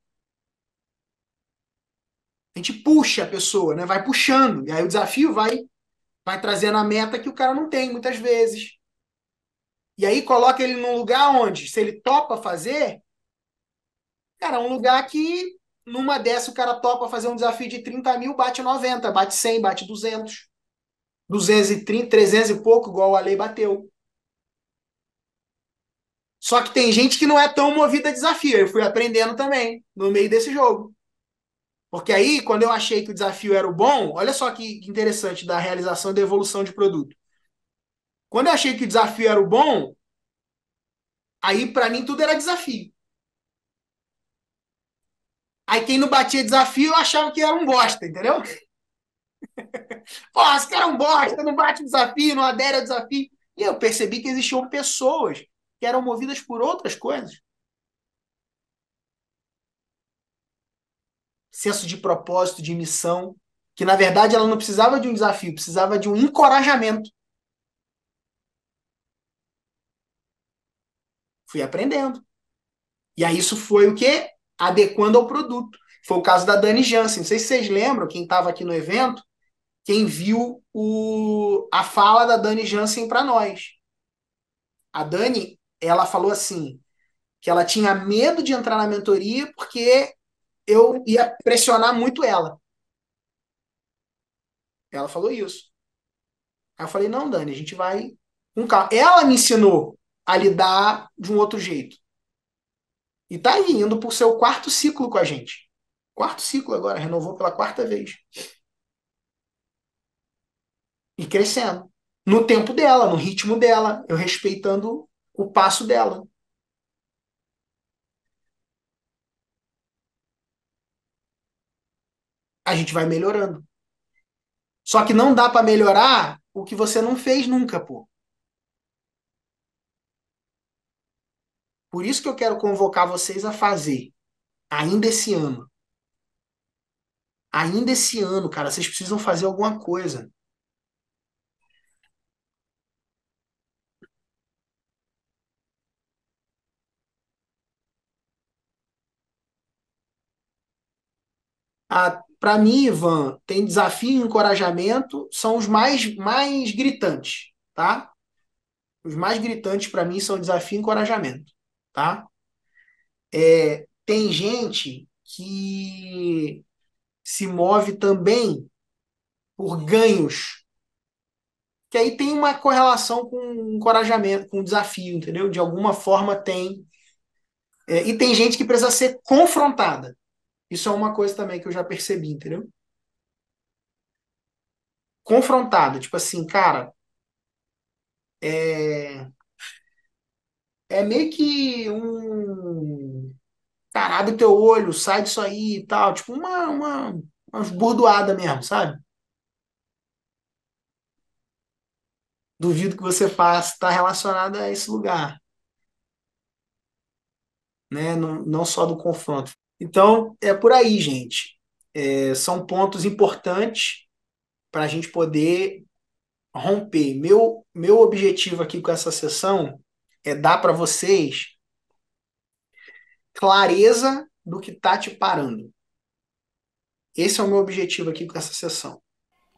A gente puxa a pessoa, né? Vai puxando. E aí o desafio vai, vai trazendo a meta que o cara não tem, muitas vezes. E aí coloca ele num lugar onde, se ele topa fazer, cara, um lugar que numa dessa o cara topa fazer um desafio de 30 mil, bate 90, bate 100, bate 200. 230, 300 e pouco, igual a lei bateu. Só que tem gente que não é tão movida a desafio. Eu fui aprendendo também no meio desse jogo. Porque aí, quando eu achei que o desafio era o bom, olha só que interessante da realização e da evolução de produto. Quando eu achei que o desafio era o bom, aí para mim tudo era desafio. Aí quem não batia desafio eu achava que era um bosta, entendeu? [laughs] Pô, esse cara é um bosta, não bate o desafio, não adere ao desafio. E eu percebi que existiam pessoas que eram movidas por outras coisas. Senso de propósito, de missão, que na verdade ela não precisava de um desafio, precisava de um encorajamento. Fui aprendendo. E aí isso foi o quê? Adequando ao produto. Foi o caso da Dani Jansen. Não sei se vocês lembram, quem estava aqui no evento, quem viu o, a fala da Dani Jansen para nós. A Dani, ela falou assim, que ela tinha medo de entrar na mentoria porque eu ia pressionar muito ela. Ela falou isso. Aí eu falei, não, Dani, a gente vai com calma. Ela me ensinou a lidar de um outro jeito. E tá aí, indo pro seu quarto ciclo com a gente. Quarto ciclo agora, renovou pela quarta vez. E crescendo. No tempo dela, no ritmo dela, eu respeitando o passo dela. A gente vai melhorando. Só que não dá para melhorar o que você não fez nunca, pô. Por isso que eu quero convocar vocês a fazer, ainda esse ano. Ainda esse ano, cara, vocês precisam fazer alguma coisa. Ah, para mim, Ivan, tem desafio e encorajamento, são os mais, mais gritantes, tá? Os mais gritantes para mim são desafio e encorajamento, tá? É, tem gente que se move também por ganhos, que aí tem uma correlação com encorajamento, com desafio, entendeu? De alguma forma tem. É, e tem gente que precisa ser confrontada. Isso é uma coisa também que eu já percebi, entendeu? Confrontado, tipo assim, cara, é, é meio que um cara, teu olho, sai disso aí e tal, tipo uma, uma, uma burdoada mesmo, sabe? Duvido que você faça, está relacionado a esse lugar. Né? Não, não só do confronto. Então, é por aí, gente. É, são pontos importantes para a gente poder romper. Meu, meu objetivo aqui com essa sessão é dar para vocês clareza do que tá te parando. Esse é o meu objetivo aqui com essa sessão.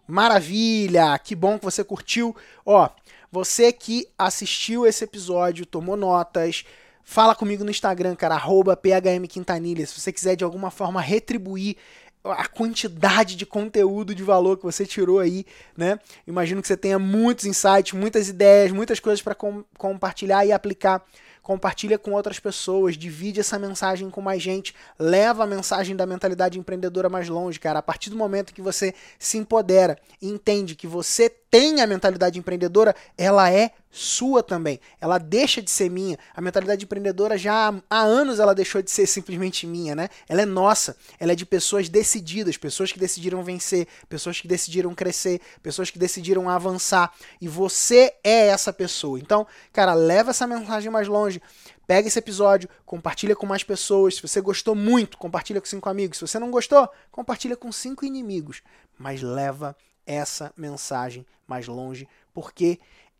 Maravilha! Que bom que você curtiu. Ó, você que assistiu esse episódio, tomou notas, fala comigo no Instagram, cara, phmquintanilha. Se você quiser de alguma forma retribuir a quantidade de conteúdo de valor que você tirou aí, né? Imagino que você tenha muitos insights, muitas ideias, muitas coisas para com compartilhar e aplicar compartilha com outras pessoas, divide essa mensagem com mais gente, leva a mensagem da mentalidade empreendedora mais longe, cara. A partir do momento que você se empodera e entende que você tem a mentalidade empreendedora, ela é sua também. Ela deixa de ser minha. A mentalidade empreendedora já há anos ela deixou de ser simplesmente minha, né? Ela é nossa. Ela é de pessoas decididas, pessoas que decidiram vencer, pessoas que decidiram crescer, pessoas que decidiram avançar. E você é essa pessoa. Então, cara, leva essa mensagem mais longe. Pega esse episódio, compartilha com mais pessoas. Se você gostou muito, compartilha com cinco amigos. Se você não gostou, compartilha com cinco inimigos. Mas leva essa mensagem mais longe, porque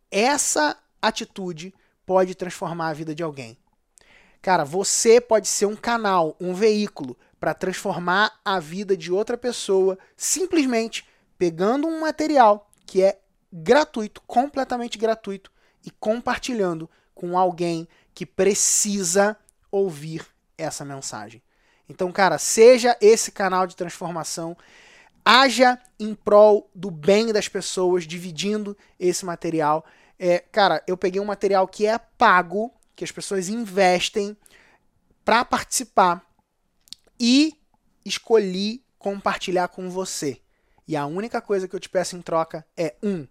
essa atitude pode transformar a vida de alguém. Cara, você pode ser um canal, um veículo para transformar a vida de outra pessoa simplesmente pegando um material que é gratuito, completamente gratuito e compartilhando com alguém que precisa ouvir essa mensagem. Então, cara, seja esse canal de transformação haja em prol do bem das pessoas, dividindo esse material. É, cara, eu peguei um material que é pago, que as pessoas investem para participar e escolhi compartilhar com você. E a única coisa que eu te peço em troca é um,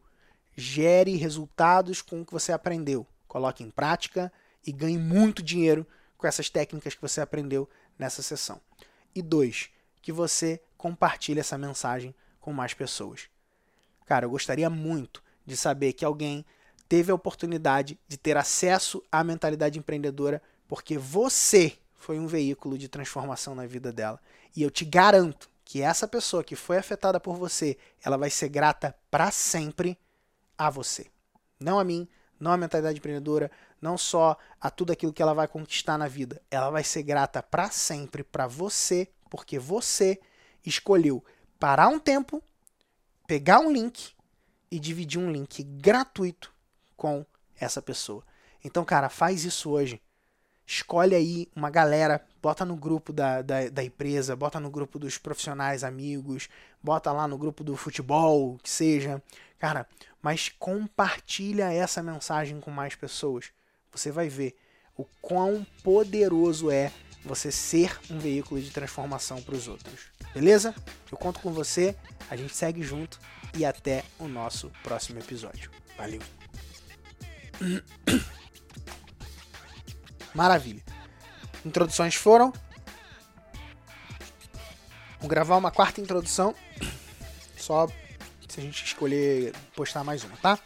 gere resultados com o que você aprendeu. Coloque em prática e ganhe muito dinheiro com essas técnicas que você aprendeu nessa sessão. E dois, que você compartilhe essa mensagem com mais pessoas. Cara, eu gostaria muito de saber que alguém teve a oportunidade de ter acesso à mentalidade empreendedora porque você foi um veículo de transformação na vida dela. E eu te garanto que essa pessoa que foi afetada por você, ela vai ser grata para sempre a você. Não a mim, não a mentalidade empreendedora, não só a tudo aquilo que ela vai conquistar na vida. Ela vai ser grata para sempre para você porque você escolheu parar um tempo, pegar um link e dividir um link gratuito com essa pessoa. Então, cara, faz isso hoje. Escolhe aí uma galera, bota no grupo da, da, da, empresa, bota no grupo dos profissionais, amigos, bota lá no grupo do futebol, que seja. Cara, mas compartilha essa mensagem com mais pessoas. Você vai ver o quão poderoso é você ser um veículo de transformação para os outros. Beleza? Eu conto com você, a gente segue junto e até o nosso próximo episódio. Valeu! [coughs] Maravilha. Introduções foram. Vou gravar uma quarta introdução. [coughs] Só se a gente escolher postar mais uma, tá?